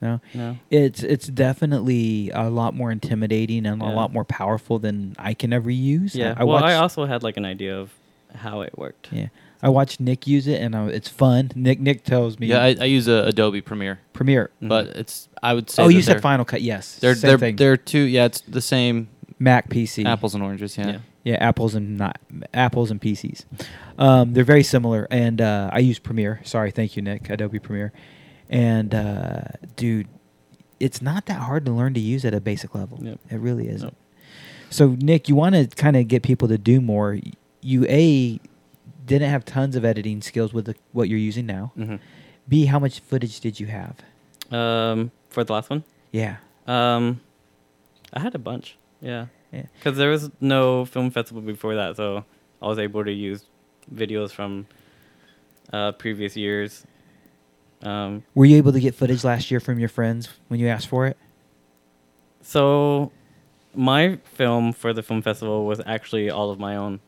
A: No.
B: No.
A: It's it's definitely a lot more intimidating and a lot more powerful than I can ever use.
B: Yeah.
A: I
B: well,
A: watched,
B: I also had like an idea of how it worked.
A: yeah. I watched Nick use it and I, it's fun. Nick Nick tells me
C: Yeah, I, I use a Adobe Premiere,
A: Premiere.
B: Mhm.
C: but it's I would say.
A: Oh, you said Final Cut. Yes.
C: They're
A: Same
C: they're
A: thing.
C: they're two. Yeah, it's the same
A: Mac PC.
C: apples and oranges. Yeah.
B: Yeah.
A: Yeah, apples and not apples and PCs. Um, they're very similar, and uh, I use Premiere. Sorry, thank you, Nick. Adobe Premiere, and uh, dude, it's not that hard to learn to use at a basic level.
B: Yep.
A: It really isn't. So, Nick, you want to kind of get people to do more. You a didn't have tons of editing skills with the, what you're using now.
B: hmm
A: B, how much footage did you have?
B: Um, for the last one,
A: Yeah,
B: um, I had a bunch. Yeah.
A: yeah.
B: Because there was no film festival before that, so I was able to use videos from uh, previous years. Um,
A: Were you able to get footage last year from your friends when you asked for it?
B: so my film for the film festival was actually all of my own.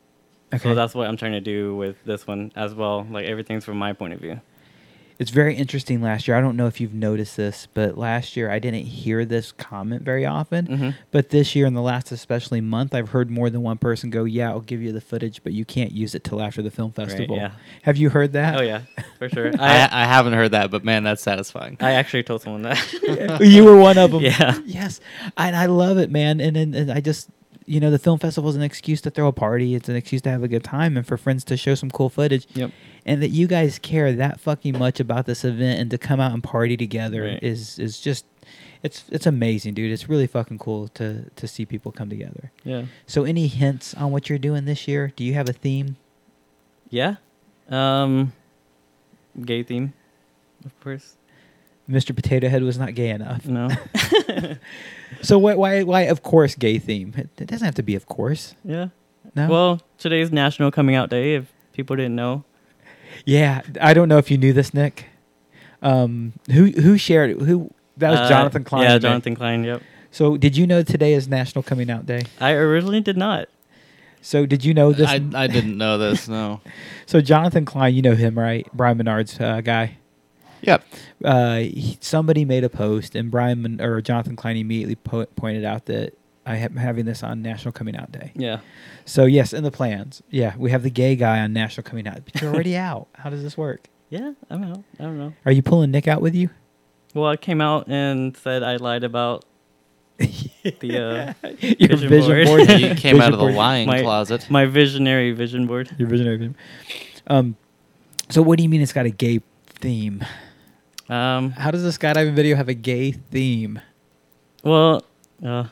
B: Okay. So that's what I'm trying to do with this one as well. Like everything's from my point of view.
A: It's very interesting last year. I don't know if you've noticed this, but last year I didn't hear this comment very often.
B: Mhm.
A: But this year, in the last especially month, I've heard more than one person go, "Yeah, I'll give you the footage, but you can't use it till after the film festival."
B: yeah.
A: Have you heard that?
B: Oh yeah, for sure.
C: I,
B: I
C: I haven't heard that, but man, that's satisfying.
B: I actually told someone that.
A: you were one of them.
B: Yeah.
A: Yes, and I love it, man. And, and and I just, you know, the film festival is an excuse to throw a party. It's an excuse to have a good time and for friends to show some cool footage.
B: Yep.
A: And that you guys care that fucking much about this event and to come out and party together
B: Right.
A: is is just, it's it's amazing, dude. It's really fucking cool to to see people come together.
B: yeah.
A: So, any hints on what you're doing this year? Do you have a theme?
B: Yeah. Um, gay theme, of course.
A: Mr. Potato Head was not gay enough.
B: No.
A: So why why why of course gay theme? It, it doesn't have to be of course.
B: yeah.
A: No.
B: Well, today's National Coming Out Day. If people didn't know.
A: yeah, I don't know if you knew this, Nick. Um, who who shared it? Who that was
B: Uh,
A: Jonathan Klein.
B: Yeah,
A: right?
B: Jonathan Klein. Yep.
A: So did you know today is National Coming Out Day?
B: I originally did not.
A: So did you know this?
C: I, I didn't know this. No.
A: so Jonathan Klein, you know him, right? Brian Menard's uh, guy.
C: Yep.
A: uh, he, somebody made a post, and Brian or Jonathan Klein immediately po- pointed out that I am having this on National Coming Out Day.
B: Yeah.
A: So yes, in the plans, yeah, we have the gay guy on National Coming Out, but you're already out. How does this work?
B: Yeah. I don't know. I don't know.
A: Are you pulling Nick out with you?
B: Well, I came out and said I lied about the uh,
A: Your
B: Vision
A: vision
B: board.
A: board.
C: You came
A: Vision
C: out of the
A: board.
C: lying
B: My-
C: closet.
B: my visionary vision board.
A: Your visionary. vision. Um, so what do you mean it's got a gay theme?
B: Um.
A: How does the skydiving video have a gay theme?
B: Well. Uh,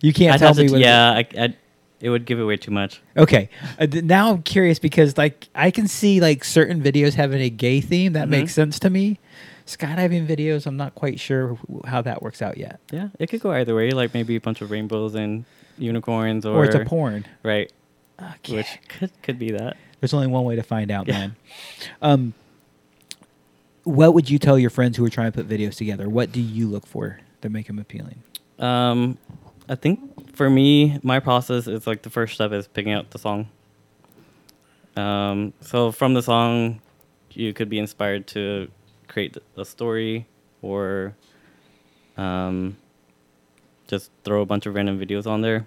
A: You can't
B: I'd
A: tell me.
B: to,
A: what it is.
B: yeah. I, I, it would give away too much.
A: Okay. Uh, th- now I'm curious because like I can see like certain videos having a gay theme that
B: Mhm.
A: makes sense to me. Skydiving videos, I'm not quite sure how that works out yet.
B: Yeah. It could go either way. Like maybe a bunch of rainbows and unicorns, or,
A: Or, it's a porn.
B: right,
A: Okay.
B: which could could be that.
A: There's only one way to find out,
B: Yeah.
A: man. Um, what would you tell your friends who are trying to put videos together? What do you look for that make them appealing?
B: Um, I think for me, my process is like the first step is picking out the song. Um, so from the song, you could be inspired to create a story or um, just throw a bunch of random videos on there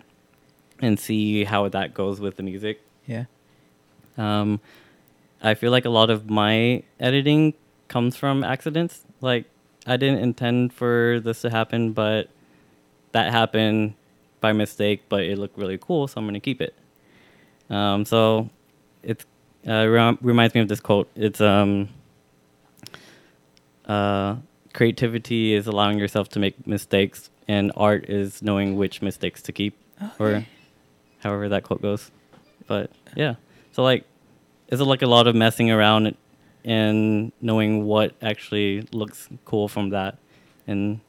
B: and see how that goes with the music.
A: Yeah.
B: Um, I feel like a lot of my editing comes from accidents. Like I didn't intend for this to happen, but that happened by mistake. But it looked really cool, so I'm gonna keep it. Um, so it uh, rem- reminds me of this quote. It's um, uh, creativity is allowing yourself to make mistakes, and art is knowing which mistakes to keep, or however that quote goes. But yeah, so like, it's like a lot of messing around and knowing what actually looks cool from that, and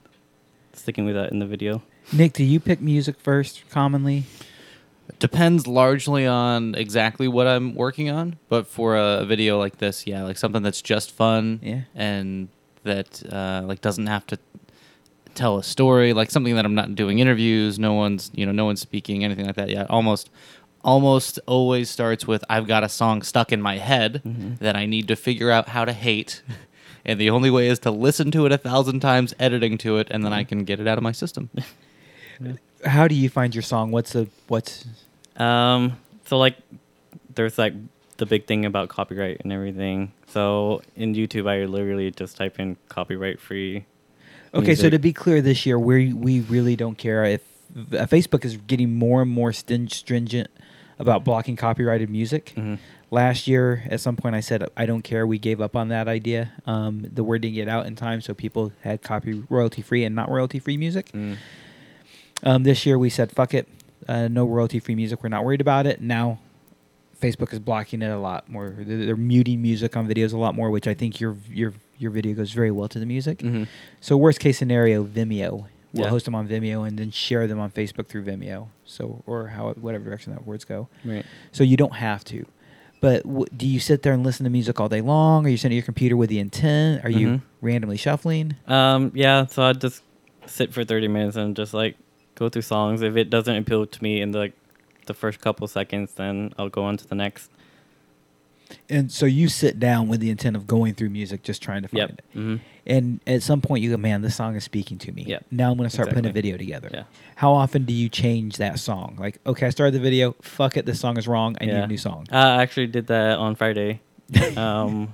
B: sticking with that in the video.
A: Nick, do you pick music first commonly?
C: Depends largely on exactly what I'm working on, but for a video like this, yeah, like something that's just fun,
A: Yeah.
C: and that uh, like doesn't have to tell a story, like something that I'm not doing interviews, no one's you know no one's speaking anything like that. Yeah, almost almost always starts with I've got a song stuck in my head that I need to figure out how to hate. And the only way is to listen to it a thousand times, editing to it, and then I can get it out of my system.
A: How do you find your song? What's the what's
B: Um, so like, there's like the big thing about copyright and everything. So in YouTube, I literally just type in copyright free.
A: Okay, so to be clear, this year we we really don't care if uh, Facebook is getting more and more stin- stringent about blocking copyrighted music.
B: Mhm.
A: Last year, at some point, I said I don't care. We gave up on that idea. Um, the word didn't get out in time, so people had copy royalty free and not royalty free music.
B: Mm.
A: Um, this year, we said fuck it, uh, no royalty free music. We're not worried about it. Now, Facebook is blocking it a lot more. They're, they're muting music on videos a lot more, which I think your your your video goes very well to the music.
B: Mhm.
A: So worst case scenario, Vimeo. We'll
B: Yeah.
A: host them on Vimeo and then share them on Facebook through Vimeo. So or how whatever direction that words go.
B: Right.
A: So you don't have to. But w- do you sit there and listen to music all day long? Are you sitting at your computer with the intent? Are you
B: Mhm.
A: randomly shuffling?
B: Um, yeah, so I'd just sit for 30 minutes and just like go through songs. If it doesn't appeal to me in the, like the first couple seconds, then I'll go on to the next.
A: And so you sit down with the intent of going through music, just trying to find
B: Yep.
A: it.
B: hmm
A: And at some point, you go, man, this song is speaking to me.
B: Yeah.
A: Now I'm going to start putting a video together.
B: Yeah.
A: How often do you change that song? Like, okay, I started the video. Fuck it, this song is wrong. I need a new song.
B: I actually did that on Friday. um,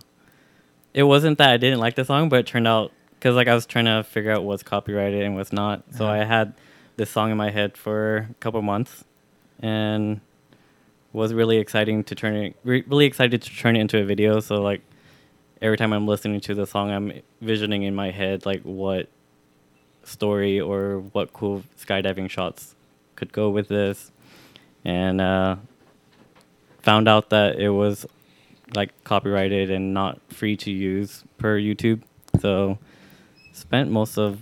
B: it wasn't that I didn't like the song, but it turned out because like I was trying to figure out what's copyrighted and what's not. So
A: Uh-huh.
B: I had this song in my head for a couple months, and was really exciting to turn it. Re- really excited to turn it into a video. So like every time I'm listening to the song, I'm visioning in my head like what story or what cool skydiving shots could go with this, and uh, found out that it was like copyrighted and not free to use per YouTube. So spent most of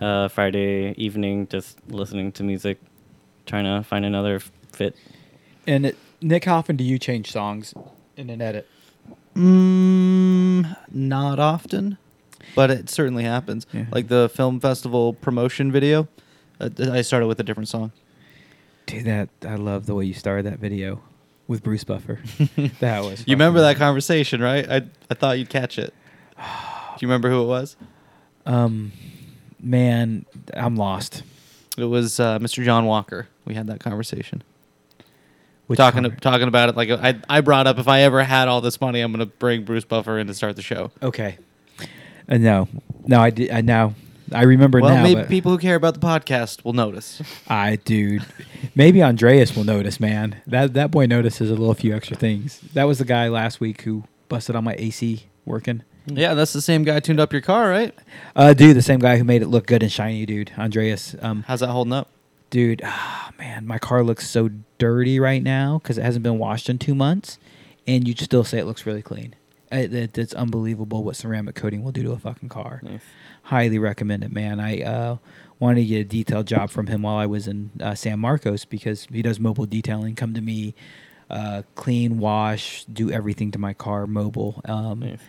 B: uh, Friday evening just listening to music, trying to find another fit.
A: And it, Nick, how often do you change songs in an edit?
C: Mm, not often, but it certainly happens.
A: Yeah.
C: Like the film festival promotion video, uh, I started with a different song.
A: Dude, that I love the way you started that video with Bruce Buffer. that was.
C: You remember that conversation, right? I I thought you'd catch it. Do you remember who it was?
A: Um, man, I'm lost.
C: It was uh, Mr. John Walker. We had that conversation.
A: Which
C: talking
A: conver-
C: talking about it like I I brought up if I ever had all this money, I'm gonna bring Bruce Buffer in to start the show.
A: Okay. Uh, no, no, I did. I now. I remember
C: Well,
A: now.
C: maybe people who care about the podcast will notice.
A: I, dude, maybe Andreas will notice. Man, that that boy notices a little few extra things. That was the guy last week who busted on my AC working.
C: yeah, that's the same guy tuned up your car, right?
A: Uh, dude, the same guy who made it look good and shiny, dude. Andreas. Um,
C: How's that holding up?
A: Dude, ah, man, my car looks so dirty right now because it hasn't been washed in two months, and you still say it looks really clean. It, it, it's unbelievable what ceramic coating will do to a fucking car.
B: Nice.
A: Highly recommend it, man. I uh, wanted to get a detailed job from him while I was in uh, San Marcos because he does mobile detailing. Come to me, uh, clean, wash, do everything to my car mobile. Um,
B: Nice.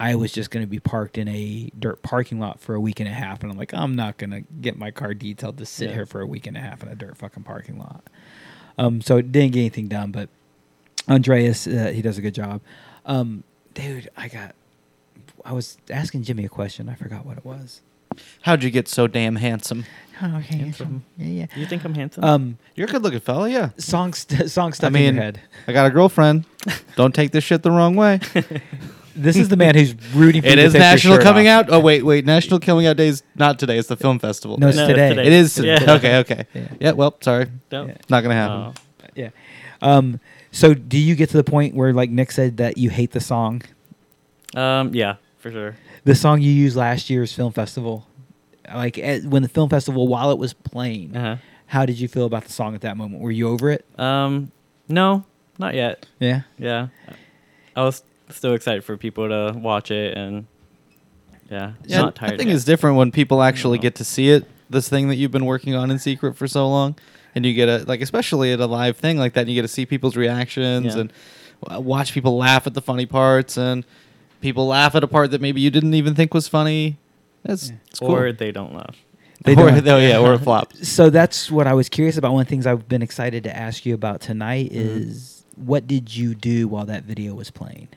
A: I was just going to be parked in a dirt parking lot for a week and a half, and I'm like, I'm not going to get my car detailed to sit
B: Yeah.
A: here for a week and a half in a dirt fucking parking lot. Um, so it didn't get anything done, but Andreas, uh, he does a good job. Um, dude, I got. I was asking Jimmy a question. I forgot what it was.
C: How'd you get so damn handsome?
A: Oh, okay.
B: Handsome.
A: Yeah, yeah.
B: You think I'm handsome?
A: Um,
C: You're a good looking fella, yeah.
A: song, st- song stuck
C: I mean,
A: in your head.
C: I got a girlfriend. Don't take this shit the wrong way.
A: This is the man who's rooting for
C: it
A: you to
C: is
A: take your
C: National
A: shirt
C: Coming
A: off.
C: Out. Oh wait, wait. National Coming Out Day is not today. It's the film festival.
A: No, it's
B: No, it's
A: today.
B: today.
C: it is.
B: Yeah.
C: Okay, okay.
A: Yeah.
C: Yeah. Well, sorry.
B: no.
A: yeah.
C: Not gonna happen.
B: Oh.
A: Yeah. Um, so, do you get to the point where, like Nick said, that you hate the song?
B: Um, yeah, for sure.
A: The song you used last year's film festival, like at, when the film festival, while it was playing,
B: Uh
A: how did you feel about the song at that moment? Were you over it?
B: Um, no, not yet.
A: Yeah.
B: Yeah, I was still excited for people to watch it, and yeah,
C: Yeah,
B: not tired.
C: I think
B: yet.
C: it's different when people actually get to see it. This thing that you've been working on in secret for so long, and you get a like, especially at a live thing like that, you get to see people's reactions
B: Yeah.
C: and watch people laugh at the funny parts, and people laugh at a part that maybe you didn't even think was funny. That's
A: Yeah.
C: it's cool.
B: or they don't laugh.
A: They
C: or,
A: don't.
C: oh, yeah, or a flop.
A: So that's what I was curious about. One of the things I've been excited to ask you about tonight
B: Mhm.
A: is what did you do while that video was playing?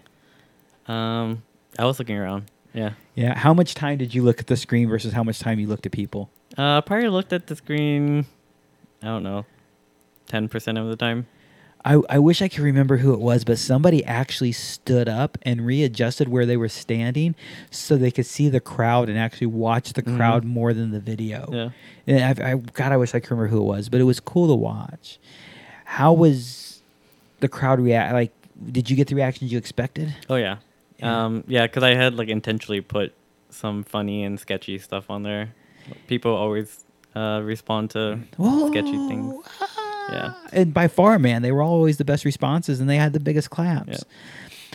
B: Um, I was looking around. Yeah.
A: Yeah. How much time did you look at the screen versus how much time you looked at people?
B: Uh, probably looked at the screen. I don't know, ten percent of the time.
A: I, I wish I could remember who it was, but somebody actually stood up and readjusted where they were standing so they could see the crowd and actually watch the
B: Mhm.
A: crowd more than the video.
B: Yeah.
A: And I, I, God, I wish I could remember who it was, but it was cool to watch. How was the crowd react? Like, did you get the reactions you expected?
B: Oh yeah.
A: Yeah.
B: Um, yeah, because I had like intentionally put some funny and sketchy stuff on there. People always uh, respond to sketchy things. Yeah.
A: And by far, man, they were always the best responses and they had the biggest claps.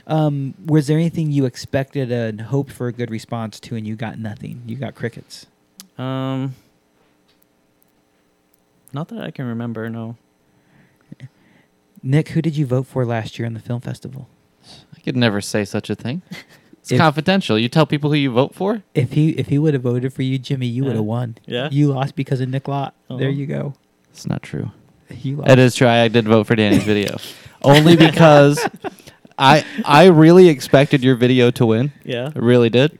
A: Um, was there anything you expected and hoped for a good response to and you got nothing? You got crickets.
B: Um, not that I can remember. No.
A: Nick, who did you vote for last year in the film festival?
C: I could never say such a thing. It's
A: If-
C: confidential. You tell people who you vote for.
A: If he if he would have voted for you, Jimmy, you would
B: Yeah.
A: have won.
B: Yeah?
A: You lost because of Nick Lott. There
B: Oh.
A: you go.
C: It's not true.
A: You lost.
C: It is true. I did vote for Danny's video, only because I I really expected your video to win.
B: Yeah.
C: I really did,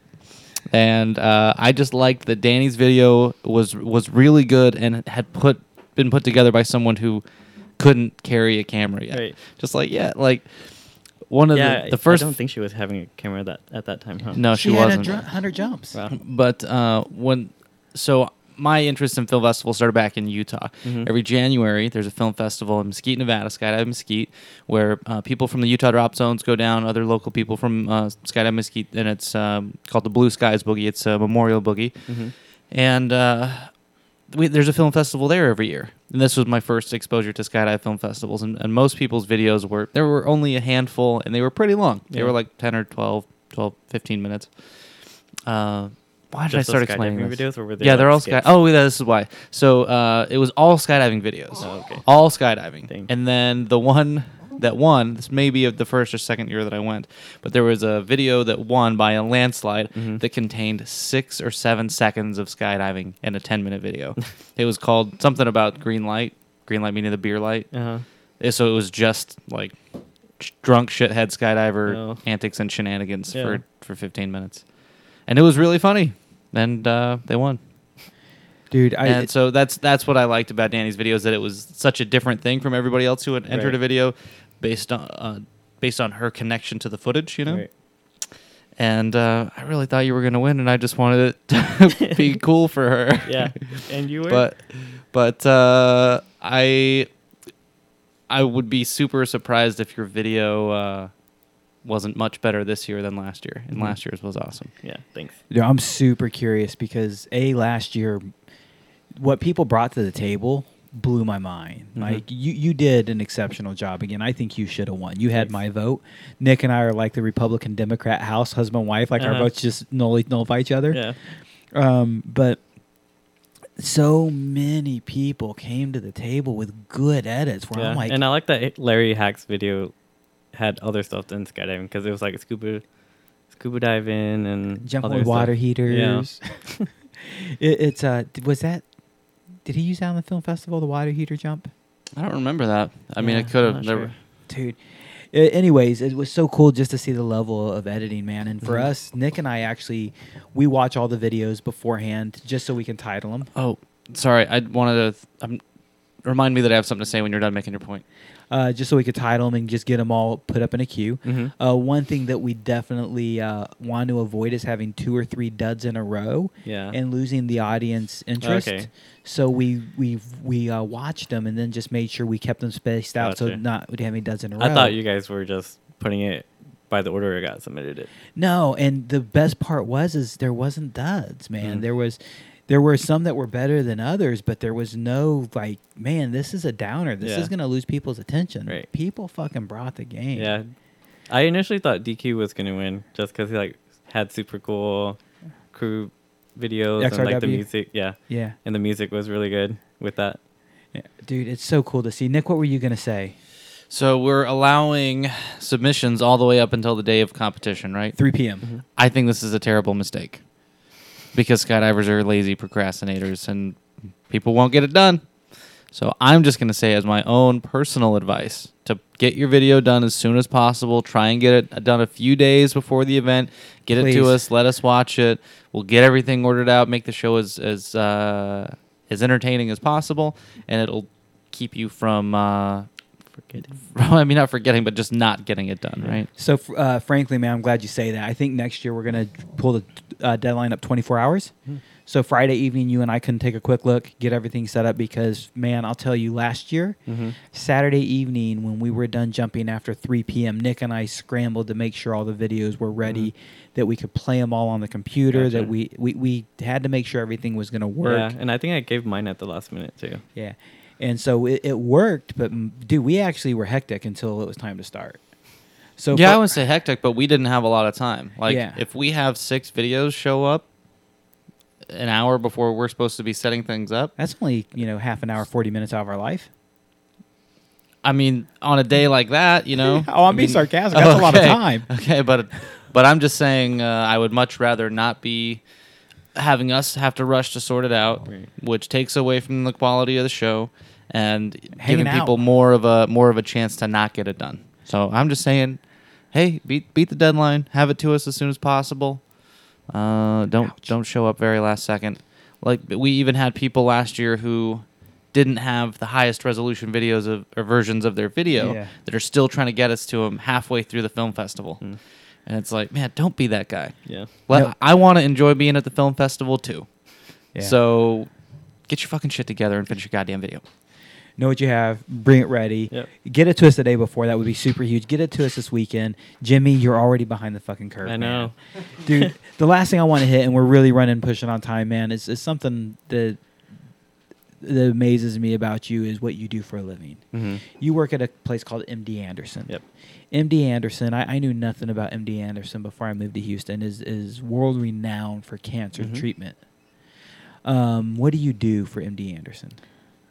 C: and uh, I just liked that Danny's video was was really good and had put been put together by someone who couldn't carry a camera yet.
B: Right.
C: Just like yeah, like one of
B: yeah.
C: the, the first.
B: I don't think she was having a camera that at that time. Huh?
C: no, she,
A: had
C: wasn't.
A: a dr- hundred jumps.
B: Wow.
C: But uh, when so my interest in film festival started back in Utah.
B: Mhm.
C: Every January, there's a film festival in Mesquite, Nevada, Skydive Mesquite, where uh, people from the Utah drop zones go down. Other local people from uh, Skydive Mesquite, and it's um, called the Blue Skies Boogie. It's a memorial boogie,
B: Mhm.
C: and uh, we, there's a film festival there every year. And this was my first exposure to skydive film festivals. And, and most people's videos were there were only a handful, and they were pretty long. They
B: Yeah.
C: were like 10 or 12, 12 15 minutes. Uh, why did
B: Just
C: I start explaining this?
B: videos, or were they
C: yeah,
B: like
C: they're all sky. Oh, yeah, this is why. So uh, it was all skydiving videos.
B: Oh, okay.
C: All skydiving.
B: Dang.
C: And then the one that won, this may be of the first or second year that I went, but there was a video that won by a landslide
B: Mhm.
C: that contained six or seven seconds of skydiving in a 10 minute video. it was called something about green light, green light meaning the beer light.
B: Uh-huh.
C: Uh, So it was just like drunk shithead skydiver
B: Oh.
C: antics and shenanigans
B: Yeah.
C: for, for 15 minutes. And it was really funny. And uh, they won.
A: Dude, I
C: and so that's that's what I liked about Danny's videos that it was such a different thing from everybody else who had entered
B: Right.
C: a video based on uh, based on her connection to the footage, you know.
B: Right.
C: And uh, I really thought you were going to win, and I just wanted it to be cool for her.
B: Yeah. And you were.
C: but but uh, I I would be super surprised if your video uh, wasn't much better this year than last year, and
B: Mhm.
C: last year's was awesome.
B: Yeah. Thanks.
A: Dude, I'm super curious because a last year, what people brought to the table blew my mind.
B: Mhm.
A: Like you, you did an exceptional job. Again, I think you should have won. You had my vote. Nick and I are like the Republican Democrat House husband wife. Like our
B: Uh-huh.
A: votes just null- nullify each other.
B: Yeah.
A: Um, but so many people came to the table with good edits. Where
B: yeah.
A: I'm like,
B: and I like that Larry Hack's video had other stuff than skydiving because it was like scuba, scuba diving and
A: jumping with water
B: stuff.
A: heaters. it, it's uh, was that? Did he use that on the film festival? The water heater jump,
C: I don't remember that. I mean,
B: Yeah,
C: it could have.
B: sure.
A: dude. Anyways, it was so cool just to see the level of editing, man. And for
C: Mm-hmm.
A: us, Nick and I actually we watch all the videos beforehand just so we can title them.
C: Oh, sorry. I wanted to um, remind me that I have something to say when you're done making your point.
A: uh, just so we could title them and just get them all put up in a queue.
B: Mhm.
A: Uh, one thing that we definitely uh, want to avoid is having two or three duds in a row
B: Yeah.
A: and losing the audience interest.
B: Okay.
A: So we we we uh, watched them and then just made sure we kept them spaced out so not we'd have any duds in a row.
B: I thought you guys were just putting it by the order it got submitted. It.
A: No, and the best part was is there wasn't duds, man.
B: Mm.
A: There was there were some that were better than others, but there was no like, man, this is a downer. This
B: Yeah.
A: is gonna lose people's attention.
B: Right.
A: People fucking brought the game.
B: Yeah. I initially thought DQ was gonna win just because he like had super cool crew videos and like the music. Yeah,
A: Yeah.
B: and the music was really good with that.
A: Yeah. Dude, it's so cool to see. Nick, what were you gonna say?
C: So we're allowing submissions all the way up until the day of competition, right?
A: 3 p.m.
B: Mm-hmm.
C: I think this is a terrible mistake because skydivers are lazy procrastinators and people won't get it done. So I'm just going to say, as my own personal advice, to get your video done as soon as possible. Try and get it done a few days before the event. Get it to us. Let us watch it. We'll get everything ordered out. Make the show as as uh, as entertaining as possible, and it'll keep you from. Uh,
B: Forgetting.
C: I mean, not forgetting, but just not getting it done, right?
A: So, uh, frankly, man, I'm glad you say that. I think next year we're gonna pull the uh, deadline up 24 hours. So Friday evening, you and I can take a quick look, get everything set up because, man, I'll tell you, last year,
B: Mm-hmm.
A: Saturday evening when we were done jumping after 3 p.m., Nick and I scrambled to make sure all the videos were ready, that we could play them all on the computer, that we, we we had to make sure everything was gonna work.
B: Yeah, and I think I gave mine at the last minute too.
A: Yeah. And so it, it worked, but mm, dude, we actually were hectic until it was time to start. So
C: yeah,
A: for-
C: I would say hectic, but we didn't have a lot of time. Like,
A: Yeah.
C: if we have six videos show up an hour before we're supposed to be setting things up,
A: that's only you know half an hour, forty minutes out of our life.
C: I mean, on a day like that, you know.
A: Oh, I'm
C: I
A: being sarcastic. That's a lot of time.
C: Okay, but but I'm just saying, uh, I would much rather not be having us have to rush to sort it out,
B: Right.
C: which takes away from the quality of the show and
A: Hanging
C: giving people
A: out.
C: more of a more of a chance to not get it done. So I'm just saying, hey, beat beat the deadline, have it to us as soon as possible. Uh, don't
A: Ouch.
C: don't show up very last second. Like we even had people last year who didn't have the highest resolution videos of or versions of their video
A: Yeah.
C: that are still trying to get us to them halfway through the film festival.
B: Mm.
C: And it's like, man, don't be that guy.
B: Yeah.
C: Well,
A: No.
C: I want to enjoy being at the film festival too.
A: Yeah.
C: So get your fucking shit together and finish your goddamn video.
A: Know what you have, bring it ready.
B: Yep.
A: Get it to us the day before. That would be super huge. Get it to us this weekend. Jimmy, you're already behind the fucking curve.
B: I know.
A: dude. the last thing I want to hit, and we're really running pushing on time, man, is, is something that that amazes me about you is what you do for a living.
B: Mm-hmm.
A: You work at a place called MD Anderson.
B: Yep.
A: MD Anderson, I, I knew nothing about MD Anderson before I moved to Houston. is is world renowned for cancer
B: Mhm.
A: treatment. Um, what do you do for MD Anderson?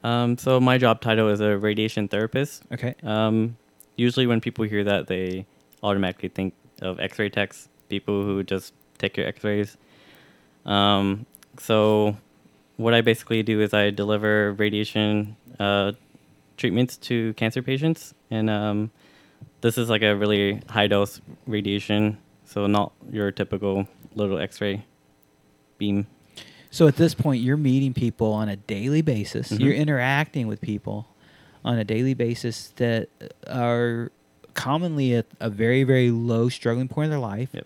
B: Um, so my job title is a radiation therapist.
A: Okay.
B: Um, usually when people hear that, they automatically think of X-ray techs, people who just take your X-rays. Um, so what I basically do is I deliver radiation uh, treatments to cancer patients, and um, this is like a really high dose radiation, so not your typical little X-ray beam.
A: So at this point, you're meeting people on a daily basis.
B: Mhm.
A: You're interacting with people on a daily basis that are commonly at a very, very low struggling point in their life,
B: Yep.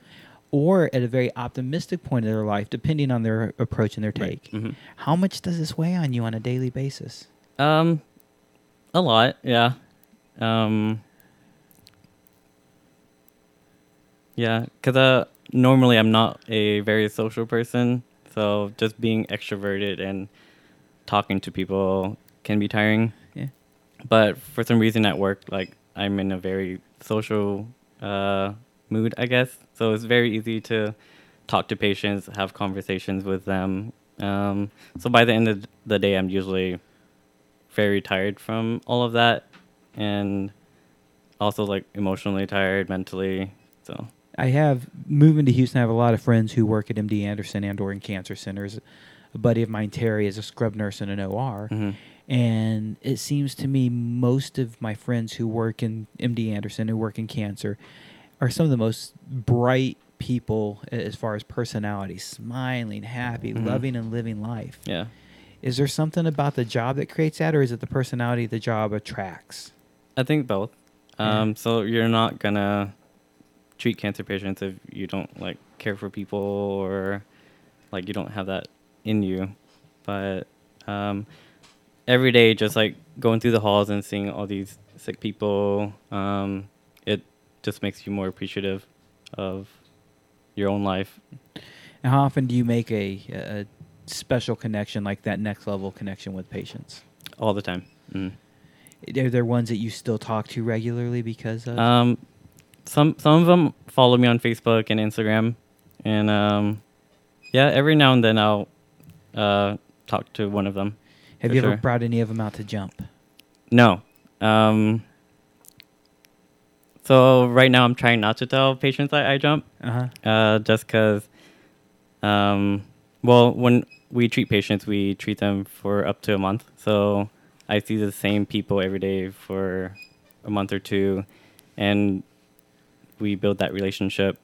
A: or at a very optimistic point in their life, depending on their approach and their
B: Right.
A: take.
B: Mhm.
A: How much does this weigh on you on a daily basis?
B: Um, a lot, yeah. Um, yeah, because uh, normally I'm not a very social person, so just being extroverted and talking to people can be tiring.
A: Yeah.
B: But for some reason at work, like I'm in a very social uh, mood, I guess. So it's very easy to talk to patients, have conversations with them. Um, so by the end of the day, I'm usually very tired from all of that, and also like emotionally tired, mentally. So
A: I have moving to Houston. I have a lot of friends who work at MD Anderson and or in cancer centers. A buddy of mine, Terry, is a scrub nurse in an OR,
B: mhm.
A: And it seems to me most of my friends who work in MD Anderson, who work in cancer, are some of the most bright people as far as personality, smiling, happy,
B: Mhm.
A: loving, and living life.
B: Yeah.
A: Is there something about the job that creates that, or is it the personality the job attracts?
B: I think both.
A: Yeah.
B: Um, so you're not gonna treat cancer patients if you don't like care for people or like you don't have that in you. But um, every day, just like going through the halls and seeing all these sick people, um, it just makes you more appreciative of your own life.
A: And how often do you make a, a special connection, like that next level connection with patients?
B: all the time. Mm.
A: Are there ones that you still talk to regularly because of?
B: Um, some some of them follow me on Facebook and Instagram, and um, yeah, every now and then I'll uh, talk to one of them.
A: Have you ever brought any of them out to jump?
B: No. Um, so right now I'm trying not to tell patients I, I jump,
A: Uh huh.
B: uh, just because. Um, well, when we treat patients, we treat them for up to a month. So I see the same people every day for a month or two, and we build that relationship.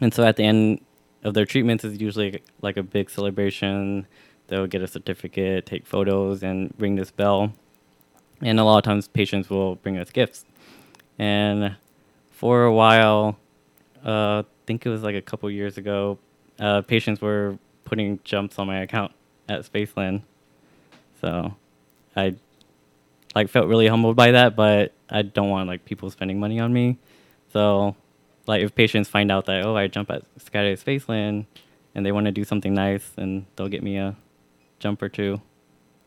B: And so at the end of their treatments is usually like a big celebration. They'll get a certificate, take photos, and ring this bell. And a lot of times patients will bring us gifts. And for a while, uh, I think it was like a couple years ago, uh, patients were putting jumps on my account at Spaceland. So I like felt really humbled by that, but I don't want like people spending money on me. So like if patients find out that oh I jump at Skydive Spaceland and they want to do something nice, and they'll get me a jump or two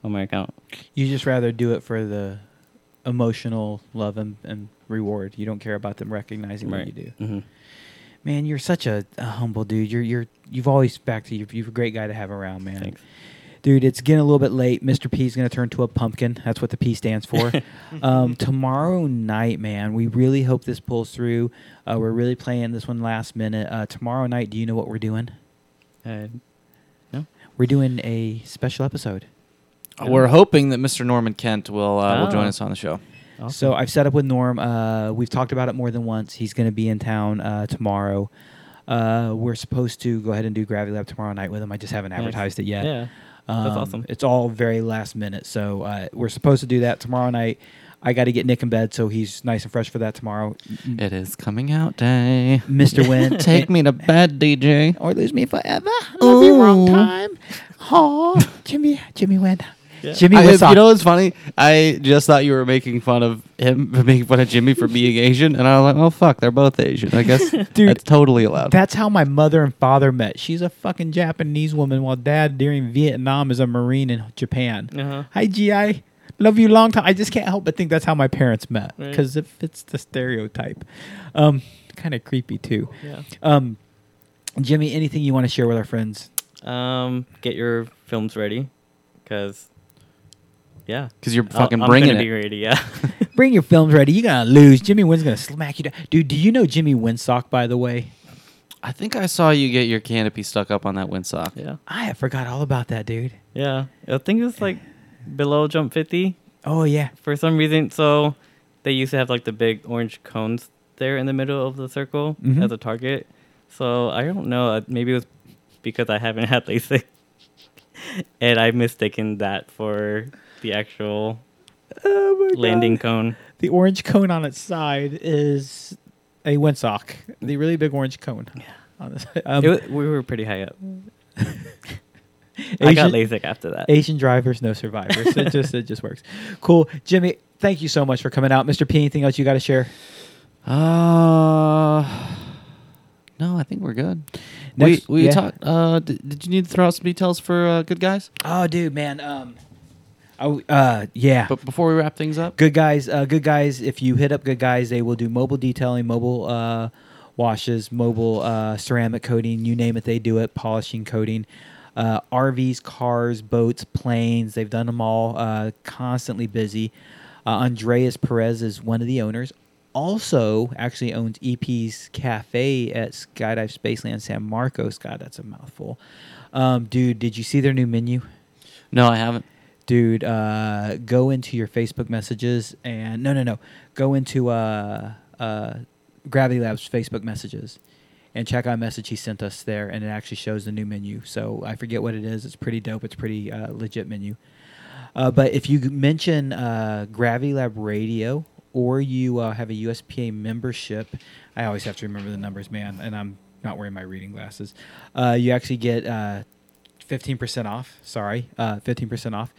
B: on my account.
A: You just rather do it for the emotional love and, and reward. You don't care about them recognizing what you do.
B: Mm-hmm.
A: Man, you're such a, a humble dude. You're you're you've always back to you. You're a great guy to have around, man.
B: Thanks.
A: Dude, it's getting a little bit late. Mr. P is going to turn to a pumpkin. That's what the P stands for. um, tomorrow night, man, we really hope this pulls through. Uh, we're really playing this one last minute. Uh, tomorrow night, do you know what we're doing?
B: Uh, no.
A: We're doing a special episode.
C: We're hoping that Mr. Norman Kent will uh, will join
B: Oh.
C: us on the show.
A: So I've set up with Norm. Uh, we've talked about it more than once. He's going to be in town uh, tomorrow. Uh, we're supposed to go ahead and do Gravity Lab tomorrow night with him. I just haven't
B: Nice.
A: advertised it yet.
B: Yeah. That's
A: Um,
B: awesome.
A: It's all very last minute. So uh, we're supposed to do that tomorrow night. I got to get Nick in bed so he's nice and fresh for that tomorrow.
C: It is coming out day.
A: Mr. Wynn,
C: Take me to bed, DJ.
A: or lose me forever. Love you wrong time. Oh, Jimmy, Jimmy Wynn.
B: Yeah.
A: Jimmy
C: I,
A: What's
C: you know what's funny? I just thought you were making fun of him, making fun of Jimmy for being Asian, and I was like, "Oh fuck, they're both Asian. I guess
A: Dude,
C: that's totally allowed."
A: That's how my mother and father met. She's a fucking Japanese woman, while dad during Vietnam is a Marine in Japan.
B: Uh-huh.
A: Hi, GI. Love you long time. I just can't help but think that's how my parents met
B: Right.
A: because it fits the stereotype. Um, kind of creepy too.
B: Yeah.
A: Um, Jimmy, anything you want to share with our friends?
B: Um, get your films ready, cause yeah,
C: Because you're
B: I'll-
C: fucking
B: I'm
C: bringing
B: gonna
C: it.
B: Be ready, yeah.
A: Bring your films ready. You're gonna lose. Jimmy Wynn's gonna smack you down. Dude, do you know Jimmy Winsock? By the way,
C: I think I saw you get your canopy stuck up on that windsock.
B: yeah.
A: I forgot all about that, dude.
B: Yeah. I think it's like below jump 50
A: Oh yeah.
B: for some reason. So they used to have like the big orange cones there in the middle of the circle
A: Mhm.
B: as a target. So I don't know. uh, Maybe it was because I haven't had LASIK, and I mistaken that for the actual
A: Oh my
B: landing
A: God.
B: cone.
A: The orange cone on its side is a windsock. The really big orange cone. Yeah. On the side. Um,
B: It wa- we were pretty high up. I got
A: Asian-
B: LASIK after that.
A: Asian drivers, no survivors. it just it just works. Cool, Jimmy. Thank you so much for coming out, Mr. P. Anything else you got to share?
C: Uh, no, I think we're good.
A: Next-
C: we we
A: yeah.
C: talked. Uh, did, did you need to throw out some details for uh, good guys?
A: Oh, dude, man. Um, oh, uh, yeah.
C: But before we wrap things up,
A: Good guys, uh, good guys. If you hit up good guys, they will do mobile detailing, mobile uh, washes, mobile uh, ceramic coating. You name it, they do it. Polishing, coating, uh, RVs, cars, boats, planes. They've done them all. Uh, constantly busy. Uh, Andreas Perez is one of the owners. Also, actually owns EP's Cafe at Skydive Spaceland San Marcos. God, that's a mouthful. Um, dude, did you see their new menu?
C: no, I haven't.
A: Dude, uh, go into your Facebook messages and no, no, no, go into uh, uh, Gravity Labs Facebook messages and check out a message he sent us there, and it actually shows the new menu. So I forget what it is. It's pretty dope. It's pretty uh, legit menu. Uh, but if you mention uh, Gravity Lab Radio or you have a USPA membership, I always have to remember the numbers, man, and I'm not wearing my reading glasses. You actually get 15% off. Sorry, uh, 15% off.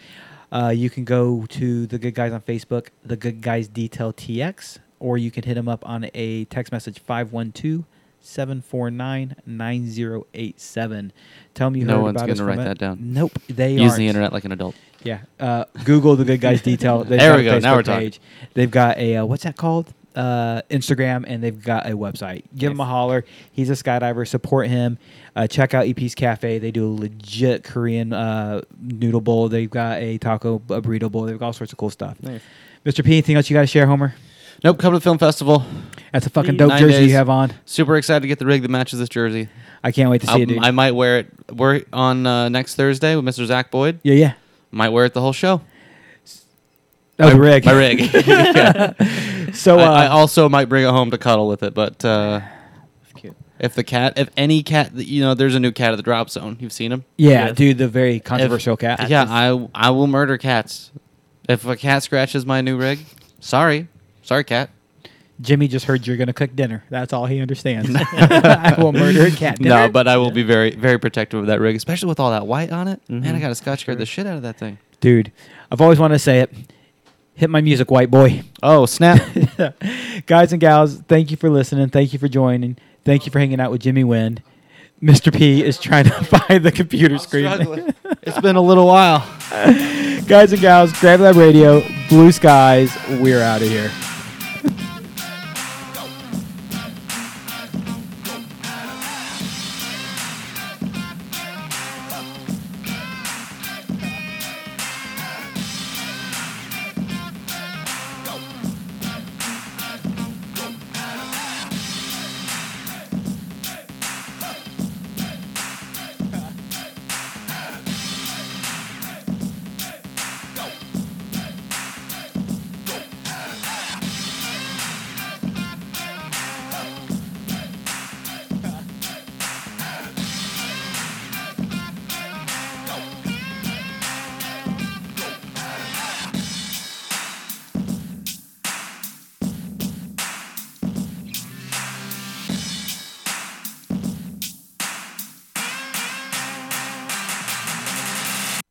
A: Uh, you can go to the Good Guys on Facebook, the Good Guys Detail TX, or you can hit them up on a text message 512 749 9087. Tell them you
C: No
A: heard
C: one's
A: about us
C: gonna write
A: it.
C: that down.
A: Nope, they
C: Use
A: aren't.
C: the internet like an adult.
A: Yeah. Uh, Google the Good Guys Detail. They've
C: There
A: got
C: we go. Now we're talking.
A: page. They've got a uh, what's that called? Uh, Instagram, and they've got a website. Give him a holler. He's a skydiver. Support him. Uh, check out EP's Cafe. They do a legit Korean uh, noodle bowl. They've got a taco a burrito bowl. They've got all sorts of cool stuff.
B: Nice.
A: Mr. P, anything else you got to share, Homer?
C: Nope. Come to the film festival.
A: That's a fucking
B: Nine
A: dope jersey
C: days.
A: you have on.
C: Super excited to get the rig that matches this jersey.
A: I can't wait to see
C: I'll-
A: it, dude.
C: I might wear it. We're on uh, next Thursday with Mr. Zach Boyd.
A: yeah, yeah.
C: Might wear it the whole show.
A: That was
C: my,
A: rig.
C: My rig. Yeah.
A: So, uh,
C: I, I also might bring it home to cuddle with it, but uh, if the cat, if any cat, you know, there's a new cat at the drop zone. You've seen him.
A: yeah,
B: Yes.
A: dude, the very controversial
C: If-
A: cat.
C: Yeah, I I will murder cats. If a cat scratches my new rig, sorry, sorry, cat.
A: Jimmy just heard you're gonna cook dinner. That's all he understands. I will murder a cat.
C: No, but I will be very very protective of that rig, especially with all that white on it. Man, I
B: Mhm.
C: got to scotch guard the shit out of that thing.
A: dude, I've always wanted to say it. Hit my music, white boy.
C: Oh snap!
A: Guys and gals, thank you for listening. Thank you for joining. Thank you for hanging out with Jimmy Wind. Mr. P is trying to find the computer screen.
C: it's been a little while.
A: Guys and gals, Grab Lab Radio, Blue Skies, we're out of here.